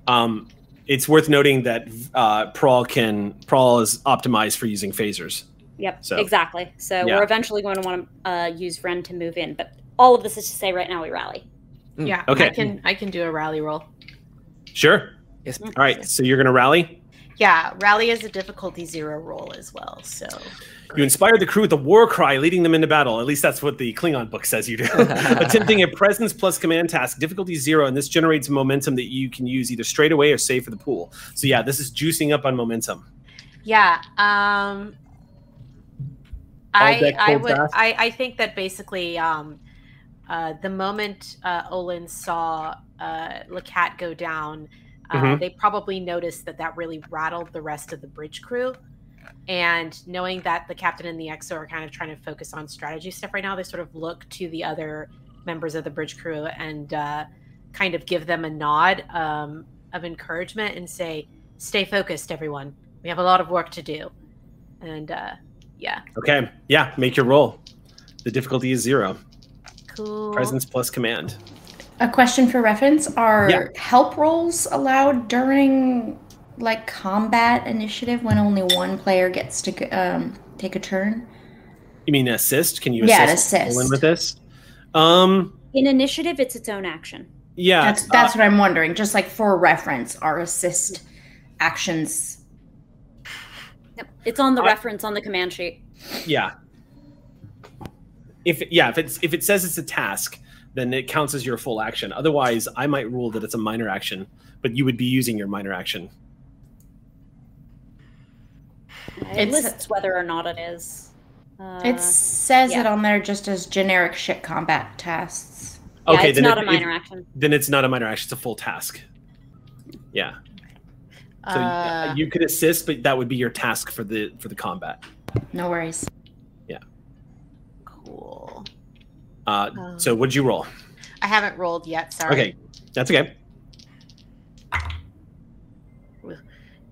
A: Um, it's worth noting that uh, Prawl can Prawl is optimized for using phasers.
E: Yep,
A: So-
E: exactly. So
A: Yeah.
E: we're eventually going to want to uh, use Ren to move in, but all of this is to say right now we rally.
C: Yeah.
A: Okay.
C: I can I can do a rally roll.
A: Sure.
D: Yes.
A: All right. So you're going to rally.
C: Yeah, rally is a difficulty zero roll as well. So
A: You inspired the crew with a war cry, leading them into battle. At least that's what the Klingon book says you do. Attempting a presence plus command task, difficulty zero, and this generates momentum that you can use either straight away or save for the pool. So yeah, this is juicing up on momentum.
C: Yeah. Um I I would
A: fast.
C: I, I think that basically um uh the moment uh Olin saw uh LeCat go down, uh,
A: Mhm.
C: they probably noticed that that really rattled the rest of the bridge crew. And knowing that the captain and the EXO are kind of trying to focus on strategy stuff right now, they sort of look to the other members of the bridge crew and uh, kind of give them a nod um, of encouragement and say, "Stay focused, everyone. We have a lot of work to do." And uh, yeah,
A: Okay. Yeah, make your roll. The difficulty is zero.
C: Cool.
A: Presence plus command.
G: A question for reference: Are
A: Yeah.
G: help rolls allowed during like combat initiative when only one player gets to um, take a turn?
A: You mean assist? Can you
G: Yeah,
A: assist,
G: assist.
A: With this? Um.
E: In initiative, it's its own action.
A: Yeah.
G: That's that's what I'm wondering. Just like for reference, are assist actions?
E: Yep. It's on the
A: I-
E: reference on the command sheet.
A: Yeah. If yeah, if it's if it says it's a task, then it counts as your full action. Otherwise, I might rule that it's a minor action, but you would be using your minor action.
E: It lists whether or not it is. Uh,
G: It says
E: yeah.
G: it on there just as generic ship combat tasks.
E: yeah,
A: Okay,
E: it's
A: then
E: not
A: it-
E: a minor
A: it-
E: action.
A: then it's not a minor action; it's a full task. Yeah. So Uh, you could assist, but that would be your task for the for the combat.
G: No worries.
C: Cool.
A: Uh,
C: Um,
A: so what'd you roll?
C: I haven't rolled yet. Sorry.
A: Okay, that's okay.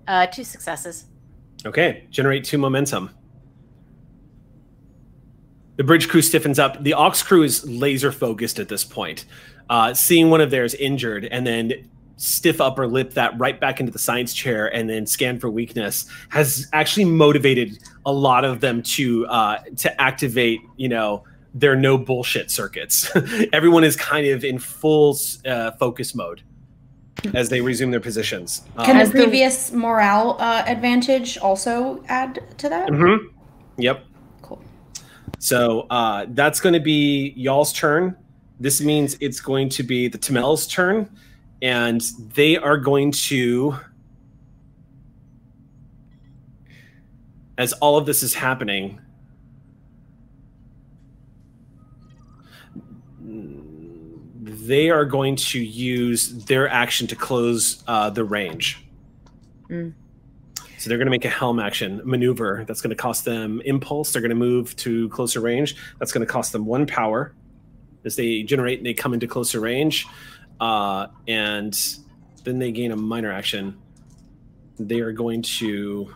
C: Uh, two successes.
A: Okay, generate two momentum. The bridge crew stiffens up. The Ox crew is laser focused at this point. Uh, seeing one of theirs injured and then stiff upper lip that right back into the science chair and then scan for weakness has actually motivated a lot of them to uh, to activate, you know, their no bullshit circuits. Everyone is kind of in full uh, focus mode as they resume their positions.
G: Can
A: Uh,
G: the previous morale uh, advantage also add to that?
A: mm-hmm. Yep.
G: Cool.
A: So uh, that's going to be y'all's turn. This means it's going to be the Tamel's turn, and they are going to, as all of this is happening, they are going to use their action to close uh, the range.
C: Mm.
A: So they're going to make a helm action maneuver. That's going to cost them impulse. They're going to move to closer range. That's going to cost them one power as they generate and they come into closer range. Uh, and then they gain a minor action. They are going to.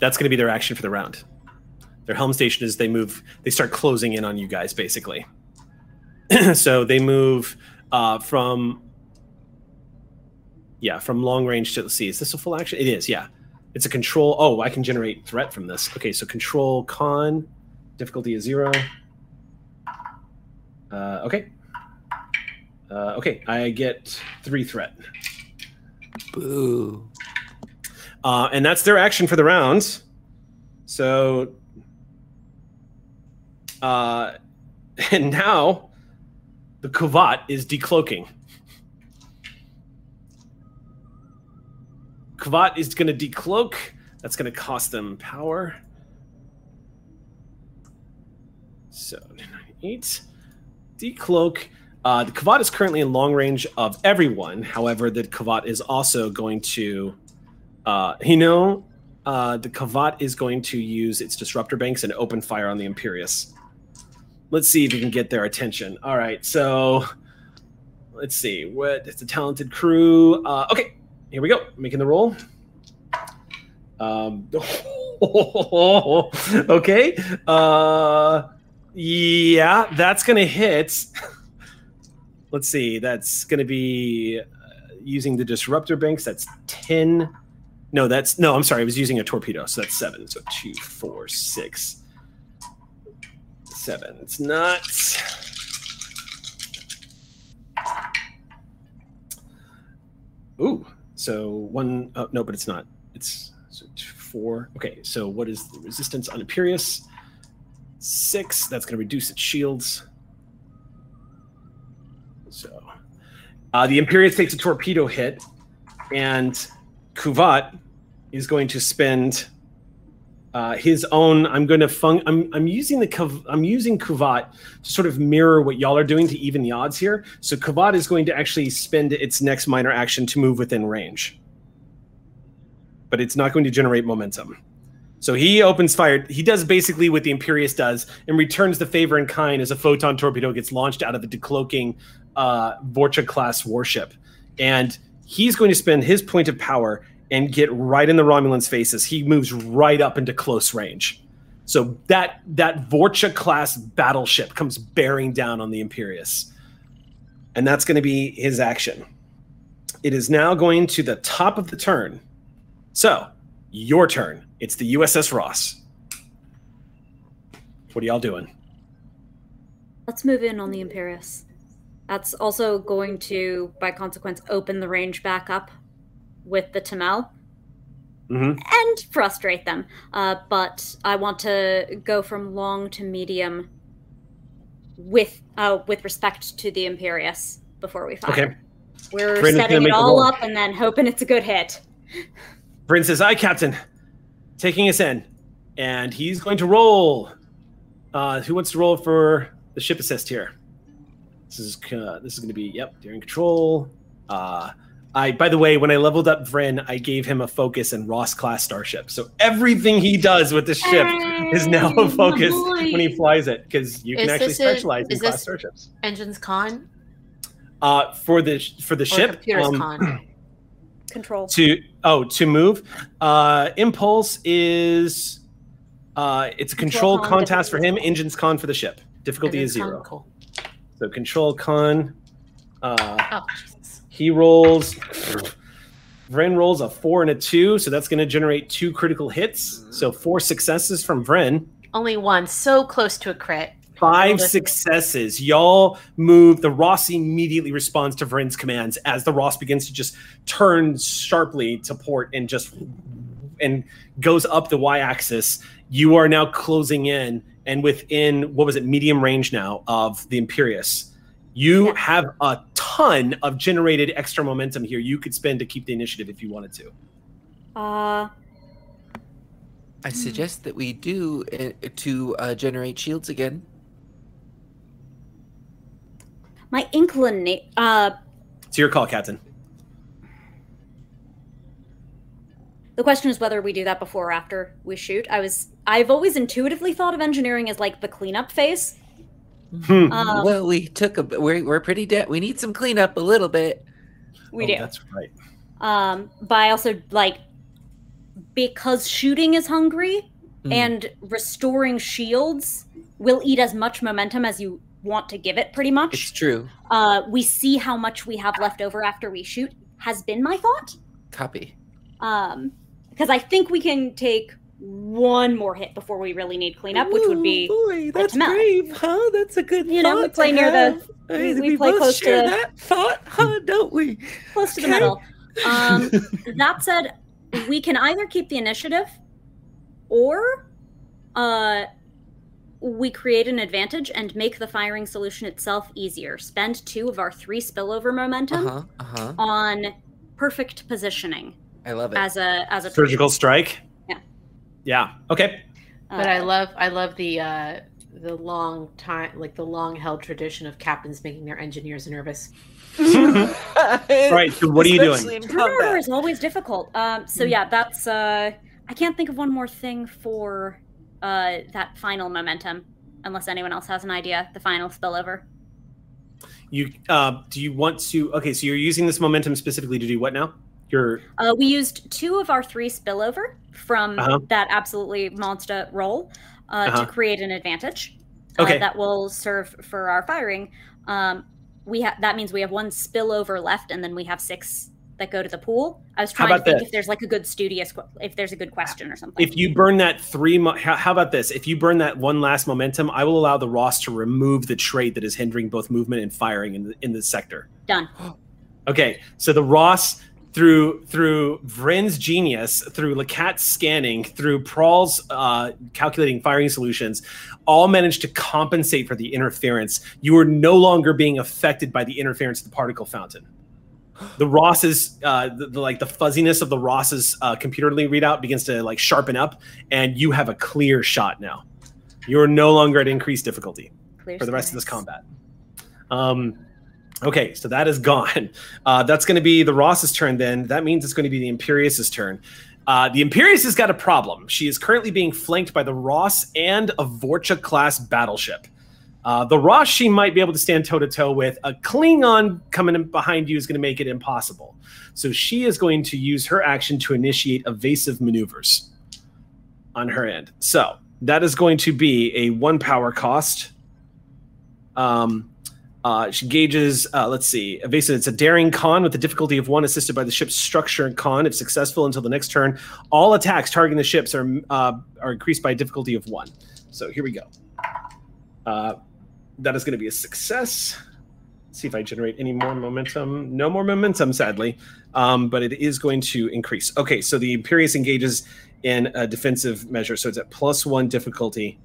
A: That's going to be their action for the round. Their helm station is they move, they start closing in on you guys basically. so they move uh, from yeah, from long range to let's see, is this a full action? It is, yeah. It's a control. Oh, I can generate threat from this. Okay, so control con, difficulty is zero. Uh, okay. Uh, okay, I get three threat.
D: Boo.
A: Uh, and that's their action for the rounds. So, uh, and now the Kuvat is decloaking. Kuvat is going to decloak. That's going to cost them power. So, 8. Decloak. Uh, the Kavat is currently in long range of everyone. However, the Kavat is also going to, uh, you know, uh, the Kavat is going to use its disruptor banks and open fire on the Imperius. Let's see if we can get their attention. All right, so let's see. What it's a talented crew. Uh, okay, here we go. Making the roll. Um, okay. Uh, yeah, that's gonna hit. Let's see. That's gonna be uh, using the disruptor banks. That's ten. No, that's no. I'm sorry. I was using a torpedo, so that's seven. So two, four, six, seven. It's not. Ooh. So one. Oh, no, but it's not. It's so two, four. Okay. So what is the resistance on Imperius? Six. That's going to reduce its shields. So uh, the Imperius takes a torpedo hit, and Kuvat is going to spend uh, his own. I'm going to fun. I'm I'm using the I'm using Kuvat to sort of mirror what y'all are doing to even the odds here. So Kuvat is going to actually spend its next minor action to move within range, but it's not going to generate momentum. So he opens fire. He does basically what the Imperius does and returns the favor in kind as a photon torpedo gets launched out of the decloaking uh, Vorcha class warship. And he's going to spend his point of power and get right in the Romulans' faces. He moves right up into close range. So that that Vorcha class battleship comes bearing down on the Imperius. And that's going to be his action. It is now going to the top of the turn. So, your turn. It's the USS Ross. What are y'all doing?
E: Let's move in on the Imperius. That's also going to, by consequence, open the range back up with the Tamel
A: Mm-hmm.
E: and frustrate them. Uh, but I want to go from long to medium with uh, with respect to the Imperius before we fire.
A: Okay.
E: We're
A: Brandon's
E: setting it all
A: roll.
E: up and then hoping it's a good hit.
A: Bryn says, "Aye, Captain." Taking us in, and he's going to roll. Uh, who wants to roll for the ship assist here? This is uh, this is going to be yep, during control. Uh, I by the way, when I leveled up Vren, I gave him a focus and Ross class starship. So everything he does with the ship is now a focus when he flies it because you can actually
C: this a-
A: specialize in
C: is
A: class
C: this-
A: starships.
C: Engines con
A: Uh, for the for the
C: or
A: ship,
C: computers
A: um,
C: con?
E: Control.
A: to oh to move uh impulse is uh it's a control,
E: Control con,
A: con task for him
E: difficulty
A: engines con for the ship difficulty is zero
C: con, Cool.
A: so control con uh
C: Oh, Jesus.
A: he rolls Vren rolls a four and a two, so that's going to generate two critical hits. So four successes from Vren,
C: Only one. So close to a crit.
A: Five successes. Y'all move. The Ross immediately responds to Vren's commands as the Ross begins to just turn sharply to port and just and goes up the y-axis. You are now closing in and within what was it, medium range now of the Imperius. You
E: Yeah.
A: have a ton of generated extra momentum here. You could spend to keep the initiative if you wanted to.
E: Uh,
D: I suggest that we do uh, to uh, generate shields again.
E: My inclination. Uh,
A: It's your call, Captain.
E: the question is whether we do that before or after we shoot. I was. I've always intuitively thought of engineering as like the cleanup phase.
A: Hmm.
E: Um,
D: well, we took a. We're we're pretty dead. We need some cleanup a little bit.
E: we
A: Oh,
E: do.
A: That's right.
E: Um, but I also like because shooting is hungry
D: Mm.
E: and restoring shields will eat as much momentum as you want to give it. Pretty much.
D: It's true.
E: Uh, we see how much we have left over after we shoot. Has been my thought.
D: Copy.
E: Um, because I think we can take one more hit before we really need cleanup, which would be
D: boy, that's brave, huh? That's a good.
E: You know, we play near the-
D: have. I
E: we-
D: mean,
E: we play
D: both
E: close
D: share
E: to-
D: that thought, huh? Don't we?
E: close to the middle. Um, that said, we can either keep the initiative or uh we create an advantage and make the firing solution itself easier. Spend two of our three spillover momentum
D: Uh-huh. Uh-huh.
E: on perfect positioning
D: I love it.
E: as a as a
A: Surgical strike.
E: Yeah.
A: Yeah. Okay.
C: But
E: uh,
C: I love I love the uh the long time like the long held tradition of captains making their engineers nervous.
A: right. So what are you doing?
D: Especially in
E: Turn order
D: combat.
E: is always difficult. Um, so
A: Hmm.
E: yeah, that's. Uh, I can't think of one more thing for uh, that final momentum, unless anyone else has an idea. The final spillover.
A: You uh, do you want to? Okay, so you're using this momentum specifically to do what now? You're
E: Uh, we used two of our three spillover from
A: Uh-huh.
E: that absolutely monster roll uh,
A: Uh-huh.
E: to create an advantage. uh,
A: Okay.
E: that will serve for our firing. Um, we have that means we have one spillover left, and then we have six that go to the pool. I was trying to think
A: this?
E: if there's like a good studious, if there's a good question or something.
A: if you burn that three. Mo- how, how about this? If you burn that one last momentum, I will allow the Ross to remove the trait that is hindering both movement and firing in the in the sector.
E: Done.
A: Okay, so the Ross through through Vrin's genius, through LeCat's scanning, through Pral's uh, calculating firing solutions, all managed to compensate for the interference. You are no longer being affected by the interference of the particle fountain. The Ross's uh, the, the, like the fuzziness of the Ross's uh, computerly readout begins to like sharpen up, and you have a clear shot now. You are no longer at increased difficulty
E: Clear
A: for the rest of this combat. Um, okay, so that is gone. Uh, that's going to be the Ross's turn. Then that means it's going to be the Imperious's turn. Uh, the Imperious has got a problem. She is currently being flanked by the Ross and a Vorcha class battleship. Uh, the Ross she might be able to stand toe to toe with. A Klingon coming in behind you is going to make it impossible. So she is going to use her action to initiate evasive maneuvers on her end. So that is going to be a one power cost. Um, uh, she gauges, uh, let's see, evasive. It's a daring con with the difficulty of one, assisted by the ship's structure and con. If successful until the next turn, all attacks targeting the ships are uh, are increased by a difficulty of one. So here we go. That is going to be a success. See if I generate any more momentum. No more momentum, sadly, um, but it is going to increase. Okay, so the Imperious engages in a defensive measure, so it's at plus one difficulty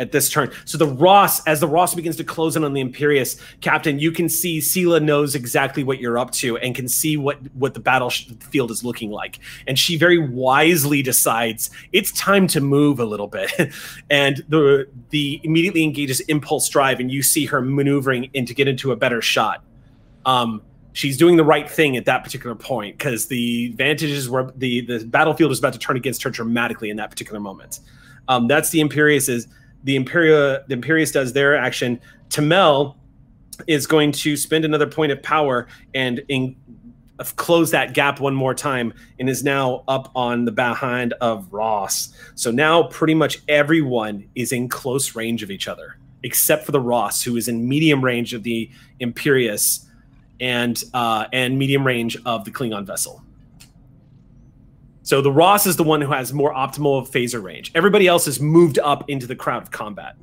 A: at this turn. So the Ross, as the Ross begins to close in on the Imperious, Captain, you can see Sela knows exactly what you're up to and can see what what the battlefield is looking like. And she very wisely decides it's time to move a little bit. and the the immediately engages impulse drive, and you see her maneuvering in to get into a better shot. Um, she's doing the right thing at that particular point because the advantages were the the battlefield is about to turn against her dramatically in that particular moment. Um, that's the Imperious is the Imperia the Imperious does their action. Tamel is going to spend another point of power and in, close that gap one more time and is now up on the behind of Ross. So now pretty much everyone is in close range of each other except for the Ross who is in medium range of the Imperious and uh, and medium range of the Klingon vessel. So the Ross is the one who has more optimal phaser range. Everybody else has moved up into the crowd of combat.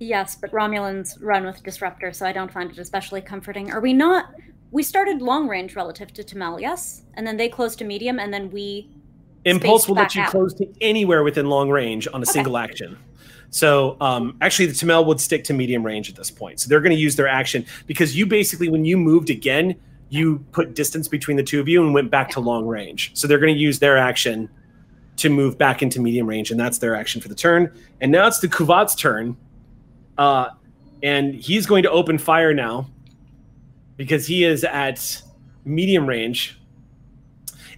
E: Yes, but Romulans run with disruptor, so I don't find it especially comforting. Are we not? We started long range relative to Tamel, yes, and then they closed to medium, and then we.
A: Impulse will let you
E: out.
A: close to anywhere within long range on a single action. So um, actually, the Tamel would stick to medium range at this point. So they're going to use their action because you basically, when you moved again, you put distance between the two of you and went back to long range. So they're going to use their action to move back into medium range, and that's their action for the turn. And now it's the Kuvat's turn, uh, and he's going to open fire now because he is at medium range.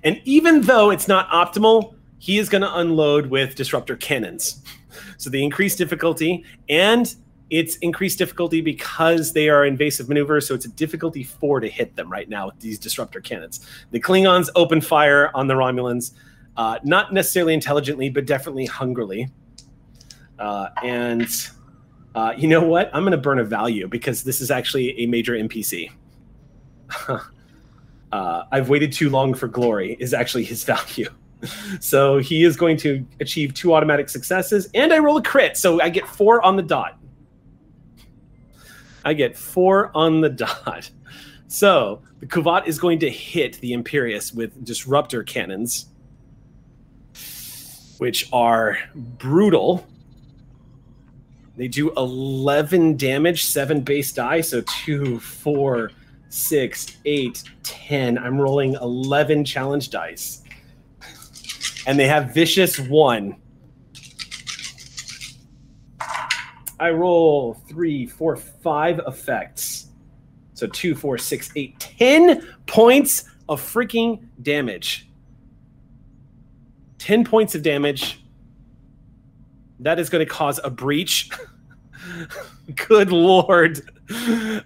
A: And even though it's not optimal, he is going to unload with disruptor cannons. So the increased difficulty and it's increased difficulty because they are invasive maneuvers. So it's a difficulty four to hit them right now with these disruptor cannons. The Klingons open fire on the Romulans, uh, not necessarily intelligently, but definitely hungrily. Uh, and uh, you know what? I'm going to burn a value because this is actually a major NPC. uh, I've waited too long for glory is actually his value. So he is going to achieve two automatic successes, and I roll a crit, so I get four on the dot. I get four on the dot. So the Kuvat is going to hit the Imperious with disruptor cannons. which are brutal. They do 11 damage, seven base die, so two, four, six, eight, 10. I'm rolling 11 challenge dice. And they have vicious one. I roll three, four, five effects. So two, four, six, eight, ten points of freaking damage. 10 points of damage. That is going to cause a breach. Good lord.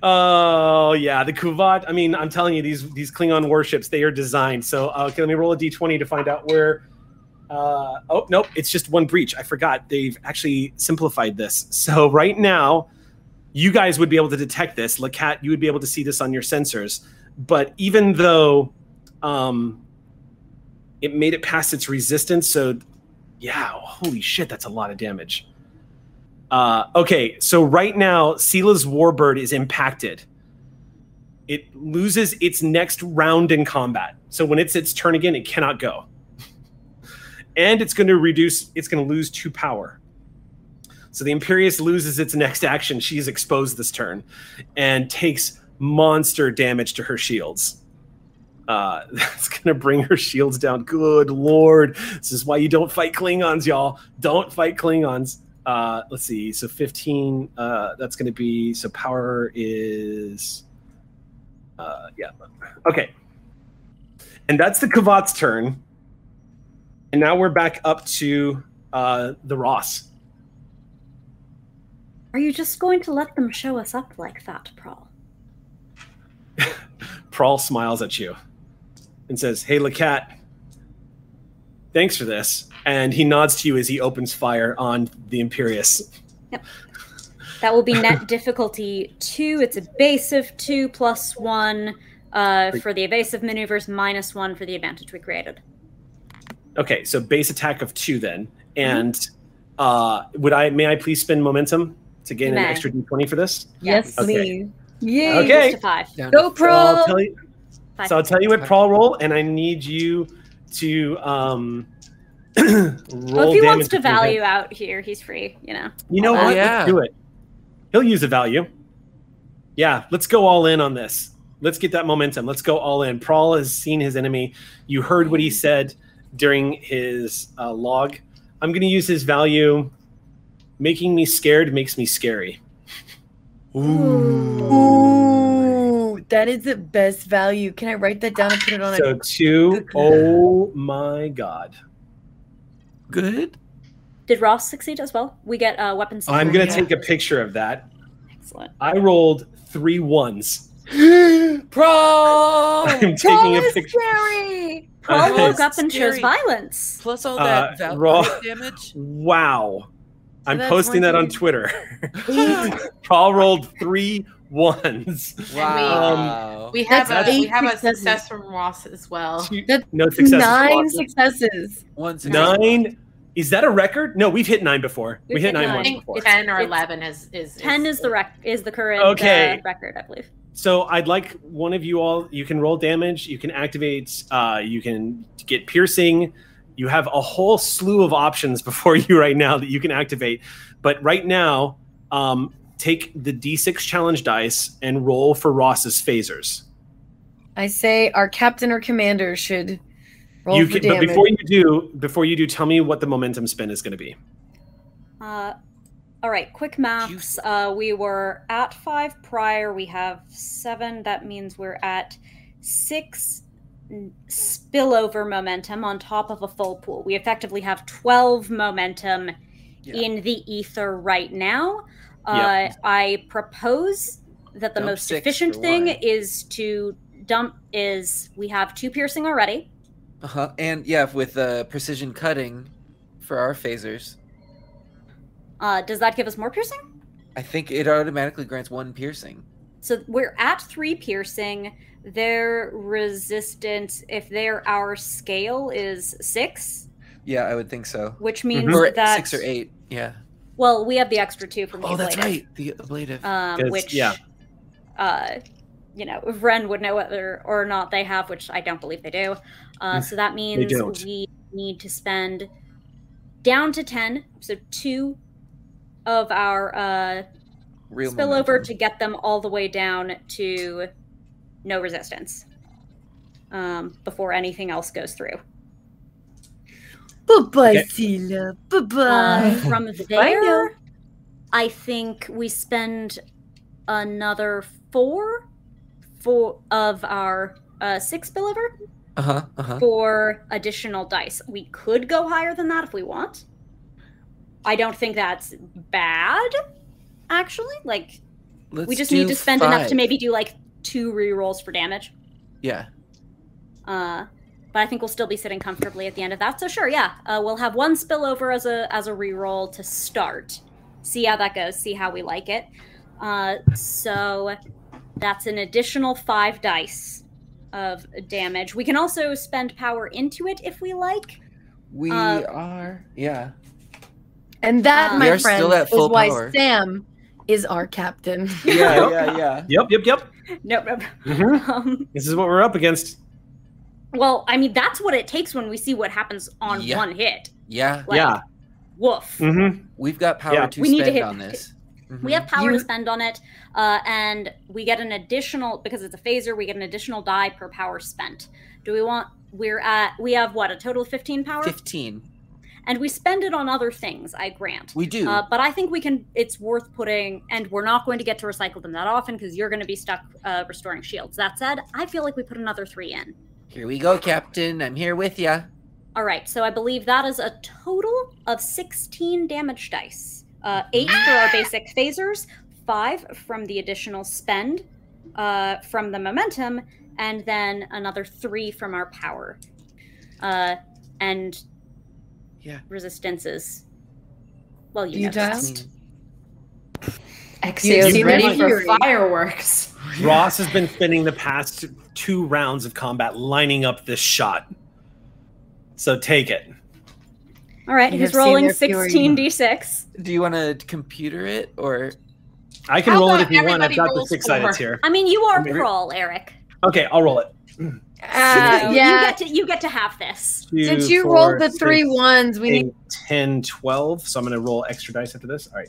A: Oh yeah, the Kuvat. I mean, I'm telling you, these these Klingon warships, they are designed. So uh, okay, let me roll a d20 to find out where. Uh, oh nope, it's just one breach. I forgot. They've actually simplified this. So right now, you guys would be able to detect this. LeCat, you would be able to see this on your sensors. But even though um, it made it past its resistance, so yeah, holy shit, that's a lot of damage. Uh, okay, so right now, Sela's Warbird is impacted. It loses its next round in combat. So when it's its turn again, it cannot go. And it's going to reduce, it's going to lose two power. So the Imperious loses its next action. She's exposed this turn and takes monster damage to her shields. Uh, that's to bring her shields down. Good lord. This is why you don't fight Klingons, y'all. Don't fight Klingons uh, let's see. So 15, uh, that's to be, so power is, uh, yeah. Okay. And that's the Kavat's turn. And now we're back up to uh, the Ross.
E: Are you just going to let them show us up like that, Prawl?
A: Prawl smiles at you and says, Hey, LeCat, thanks for this and he nods to you as he opens fire on the Imperious.
E: Yep. That will be net difficulty two. It's a base of two plus one uh, for the evasive maneuvers, minus one for the advantage we created.
A: Okay, so base attack of two then, and mm-hmm. uh, would I? May I please spend momentum to gain an extra d20 for this?
B: Yes, okay. please.
A: Yeah. Okay.
E: Five.
B: Go pro. So
A: I'll tell you, so I'll tell you what Prawl roll, and I need you to um,
E: well, if he wants to value out here, he's free. You know.
A: You know what? Yeah. Let's do it. He'll use a value. Yeah, let's go all in on this. Let's get that momentum. Let's go all in. Prawl has seen his enemy. You heard what he said during his uh, log. I'm going to use his value. Making me scared makes me scary.
B: Ooh. Ooh. that is the best value. Can I write that down and put it on?
A: So a- two. Oh my god
D: good.
E: Did Ross succeed as well? We get uh, weapons.
A: I'm gonna take a picture of that. Excellent. I rolled three ones.
B: Pro.
A: I'm taking a picture.
B: Scary.
E: Prawl woke up and chose violence.
D: Plus all that uh, raw damage.
A: Wow. So I'm posting that on Twitter. Prawl rolled three ones.
C: Wow. Um, we have a we have a success from Ross as well.
B: That's no success. Nine successes.
A: One success. Nine. Is that a record? No, we've hit nine before. We've we hit, hit nine, once before.
C: Ten or eleven is is,
E: ten is, is the rec is the current
A: okay.
E: Uh, record, I believe.
A: So I'd like one of you all. You can roll damage. You can activate. Uh, you can get piercing. You have a whole slew of options before you right now that you can activate. But right now, um, take the d6 challenge dice and roll for Ross's phasers.
B: I say our captain or commander should roll
A: you
B: for
A: can, But before you do, before you do, tell me what the momentum spin is going to be.
E: Uh, all right, quick maths. Uh, we were at five prior. We have seven. That means we're at six spillover momentum on top of a full pool. We effectively have 12 momentum yeah. in the ether right now. Uh, I propose that the dump most efficient thing one. is to dump is we have two piercing already.
D: Uh huh. And yeah, with uh, precision cutting for our phasers.
E: Uh, does that give us more piercing?
D: I think it automatically grants one piercing.
E: So we're at three piercing. Their resistance, if their our scale is six.
D: Yeah, I would think so.
E: Which means mm-hmm. that
D: six or eight. Yeah.
E: Well, we have the extra two from
D: the
E: Oh,
D: that's right. The ablative.
E: Um, which, yeah. uh, you know, Vren would know whether or not they have, which I don't believe they do. Uh, mm, so that means we need to spend down to 10. So two of our uh,
D: Real
E: spillover
D: momentum.
E: to get them all the way down to no resistance um, before anything else goes through.
B: Bye bye,
A: Okay.
B: Sela. Bye
E: Uh,
B: bye.
E: from there, I think we spend another four for of our uh, six spillover
D: Uh-huh. Uh-huh.
E: for additional dice. We could go higher than that if we want. I don't think that's bad, actually. Like
D: Let's
E: we just need to spend enough to maybe do like two re-rolls for damage.
D: Yeah.
E: Uh, but I think we'll still be sitting comfortably at the end of that. So sure, yeah, uh, we'll have one spillover as a as a re-roll to start. See how that goes. See how we like it. Uh, so that's an additional five dice of damage. We can also spend power into it if we like.
D: We
E: Uh,
D: are. Yeah.
B: And that,
E: Uh,
B: my friend,
D: still at
B: is why
D: power.
B: Sam is our captain.
D: Yeah, yeah, yeah.
A: Yep, yep, yep.
E: Nope, nope.
A: Mhm.
E: Um,
A: This is what we're up against.
E: well, I mean, that's what it takes when we see what happens on
D: Yeah.
E: one hit.
D: Yeah.
E: Like,
A: yeah.
E: Woof.
A: Mm-hmm.
D: We've got power
A: Yeah.
D: to
E: We need to
D: spend
E: hit-
D: on this.
E: We
D: Mhm.
E: have power
B: You-
E: to spend on it, uh, and we get an additional because it's a phaser. We get an additional die per power spent. Do we want? We're at. We have what a total of fifteen power,
D: 15.
E: And we spend it on other things. I grant.
D: We do.
E: Uh, but I think we can. It's worth putting, and we're not going to get to recycle them that often because you're going to be stuck uh, restoring shields. That said, I feel like we put another three in.
D: Here we go, Captain. I'm here with ya.
E: All right, so I believe that is a total of 16 damage dice. Uh, eight for our basic phasers, five from the additional spend uh, from the momentum, and then another three from our power. Uh, and
D: Yeah.
E: resistances. Well, you,
B: You
E: know.
B: just-
G: Exio's
B: You-
G: ready
B: you-
G: for fireworks.
A: Ross has been spending the past two rounds of combat lining up this shot. So take it.
E: All right,
B: You
E: who's
B: have seen
E: rolling 16d6?
D: Do you want to computer it or
A: I can
G: How
A: roll it if you want. I've
G: everybody
A: got the
G: rolls
A: six
G: four?
A: sided here.
E: I mean, you are
A: Maybe-
E: Prawl, Eric.
A: Okay, I'll roll it.
B: Uh,
E: So
B: yeah.
E: You get to you get to have this.
A: Two,
B: Since you
A: four,
B: rolled the
A: six,
B: three ones, we need.
A: eight, 10, 12. So I'm going to roll extra dice after this. All right.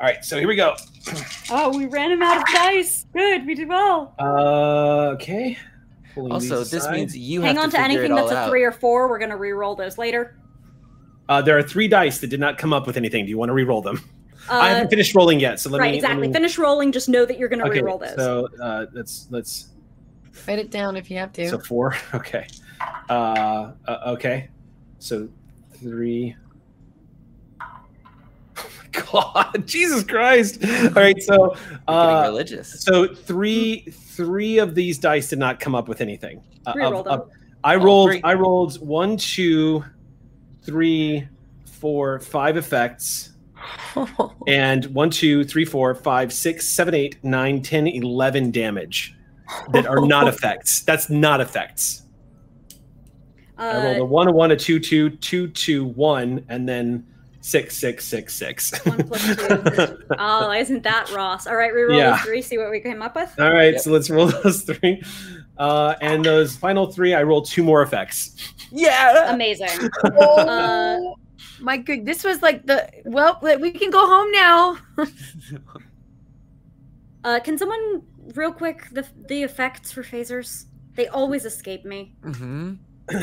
A: All right. So here we go.
E: Oh, we ran him out of dice. Good, we did well.
A: Uh, okay. Pulling
D: also this
A: aside.
D: means you
E: Hang
D: have
E: on
D: to
E: to anything that's a
D: out.
E: three or four. We're gonna re-roll those later.
A: Uh, there are three dice that did not come up with anything. Do you want to re-roll them?
E: Uh,
A: I haven't finished rolling yet, so let
E: right,
A: me. let
E: exactly.
A: me-
E: Finish rolling. Just know that you're gonna
A: okay,
E: re-roll those.
A: so uh, let's let's
B: Write it down if you have to.
A: so four. Okay. Uh, uh, okay. So three. Oh my God! Jesus Christ! All right. So uh,
D: religious.
A: so three three of these dice did not come up with anything. Uh, of-
E: them.
A: of- I
D: All
A: rolled
D: three.
A: I rolled one, two, three, four, five effects. and one, two, three, four, five, six, seven, eight, nine, ten, eleven damage that are not effects. That's not effects. I rolled a
E: Uh,
A: one, a one, a two, two, two, two, one, and then six, six, six, six.
E: one plus two. oh, isn't that Ross? All right, re-roll
A: Yeah.
E: those three. See what we came up with.
A: All right,
D: Yep.
A: so let's roll those three. Uh, and those final three, I rolled two more effects.
D: Yeah.
E: Amazing.
B: oh my good. This was like the well. We can go home now.
E: Uh, can someone real quick the the effects for phasers? They always escape me.
D: hmm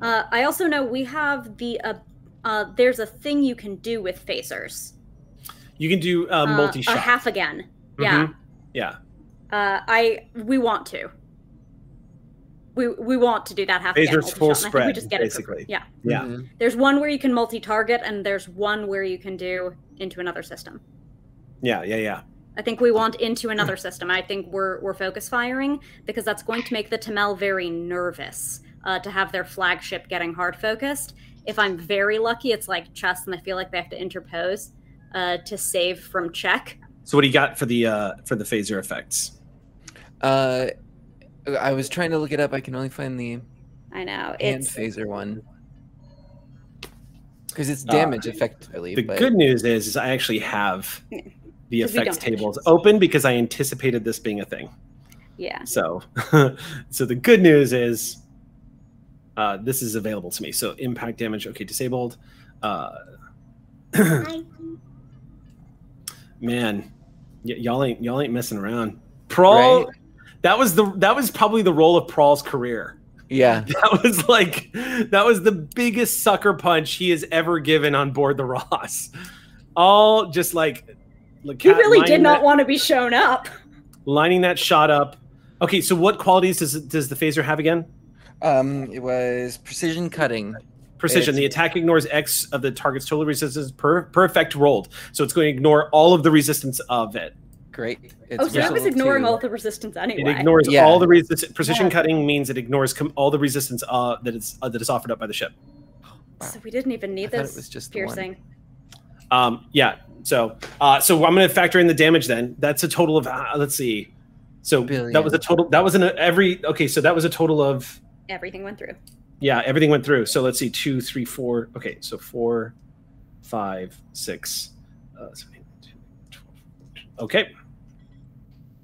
E: Uh, I also know we have the uh, uh, there's a thing you can do with phasers.
A: You can do uh,
E: Uh,
A: multi
E: a
A: shot.
E: half again. Yeah.
A: Mhm. Yeah.
E: Uh, I we want to. We we want to do that half again.
A: Phaser's
E: multi-shot,
A: full
E: and I think we just get it for free.
A: basically.
E: Yeah.
A: Yeah.
D: Mhm.
E: There's one where you can multi-target, and there's one where you can do into another system.
A: Yeah. Yeah. Yeah.
E: I think we want into another system. I think we're we're focus firing because that's going to make the Tamel very nervous uh, to have their flagship getting hard focused. If I'm very lucky, it's like chess, and I feel like they have to interpose uh, to save from check.
A: So what do you got for the uh, for the phaser effects?
D: Uh, I was trying to look it up. I can only find the
E: I know
D: hand
E: it's
D: phaser one because it's
A: Uh,
D: damage effectively.
A: The
D: but
A: good news is, is I actually have the
E: 'Cause we
A: effects
E: don't
A: tables open because I anticipated this being a thing.
E: yeah.
A: So, so the good news is, uh, this is available to me. So impact damage, okay, disabled. Uh, man, y- y'all ain't y'all ain't messing around. Prawl,
D: Right.
A: that was the that was probably the role of Prawl's career.
D: Yeah.
A: That was like that was the biggest sucker punch he has ever given on board the Ross. All just like, like
H: He really did not
A: that-
H: want to be shown up.
A: lining that shot up. Okay, so what qualities does does the phaser have again?
D: Um, it was precision cutting.
A: Precision.
D: It's-
A: the attack ignores X of the target's total resistance per per effect rolled. So it's going to ignore all of the resistance of it.
D: Great.
H: oh, so that was ignoring
D: too.
H: all the resistance anyway.
A: It ignores
D: Yeah.
A: all the resistance. Precision
H: Yeah.
A: cutting means it ignores com- all the resistance uh, that is uh, that is offered up by the ship.
H: So we didn't even
D: I
H: need
D: thought it
H: this
D: was just
H: piercing.
A: Um, yeah. So uh, so I'm going to factor in the damage. Then that's a total of uh, let's see. So that was a total. That was an every. Okay, so that was a total of
H: Everything went through.
A: yeah. Everything went through. So let's see. Two, three, four. Okay, so four, five, six. Uh, seven, eight, two, Okay,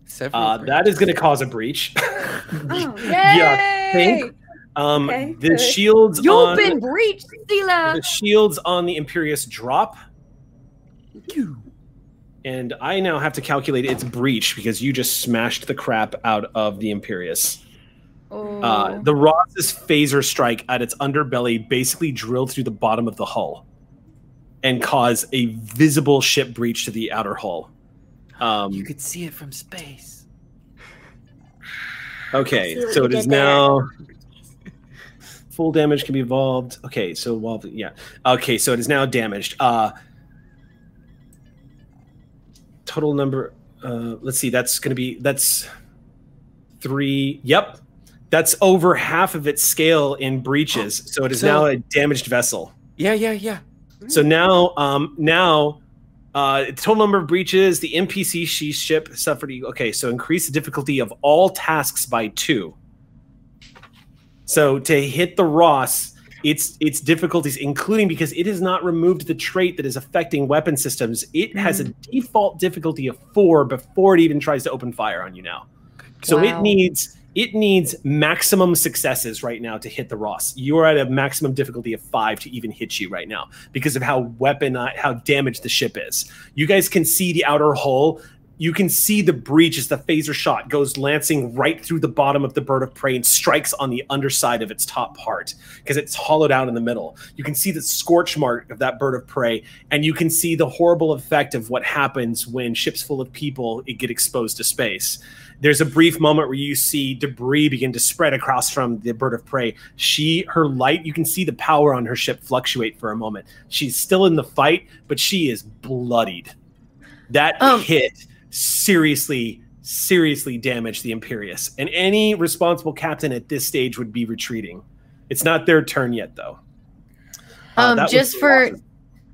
D: Several
A: uh, that is going to cause a breach.
H: Oh,
A: Yeah, think. Um,
H: Okay,
A: the
H: good.
A: shields
B: You've
A: on
B: been breached, Stila.
A: the shields on the Imperious drop, and I now have to calculate its breach because you just smashed the crap out of the Imperious.
B: Oh.
A: Uh, the Ross's phaser strike at its underbelly basically drilled through the bottom of the hull and caused a visible ship breach to the outer hull. Um,
D: You could see it from space.
A: Okay, so it is
H: there.
A: now full damage can be evolved. Okay, so while yeah. Okay, so it is now damaged. Uh total number uh let's see, that's gonna be that's three. Yep. That's over half of its scale in breaches. So it is
D: So-
A: now a damaged vessel.
D: Yeah, yeah, yeah.
A: So now, um, now, uh, total number of breaches. The NPC she ship suffered. Okay, so increase the difficulty of all tasks by two. So to hit the Ross, its its difficulties, including because it has not removed the trait that is affecting weapon systems. It has a mm. default difficulty of four before it even tries to open fire on you now. So it needs it needs maximum successes right now to hit the Ross. You are at a maximum difficulty of five to even hit you right now because of how weapon how damaged the ship is. You guys can see the outer hull. You can see the breach as the phaser shot goes lancing right through the bottom of the bird of prey and strikes on the underside of its top part because it's hollowed out in the middle. You can see the scorch mark of that bird of prey, and you can see the horrible effect of what happens when ships full of people get exposed to space there's a brief moment where you see debris begin to spread across from the bird of prey. She, her light, you can see the power on her ship fluctuate for a moment. She's still in the fight, but she is bloodied. That
B: Um,
A: hit seriously, seriously damage the Imperious. And any responsible captain at this stage would be retreating. It's not their turn yet, though. Uh,
B: Um, just for
A: losses.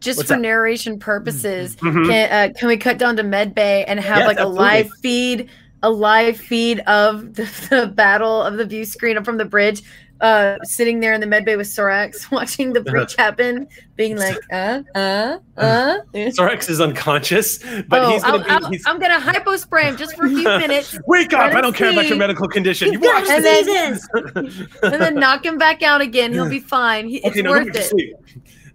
B: just
A: What's
B: for
A: that?
B: narration purposes,
A: Mhm.
B: can uh, can we cut down to med bay and have
A: Yes,
B: like a live feed, a live feed of the, the battle of the view screen from the bridge, uh, sitting there in the med bay with Sorax, watching the breach happen, being like, uh, uh, uh.
A: Sorex is unconscious, but
B: oh,
A: he's going
B: I'll,
A: to
B: I'll,
A: be. He's,
B: I'm gonna hypo spray him just for a few minutes,
A: Wake up! I don't care about your medical condition. You
H: You've got
A: watch
B: and
A: this.
B: then and then knock him back out again. He'll be fine. He, it's
A: no,
B: worth it.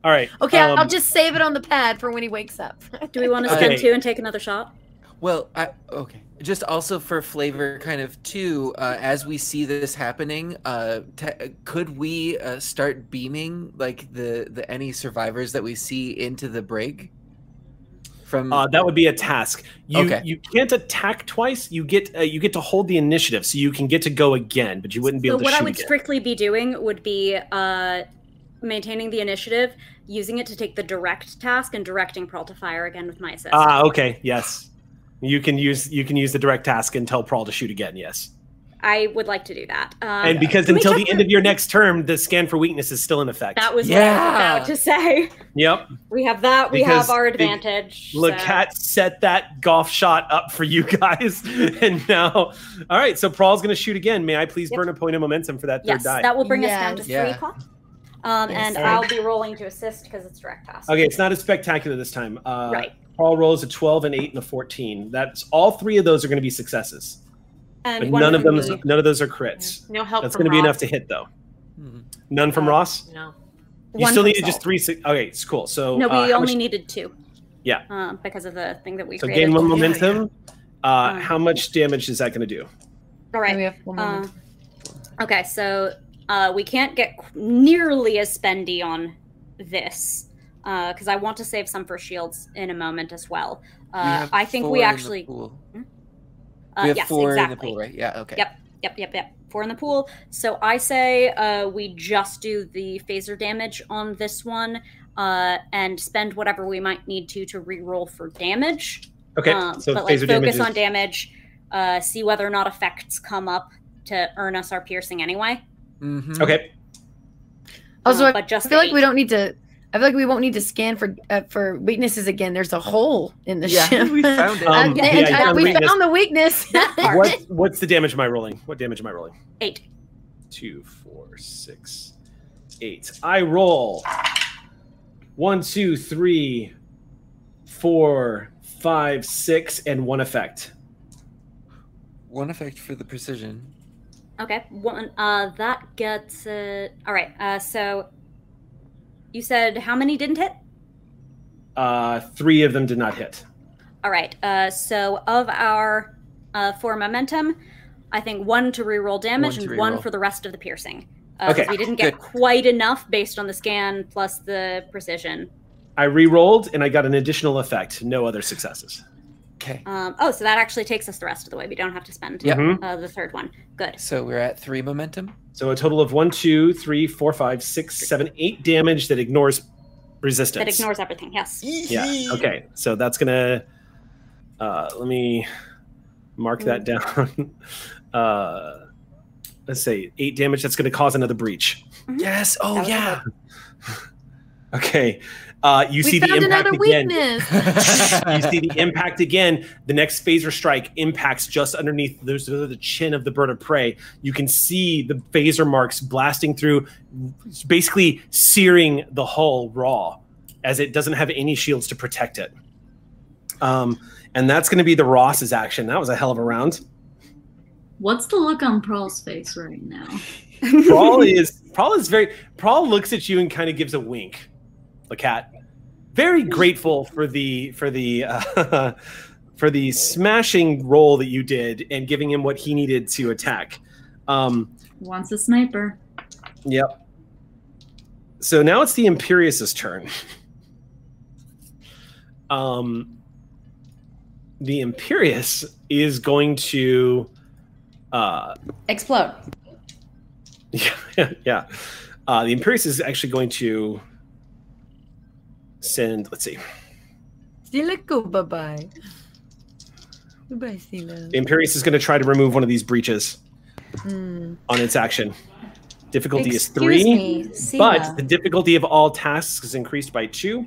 A: All right.
B: Okay,
A: um,
B: I'll just save it on the pad for when he wakes up.
H: Do we want to
A: Okay.
H: spend two and take another shot?
D: Well, I okay. Just also for flavor, kind of too. Uh, as we see this happening, uh, te- could we uh, start beaming like the the any survivors that we see into the brig? From
A: Uh, that would be a task. You
D: Okay.
A: you can't attack twice. You get uh, you get to hold the initiative, so you can get to go again, but you wouldn't be
H: So
A: able to
H: what
A: shoot
H: I would
A: again.
H: strictly be doing would be uh, maintaining the initiative, using it to take the direct task, and directing Pearl to fire again with my assist.
A: Ah, okay, yes. You can use you can use the direct task and tell Prawl to shoot again. Yes,
H: I would like to do that. Um,
A: and because until the end of your next term, the scan for weakness is still in effect.
H: that was
D: Yeah.
H: what I was about to say.
A: yep.
H: We have that. We
A: Because
H: have our
A: the-
H: advantage. so-
A: LeCat set that golf shot up for you guys, and now, all right. So Prawl's going to shoot again. May I please
H: Yep.
A: burn a point of momentum for that third
H: Yes,
A: die?
H: that will bring us down to three
D: Yeah.
H: o'clock. Um,
B: Yes,
H: and
B: sir.
H: I'll be rolling to assist because it's direct task.
A: Okay, it's not as spectacular this time. Uh,
H: Right.
A: Paul rolls a 12, and 8, and a 14. That's all three of those are going to be successes.
H: And
A: But none of them is,
H: can be-
A: none of those are crits.
I: No help
A: That's going to be enough to hit though.
D: Mhm.
A: None from
I: Uh,
A: Ross.
I: No.
A: You
E: One
A: still
E: from
A: needed just three. si- Okay, it's cool. So
E: No, we
A: uh,
E: only
A: much-
E: needed two.
A: Yeah.
E: Uh, because of the thing that we
A: So
E: created.
A: gain one
D: Yeah,
A: momentum. Uh,
E: Um,
A: how much damage is that going to do?
E: All right.
B: We have one
E: Uh,
B: moment.
E: okay, so uh, we can't get nearly as spendy on this because I want to save some for shields in a moment as well. Uh,
D: have
E: I think we actually.
D: pool.
E: Uh,
D: we have
E: yes,
D: four
E: exactly.
D: in the pool, right? Yeah. Okay.
E: Yep. Yep, yep, yep. Four in the pool. So I say uh, we just do the phaser damage on this one uh, and spend whatever we might need to to re-roll for damage.
A: Okay,
E: Um,
A: so
E: but like
A: phaser damage
E: focus
A: is
E: on damage, uh, see whether or not effects come up to earn us our piercing anyway.
D: Mhm.
A: okay.
B: Also,
E: Uh,
B: I
E: but just
B: I feel
E: the
B: like we don't need to. I feel like we won't need to scan for uh, for weaknesses again. There's a hole in the
D: Yeah,
B: ship.
D: we found it.
A: Um,
B: Uh,
A: yeah,
B: and,
A: you
B: uh,
A: found the
B: we
A: weakness.
B: found the weakness.
A: What what's the damage am I rolling? What damage am I rolling?
E: Eight.
A: Two, four, six, eight. I roll one, two, three, four, five, six, and one effect.
D: One effect for the precision.
E: Okay. One. Uh, that gets it. All right. Uh, so you said how many didn't hit?
A: Uh, three of them did not hit.
E: All right. Uh, so of our uh, four momentum, I think one to reroll damage
D: One to
E: and one for the rest of the piercing. Uh,
A: Okay,
E: We didn't get
D: good.
E: quite enough based on the scan plus the precision.
A: I re-rolled and I got an additional effect. No other successes.
D: Okay.
E: Um, oh, so that actually takes us the rest of the way. We don't have to spend
D: Yep.
A: Mhm.
E: uh, the third one. Good.
D: So we're at three momentum.
A: So a total of one, two, three, four, five, six, seven, eight damage that ignores resistance.
E: That ignores everything. Yes.
A: Yeah. Okay. So that's gonna. Uh, let me mark that down. uh, let's say eight damage. That's gonna cause another breach.
D: Yes. Oh yeah.
A: Okay. Uh, you
B: we
A: see the impact
B: another
A: again. you see the impact again. The next phaser strike impacts just underneath those the chin of the bird of prey. You can see the phaser marks blasting through, basically searing the hull raw, as it doesn't have any shields to protect it. Um, and that's going to be the Ross's action. That was a hell of a round.
F: What's the look on Pearl's face right now?
A: Prawl is Prawl is very Prawl looks at you and kind of gives a wink. The cat, very grateful for the for the uh, for the smashing role that you did and giving him what he needed to attack. Um,
F: Wants a sniper.
A: yep. So now it's the Imperious's turn. Um, the Imperious is going to. Uh,
G: Explode.
A: Yeah, yeah. Uh, the Imperious is actually going to send. Let's see.
B: Sela ko, bye-bye. Goodbye, Sela.
A: The Imperious is going to try to remove one of these breaches
B: Hmm.
A: on its action. Difficulty is three,
G: me,
A: but the difficulty of all tasks is increased by two.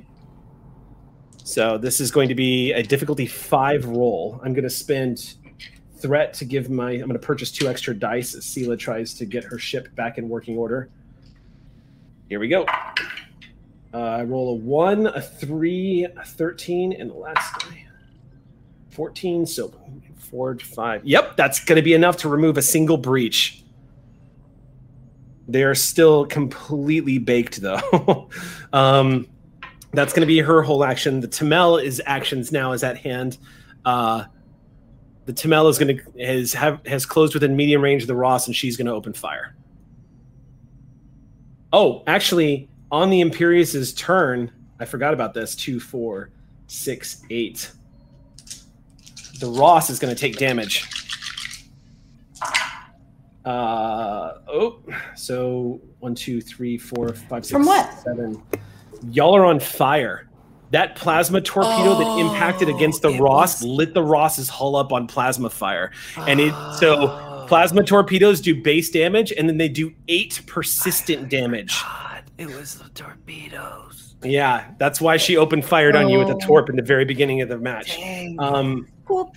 A: So this is going to be a difficulty five roll. I'm going to spend threat to give my. I'm going to purchase two extra dice as Sela tries to get her ship back in working order. Here we go. Uh, I roll a one, a three, a 13, and the last die. 14, so four to five. Yep, that's going to be enough to remove a single breach. They're still completely baked, though. um, that's going to be her whole action. The Tamel is actions now is at hand. Uh, the Tamel is going to has have has closed within medium range of the Ross, and she's going to open fire. Oh, actually, on the Imperious's turn, I forgot about this. Two, four, six, eight. The Ross is going to take damage. Uh oh, so one, two, three, four, five, six,
G: From what?
A: seven. Y'all are on fire. That plasma torpedo that impacted against the
D: Oh,
A: Ross lit the Ross's hull up on plasma fire. And it so
D: Oh.
A: plasma torpedoes do base damage and then they do eight persistent damage.
D: God, it was the torpedoes.
A: Yeah, that's why she opened fired on you with a
B: Oh.
A: torp in the very beginning of the match.
D: Dang.
A: Um,
B: Cool.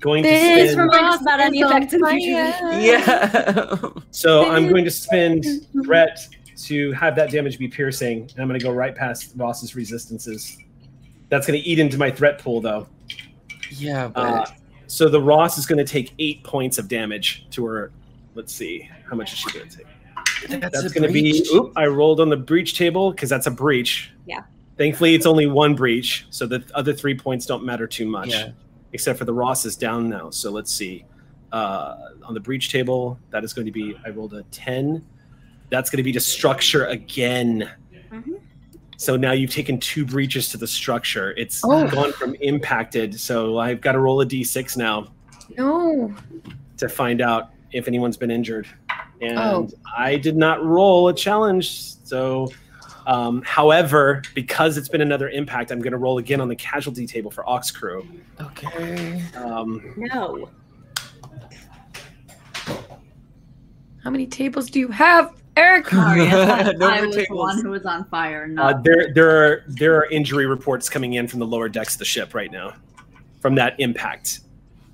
A: going to
B: This
A: spend,
E: remind us about any
B: is on
E: effects in future.
D: yeah.
A: so I'm going to spend threat to have that damage be piercing. And I'm going to go right past Ross's resistances. That's going to eat into my threat pool though.
D: yeah, but
A: Uh, so the Ross is going to take eight points of damage to her. Let's see, how much is she going to take? That's,
D: a
A: going to be. Oop! I rolled on the breach table because that's a breach.
H: Yeah.
A: Thankfully, it's only one breach, so the other three points don't matter too much.
D: Yeah.
A: Except for the Ross is down now. So let's see. Uh, on the breach table, that is going to be. I rolled a ten. That's going to be to structure again.
H: Mhm.
A: So now you've taken two breaches to the structure. It's
B: Oh.
A: gone from impacted. So I've got to roll a d6 now
B: No.
A: to find out if anyone's been injured. And
B: Oh.
A: I did not roll a challenge. So, um, however, because it's been another impact, I'm going to roll again on the casualty table for Ox Crew.
D: Okay.
A: Um,
H: No.
B: How many tables do you have, Eric?
F: Sorry, I,
D: No
F: I was the
D: tables.
F: one who was on fire.
A: uh,
F: Not
A: there, there are there are injury reports coming in from the lower decks of the ship right now, from that impact.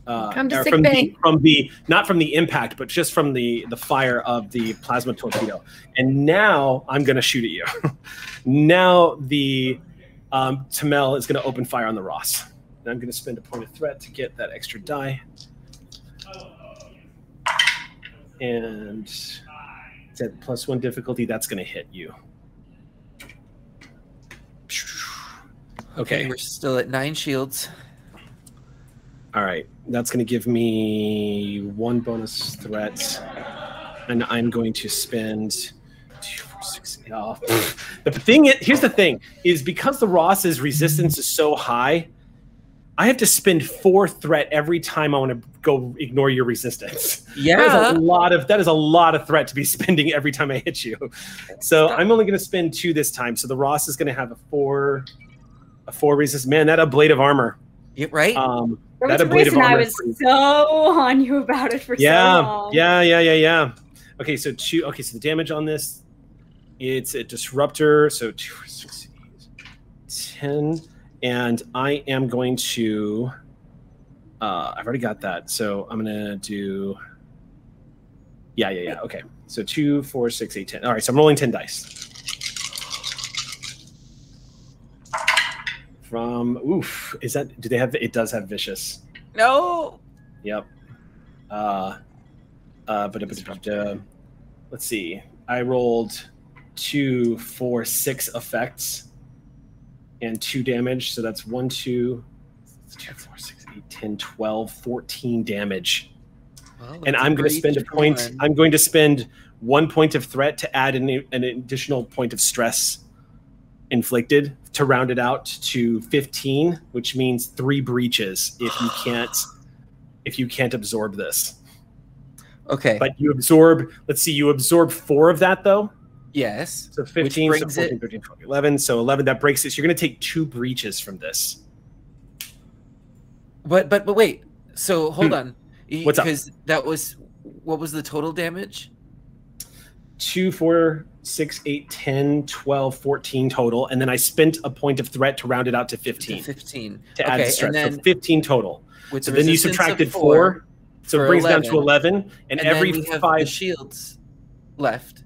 A: Uh,
B: Come to
A: or
B: sick
A: from
B: bay.
A: The, from the not from the impact, but just from the the fire of the plasma torpedo. And now I'm going to shoot at you. now the um, Tamel is going to open fire on the Ross. And I'm going to spend a point of threat to get that extra die. And it's at plus one difficulty. That's going to hit you. Okay.
D: We're still at nine shields.
A: All right, that's going to give me one bonus threat, and I'm going to spend two, four, six. Oh, the thing, is, here's the thing: is because the Ross's resistance is so high, I have to spend four threat every time I want to go ignore your resistance. Yeah, That is a lot of that is a lot of threat to be spending every time I hit you. So I'm only going to spend two this time. So the Ross is going to have a four, a four resist. Man, that a blade of armor.
D: Yeah, right?
A: Um,
H: There
A: that
H: was
A: a
H: a
A: blade of
H: reason I was so on you about it for so
A: yeah,
H: long.
A: yeah, yeah, yeah, yeah. Okay, so two. Okay, so the damage on this, it's a disruptor. So two, six, eight, ten, and I am going to. Uh, I've already got that, so I'm gonna do. Yeah, yeah, yeah. Okay, so two, four, six, eight, ten. All right, so I'm rolling ten dice. From oof, is that? Do they have? It does have vicious.
D: no.
A: Yep. Uh, uh, but, but, but uh, let's see. I rolled two, four, six effects and two damage. So that's one, two, two, four, six, eight, 10, 12, 14 damage.
D: Well,
A: And I'm going to spend a point.
D: one.
A: I'm going to spend one point of threat to add an, an additional point of stress inflicted to round it out to 15, which means three breaches if you can't if you can't absorb this.
D: Okay.
A: But you absorb, let's see, you absorb four of that though.
D: yes.
A: So 15, so
D: brings
A: 14,
D: it-
A: 13, 12, 11. So 11, that breaks it. So you're going to take two breaches from this.
D: But but but wait. So hold on.
A: Hmm. What's up?
D: Because that was what was the total damage?
A: Two, four, six, eight, 10, 12, 14 total. And then I spent a point of threat to round it out to 15
D: To Fifteen.
A: to add the stress.
D: and then
A: so 15 total. So
D: the
A: then you subtracted four. so it brings it down to
D: 11,
A: 11. And,
D: and
A: every
D: then we have
A: five.
D: shields left.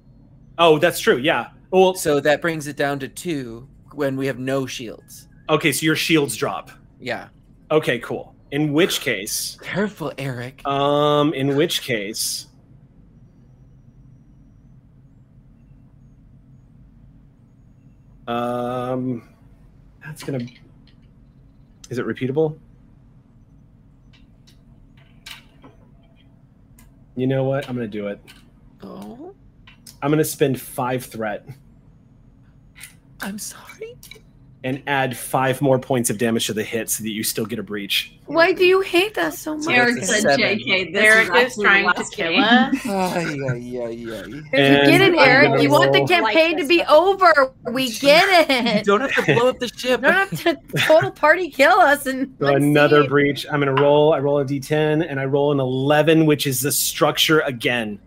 A: oh, that's true. Yeah. Well,
D: So that brings it down to two when we have no shields.
A: okay. So your shields drop.
D: Yeah.
A: Okay, cool. In which case,
D: Careful, Eric.
A: Um, in which case, um, that's gonna. Is it repeatable? You know what? I'm gonna do it.
D: oh,
A: I'm gonna spend five threat
D: I'm sorry.
A: and add five more points of damage to the hit, so that you still get a breach.
B: Why do you hate us so much?
F: Eric said,
D: seven.
F: "JK, this
C: Eric
F: is
C: is trying to kill us.
D: Ay, ay, ay, ay.
B: We
A: And
B: get it, Eric. You want the
A: roll-
B: campaign to be over. We get it.
D: You
B: it.
D: don't have to blow up the ship.
B: don't have to total party kill us and
A: So another
B: see.
A: breach. I'm gonna roll. I roll a d10 and I roll an 11, which is the structure again.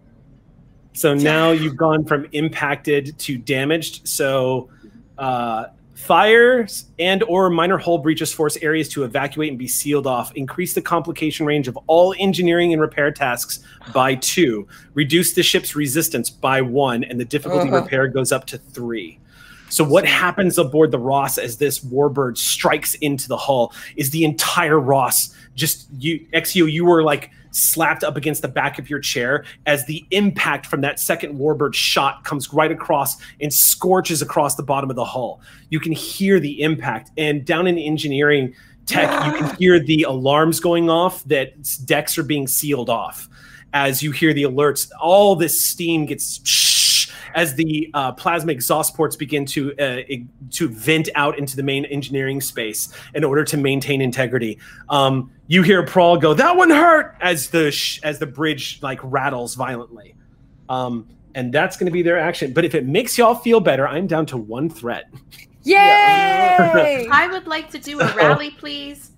A: So now you've gone from impacted to damaged. So uh, fires and or minor hull breaches force areas to evacuate and be sealed off. Increase the complication range of all engineering and repair tasks by two. Reduce the ship's resistance by one, and the difficulty
D: Uh-huh.
A: repair goes up to three. So what happens aboard the Ross as this warbird strikes into the hull is the entire Ross just you Exio you were like slapped up against the back of your chair as the impact from that second warbird shot comes right across and scorches across the bottom of the hull. You can hear the impact, and down in engineering tech, you can ah. hear the alarms going off that decks are being sealed off. As you hear the alerts, all this steam gets as the uh, plasma exhaust ports begin to uh, to vent out into the main engineering space in order to maintain integrity. Um, you hear Prawl go, "That one hurt!" as the sh- as the bridge like rattles violently, um, and that's going to be their action. But if it makes y'all feel better, I'm down to one threat.
B: Yay!
I: I would like to do a rally, please.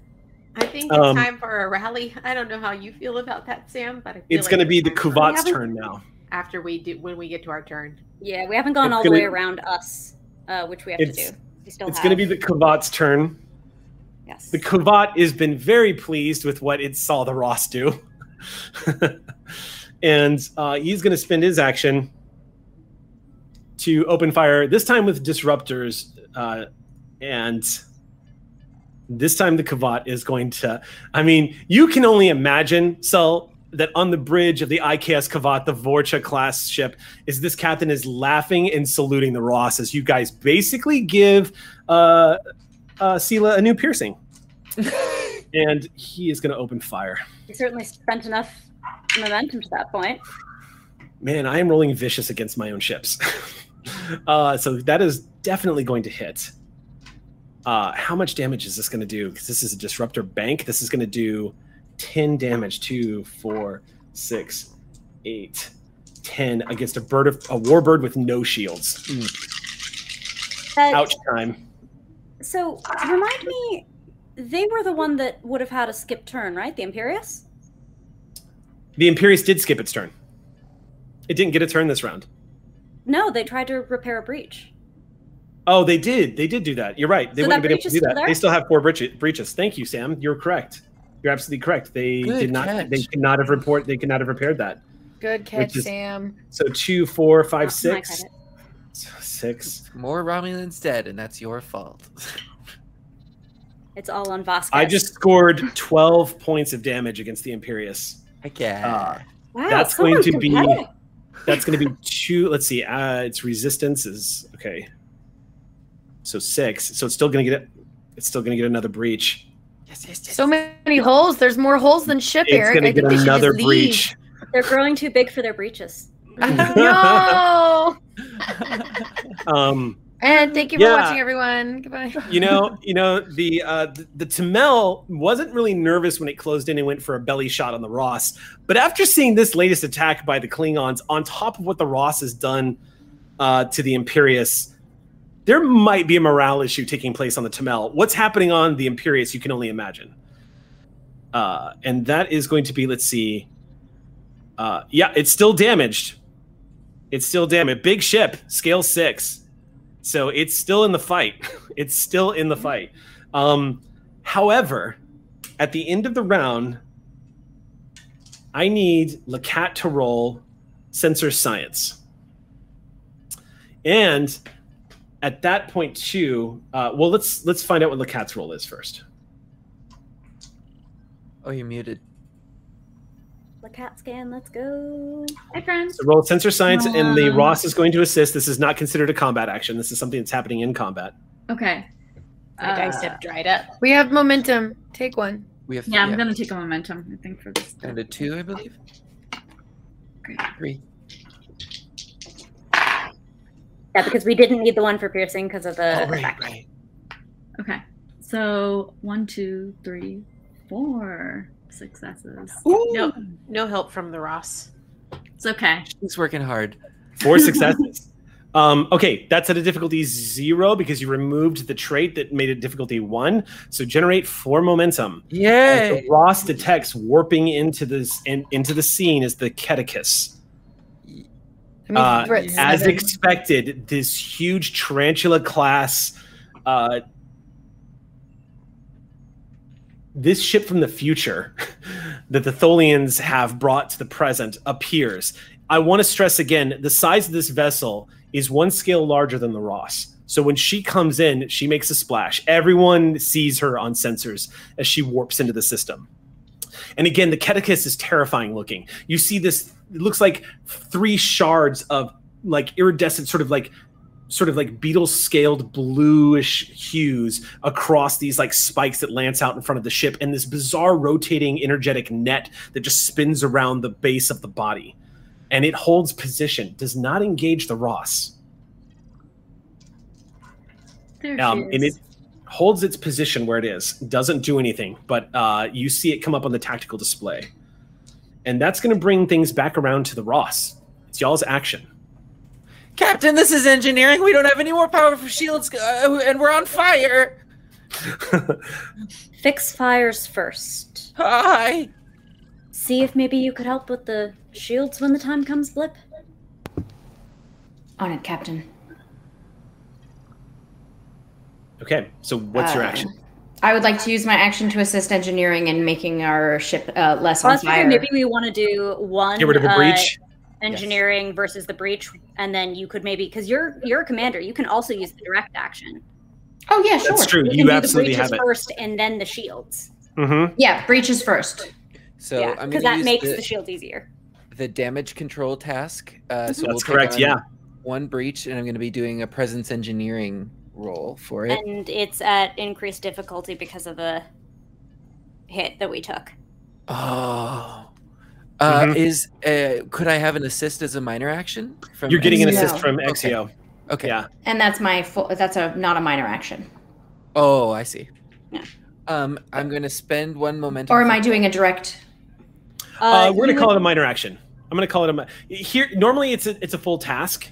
I: I think it's
A: Um,
I: time for a rally. I don't know how you feel about that, Sam, but I feel
A: It's
I: like
A: going to be the Kuvat's turn now.
I: After we do when we get to our turn.
H: Yeah, we haven't gone
A: It's
H: all the
A: gonna-
H: way around us, uh, which we have to do. We still
A: It's going to be the Kavat's turn.
H: yes.
A: The Kavat has been very pleased with what it saw the Ross do. and uh, he's going to spend his action to open fire, this time with disruptors. Uh, and this time the Kavat is going to. I mean, you can only imagine, so that on the bridge of the IKS Kavat, the Vor'cha class ship, is this captain is laughing and saluting the Ross as you guys basically give uh, uh, Sela a new piercing. and he is going to open fire.
H: He certainly spent enough momentum to that point.
A: Man, I am rolling vicious against my own ships. uh, so that is definitely going to hit. Uh, how much damage is this going to do? Because this is a disruptor bank. This is going to do 10 damage. Two, four, six, eight, 10 against a bird of a warbird with no shields.
H: That-
A: Ouch time.
H: So uh, remind me, they were the one that would have had a skip turn, right? The Imperius?
A: The Imperius did skip its turn. It didn't get a turn this round.
H: No, they tried to repair a breach.
A: Oh, they did. They did do that. You're right. They
H: So
A: wouldn't have been able to do that.
H: there?
A: They still have four breaches. Thank you, Sam. You're correct. You're absolutely correct. They
D: Good
A: did not.
D: catch.
A: They could not have report. They could not have repaired that.
B: Good catch,
A: is-
B: Sam.
A: So two, four,
H: Not
A: five,
H: to my
A: six, six.
D: More Romulans dead, and that's your fault.
H: It's all on Vasquez.
A: I just scored twelve points of damage against the Imperius.
D: Heck yeah.
A: Uh,
H: wow,
A: that's going to be- that's going to be two. Let's see. Uh, its resistance is okay. So six. So it's still going to get it. It's still going to get another breach.
D: Yes, yes, yes.
B: So many holes. There's more holes than ship,
A: It's
B: Eric.
A: going to
B: I
A: get
B: think we should
A: another
B: just leave.
A: breach.
H: They're growing too big for their breaches.
B: no.
A: Um,
B: And thank you
A: Yeah.
B: for watching, everyone. Goodbye.
A: you know, you know the uh, the, the Tamel wasn't really nervous when it closed in and went for a belly shot on the Ross, but after seeing this latest attack by the Klingons, on top of what the Ross has done uh, to the Imperious, there might be a morale issue taking place on the Tamel. What's happening on the Imperious, you can only imagine. Uh, and that is going to be, let's see, uh, yeah, it's still damaged. It's still damaged. Big ship, scale six. So it's still in the fight. It's still in the fight. Um, however, at the end of the round, I need LeCat to roll sensor science. And at that point too, uh, well, let's let's find out what LeCat's role is first.
D: Oh, you're muted.
H: The cat scan, let's go.
F: Hi, friends.
A: So roll sensor science, and the
F: Um.
A: Ross is going to assist. This is not considered a combat action. This is something that's happening in combat.
F: Okay.
I: My dice
F: Uh,
I: have dried up.
B: We have momentum. Take one.
D: We have
F: Yeah, I'm gonna take a momentum. I think for this.
D: and a two, I believe.
F: Great.
D: Three.
H: Yeah, because we didn't need the one for piercing because of the
A: oh, right,
H: effect.
A: right.
F: Okay. So one, two, three, four successes.
I: No, no help from the Ross.
F: It's okay.
D: He's working hard.
A: Four successes. Um, okay, that's at a difficulty zero because you removed the trait that made it difficulty one. So generate four momentum. Yeah. Ross detects warping into this in, into the scene as the Keticus.
B: I mean,
A: Uh, as expected, this huge tarantula class, uh, this ship from the future that the Tholians have brought to the present appears. I want to stress again the size of this vessel is one scale larger than the Ross. So when she comes in, she makes a splash. Everyone sees her on sensors as she warps into the system. And again, the Catechus is terrifying looking. You see this, it looks like three shards of like iridescent, sort of like sort of like beetle scaled bluish hues across these like spikes that lance out in front of the ship and this bizarre rotating energetic net that just spins around the base of the body. And it holds position does not engage the ross. Um, and it holds its position where it is doesn't do anything but uh, you see it come up on the tactical display and that's going to bring things back around to the ross it's y'all's action
D: Captain, this is engineering. We don't have any more powerful shields, uh, and we're on fire.
E: Fix fires first.
D: Hi.
E: See if maybe you could help with the shields when the time comes, Blip.
G: On it, Captain.
A: okay so what's your
G: Uh,
A: action
G: I would like to use my action to assist engineering in making our ship uh, less
H: Well,
G: on fire.
H: maybe we want to do one
A: get rid of a
H: uh,
A: breach
H: engineering versus the breach, and then you could maybe because you're you're a commander, you can also use the direct action.
G: Oh yeah, sure.
A: that's true
H: You,
A: you
H: can
A: absolutely
H: do the
A: have
H: breaches
A: it
H: first, and then the shields.
A: mm-hmm.
G: Yeah, breaches first.
D: So
H: yeah,
D: I'm
H: because
D: going
H: that
D: use
H: makes
D: the,
H: the shield easier.
D: the damage control task. Uh, so we'll
A: that's correct
D: on
A: yeah
D: One breach, and I'm going to be doing a presence engineering roll for it.
H: And it's at increased difficulty because of the hit that we took.
D: Oh. Uh,
A: Mhm.
D: Is uh, could I have an assist as a minor action? From
A: you're getting an
G: No.
A: assist from
D: Okay.
A: exio
D: Okay.
A: yeah
G: And that's my full. That's a not a minor action.
D: Oh, I see.
H: Yeah.
D: Um, I'm going to spend one momentum.
G: Or am I doing a direct?
A: Uh, we're gonna call
H: would-
A: it a minor action. I'm gonna call it a here. Normally, it's a it's a full task.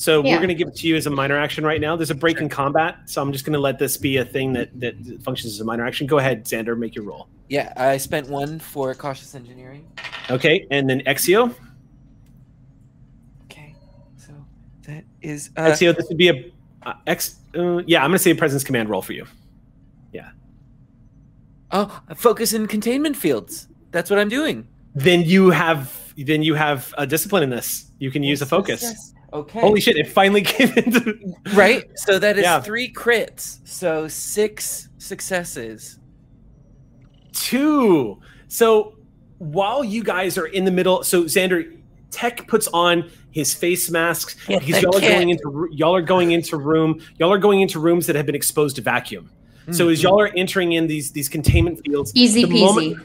A: So
G: Yeah.
A: we're gonna give it to you as a minor action right now. There's a break in combat, so I'm just gonna let this be a thing that that functions as a minor action. Go ahead, Xander, make your roll.
D: Yeah, I spent one for cautious engineering.
A: Okay, and then Exio.
D: Okay, so that is uh,
A: Exio, this would be a uh, X. Uh, yeah, I'm gonna say a presence command roll for you. Yeah.
D: Oh focus in containment fields. That's what I'm doing.
A: Then you have then you have a discipline in this. You can use a
D: Yes, yes,
A: focus.
D: yes. Okay.
A: Holy shit! It finally came into
D: Right. So that is
A: Yeah.
D: three crits. So six successes.
A: two. So while you guys are in the middle, so Xander, Tech puts on his face masks
D: Yeah,
A: because
D: I
A: y'all are
D: can't.
A: going into y'all are going into room y'all are going into rooms that have been exposed to vacuum. So as mm-hmm. y'all are entering in these these containment fields,
G: Easy
A: the
G: peasy.
A: moment-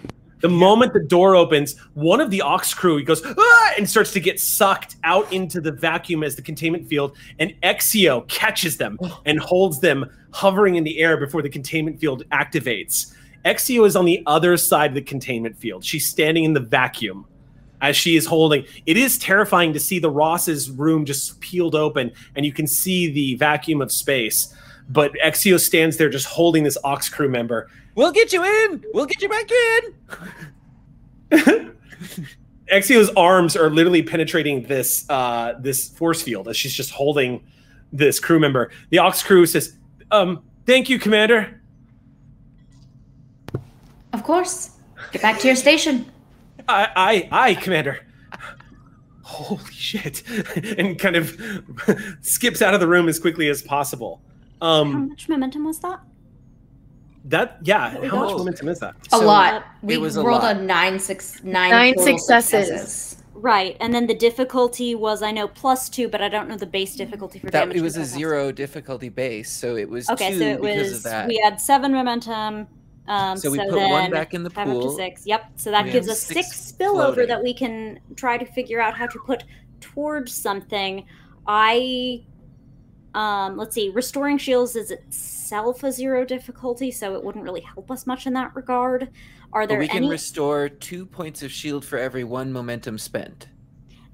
A: the moment the door opens, one of the Ox crew he goes ah! and starts to get sucked out into the vacuum as the containment field, and Exio catches them and holds them hovering in the air before the containment field activates. Exio is on the other side of the containment field. She's standing in the vacuum as she is holding. It is terrifying to see the Ross's room just peeled open, and you can see the vacuum of space. But Exio stands there just holding this Ox crew member,
D: We'll get you in. We'll get you back in.
A: Exio's arms are literally penetrating this uh, this force field as she's just holding this crew member. The Ox crew says, "Um, thank you, Commander."
G: Of course. Get back to your station.
A: I, I, I, Commander. Holy shit! and kind of skips out of the room as quickly as possible.
E: Um, How
A: Um,
E: much momentum was that?
A: That yeah. How much momentum is that?
G: A
D: So,
G: lot. We
D: it was a
G: rolled
D: lot.
G: a nine six nine,
B: Nine
G: total
B: successes.
E: Right, and then the difficulty was I know plus two, but I don't know the base difficulty for
D: That
E: damage.
D: it was a
E: control.
D: zero difficulty base, so it was
E: Okay,
D: two
E: so it was we had seven momentum. Um,
D: So
E: so,
D: we put
E: then
D: one back in the
E: five to
D: pool.
E: six. Yep. So that
D: We
E: gives us
D: six
E: six, spillover
D: floating.
E: that we can try to figure out how to put towards something. I um let's see, restoring shields is itself a zero difficulty, so it wouldn't really help us much in that regard. Are
D: But
E: there
D: we can
E: any
D: restore two points of shield for every one momentum spent.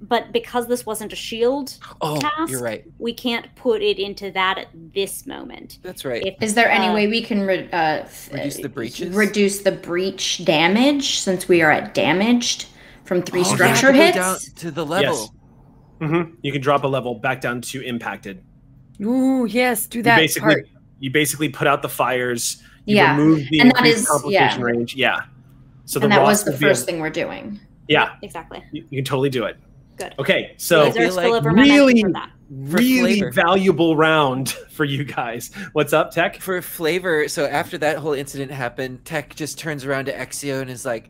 E: but because this wasn't a shield,
D: Oh,
E: Task?
D: you're right.
E: we can't put it into that at this moment.
D: That's right.
E: If
G: Is there any
E: Uh,
G: way we can re- uh,
D: Reduce the breaches?
G: Reduce the breach damage since we are at damaged from three
D: Oh,
G: structure
D: to go
G: hits.
D: down to the level.
A: hmm You can drop a level back down to impacted.
B: Ooh, yes, do
A: You
B: that
A: basically,
B: part.
A: you basically put out the fires. You
G: Yeah,
A: remove the
G: and that is
A: complication
G: yeah.
A: range. Yeah. So the
G: and that was the first
A: able-
G: thing we're doing.
A: Yeah,
E: Exactly.
A: you, you can totally do it.
E: Good.
A: Okay, so
E: These are
D: feel like
E: still over momentum
A: really,
E: for that.
D: For
A: really
D: flavor.
A: valuable round for you guys. What's up, Tech?
D: For flavor, so after that whole incident happened, Tech just turns around to Exio and is like,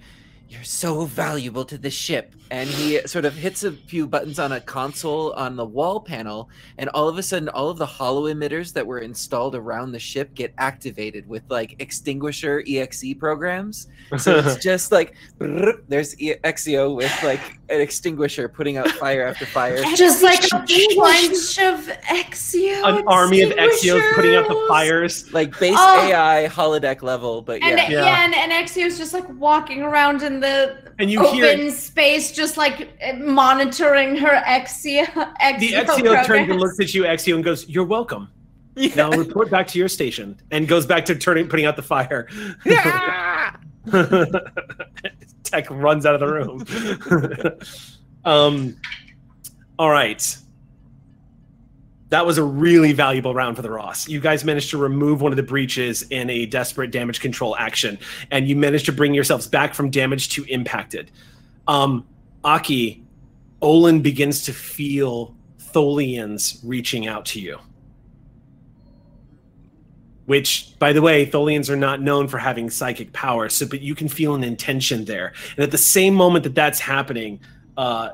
D: You're so valuable to the ship. And he sort of hits a few buttons on a console on the wall panel, and all of a sudden, all of the holo emitters that were installed around the ship get activated with like extinguisher EXE programs. So it's just like there's E- Exio with like an extinguisher putting out fire after fire.
G: Just like a bunch of Exio.
A: An army of Exios putting out the fires.
D: Like base
G: Oh.
D: AI holodeck level, but
G: And
D: yeah.
G: yeah,
A: Yeah.
G: and, and Exio's just like walking around in the
A: And you
G: open
A: hear
G: space, just like monitoring her Exio. Exio
A: the Exio turns and looks at you, Exio, and goes, You're welcome. Now report back to your station and goes back to turning putting out the fire. Yeah. Tech runs out of the room. um, all right. That was a really valuable round for the Ross. You guys managed to remove one of the breaches in a desperate damage control action, and you managed to bring yourselves back from damage to impacted. Um, Aki, Olin begins to feel Tholians reaching out to you. Which, by the way, Tholians are not known for having psychic power, so but you can feel an intention there. And at the same moment that that's happening, uh,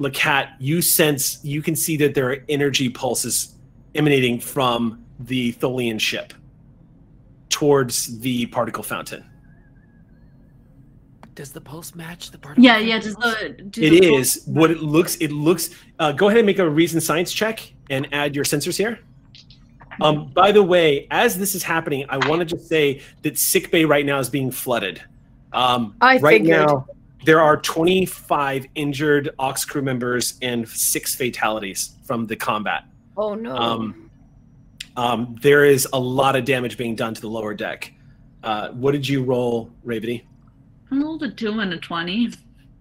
A: LeCat, you sense, you can see that there are energy pulses emanating from the Tholian ship towards the particle fountain.
D: Does the pulse match the particle?
F: Yeah, yeah. Just the. do
A: It
F: the-
A: is what it looks. It looks. Uh, go ahead and make a reason science check and add your sensors here. Um, by the way, as this is happening, I want to just say that sickbay right now is being flooded. Um,
B: I
A: right
B: figured.
A: now, there are 25 injured Ox crew members and six fatalities from the combat.
B: Oh no.
A: Um, um, there is a lot of damage being done to the lower deck. Uh, what did you roll, Ravity?
F: I rolled a two and a twenty.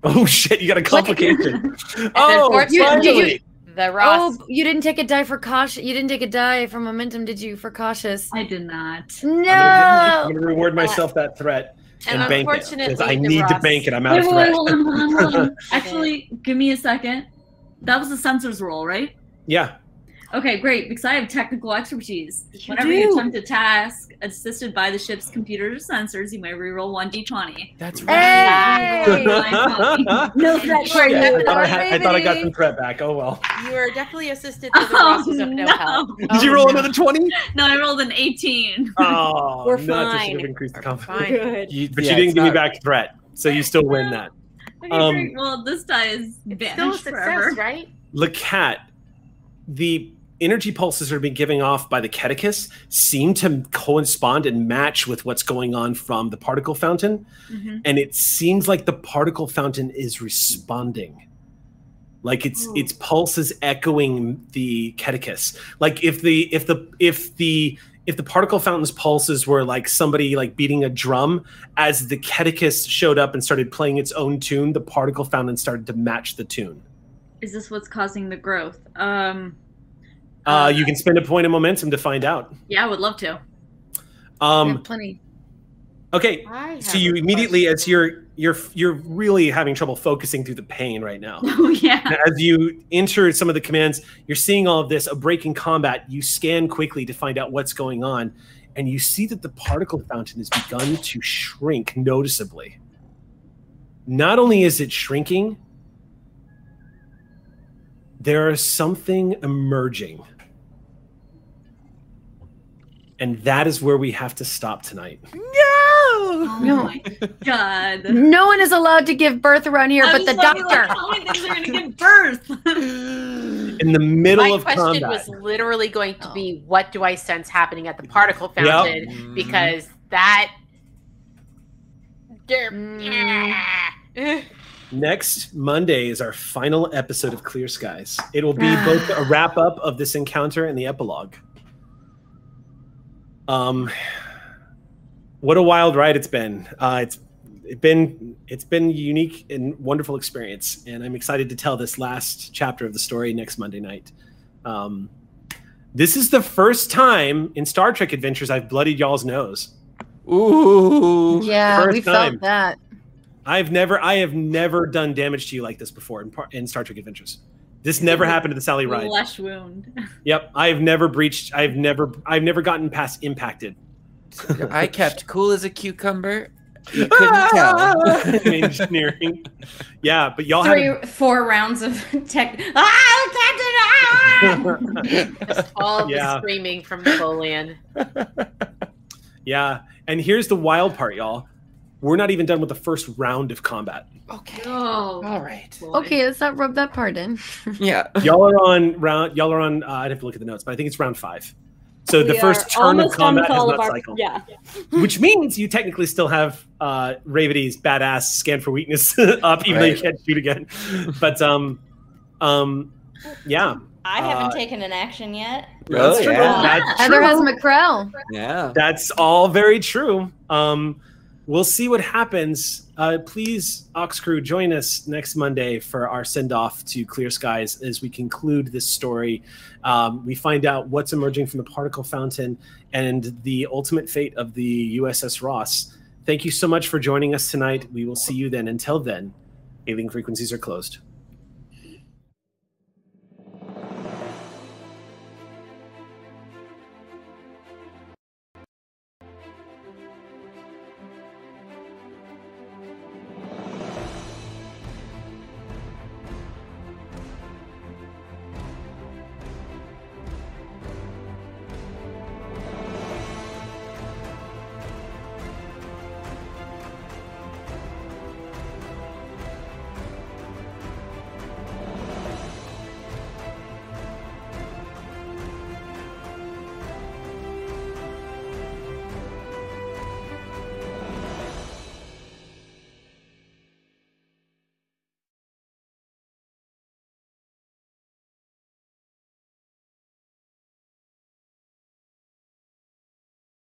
A: Oh shit! You got a complication. oh,
I: unfortunately-
A: finally.
I: The Ross.
B: oh, you didn't take a die for caution. You didn't take a die for momentum, did you? For cautious?
F: I did not.
B: No.
A: I'm gonna, I'm gonna reward myself that threat and,
I: And
A: bank it because I
I: the
A: need to bank it. I'm out
F: Wait,
A: of
F: wait,
A: threat.
F: hold on, hold on, hold on. Actually, give me a second. That was the sensors roll, right?
A: yeah,
F: Okay, great. Because I have technical expertise.
B: You
F: Whenever you attempt a task assisted by the ship's computer sensors, you may reroll one d20.
D: That's right.
B: Hey!
F: no
B: threat
I: for you.
A: I thought I, had, I thought I got some threat back. Oh well.
I: You are definitely assisted to the
F: Oh,
I: Rosses of no,
F: no.
I: help.
A: Did you
B: Oh,
A: roll
B: no.
A: another twenty?
F: No, I rolled an 18.
A: Oh,
E: We're
A: nuts, I should
E: fine.
A: have increased the
I: We're
A: confidence.
I: fine.
E: Good.
D: You,
A: But
D: yeah,
A: you didn't give me
D: not-
A: back threat, so you still win that.
F: Okay,
A: Um,
F: great. Well, this die is
I: It's still a
F: vanished
I: success,
F: forever.
I: right?
A: LeCat, the energy pulses that are being given off by the catechus seem to correspond and match with what's going on from the particle fountain.
F: Mhm.
A: and it seems like the particle fountain is responding like it's its pulse is echoing the catechus like if the if the if the if the particle fountain's pulses were like somebody like beating a drum as the catechus showed up and started playing its own tune the particle fountain started to match the tune
F: Is this what's causing the growth? Um,
A: uh, you can spend a point of momentum to find out
F: yeah, I would love to.
A: um
B: plenty.
A: okay
I: I
A: so you immediately
I: question.
A: as you're you're you're really having trouble focusing through the pain right now
F: Oh, yeah.
A: as you enter some of the commands, you're seeing all of this, a break in combat. You scan quickly to find out what's going on, and you see that the particle fountain has begun to shrink noticeably. Not only is it shrinking, there is something emerging. And that is where we have to stop tonight. No.
F: Oh,
B: No.
F: my God.
B: No one is allowed to give birth around here
F: I
B: but
F: was
B: the
F: wondering, like,
B: doctor.
F: how many things are going to give birth?
A: In the middle of class.
I: My
A: of
I: question
A: combat.
I: was literally going
B: Oh.
I: to be, what do I sense happening at the particle fountain?
D: Mhm.
I: Because that.
B: Mm.
A: Next Monday is our final episode of Clear Skies. It will be both a wrap up of this encounter and the epilogue. Um, what a wild ride it's been. Uh, it's it been it's been a unique and wonderful experience, and I'm excited to tell this last chapter of the story next Monday night. Um, this is the first time in Star Trek Adventures I've bloodied y'all's nose.
D: Ooh.
B: Yeah,
A: First
B: we
A: time.
B: felt that.
A: I've never, I have never done damage to you like this before in, par- in Star Trek Adventures. This never happened to the Sally Ride.
F: Flesh wound.
A: Yep, I've never breached. I've never, I've never gotten past impacted.
D: I kept cool as a cucumber. You couldn't tell.
A: engineering. Yeah, but y'all had.
J: Three, four rounds of tech. Ah, Captain! Ah!
I: Just all
A: Yeah.
I: the screaming from Napoleon.
A: Yeah, and here's the wild part, y'all. We're not even done with the first round of combat.
D: Okay.
F: Oh.
D: All right.
B: Okay, let's not rub that part in.
D: Yeah.
A: Y'all are on round. Y'all are on. Uh, I'd have to look at the notes, but I think it's round five. So the first
E: are
A: turn of combat
E: with
A: has not
E: of our-
A: cycled,
E: Yeah.
A: which means you technically still have uh, Ravety's badass scan for weakness up, even though you can't shoot again. But um, um, yeah,
J: I haven't
A: Uh,
J: taken an action yet.
D: Oh,
A: true.
D: yeah.
A: That's
B: Heather has
A: true.
B: McCrell.
D: Yeah.
A: That's all very true. Um, we'll see what happens. Uh, please, Ox Crew, join us next Monday for our send off to Clear Skies as we conclude this story. Um, we find out what's emerging from the particle fountain and the ultimate fate of the USS Ross. Thank you so much for joining us tonight. We will see you then. Until then, alien frequencies are closed.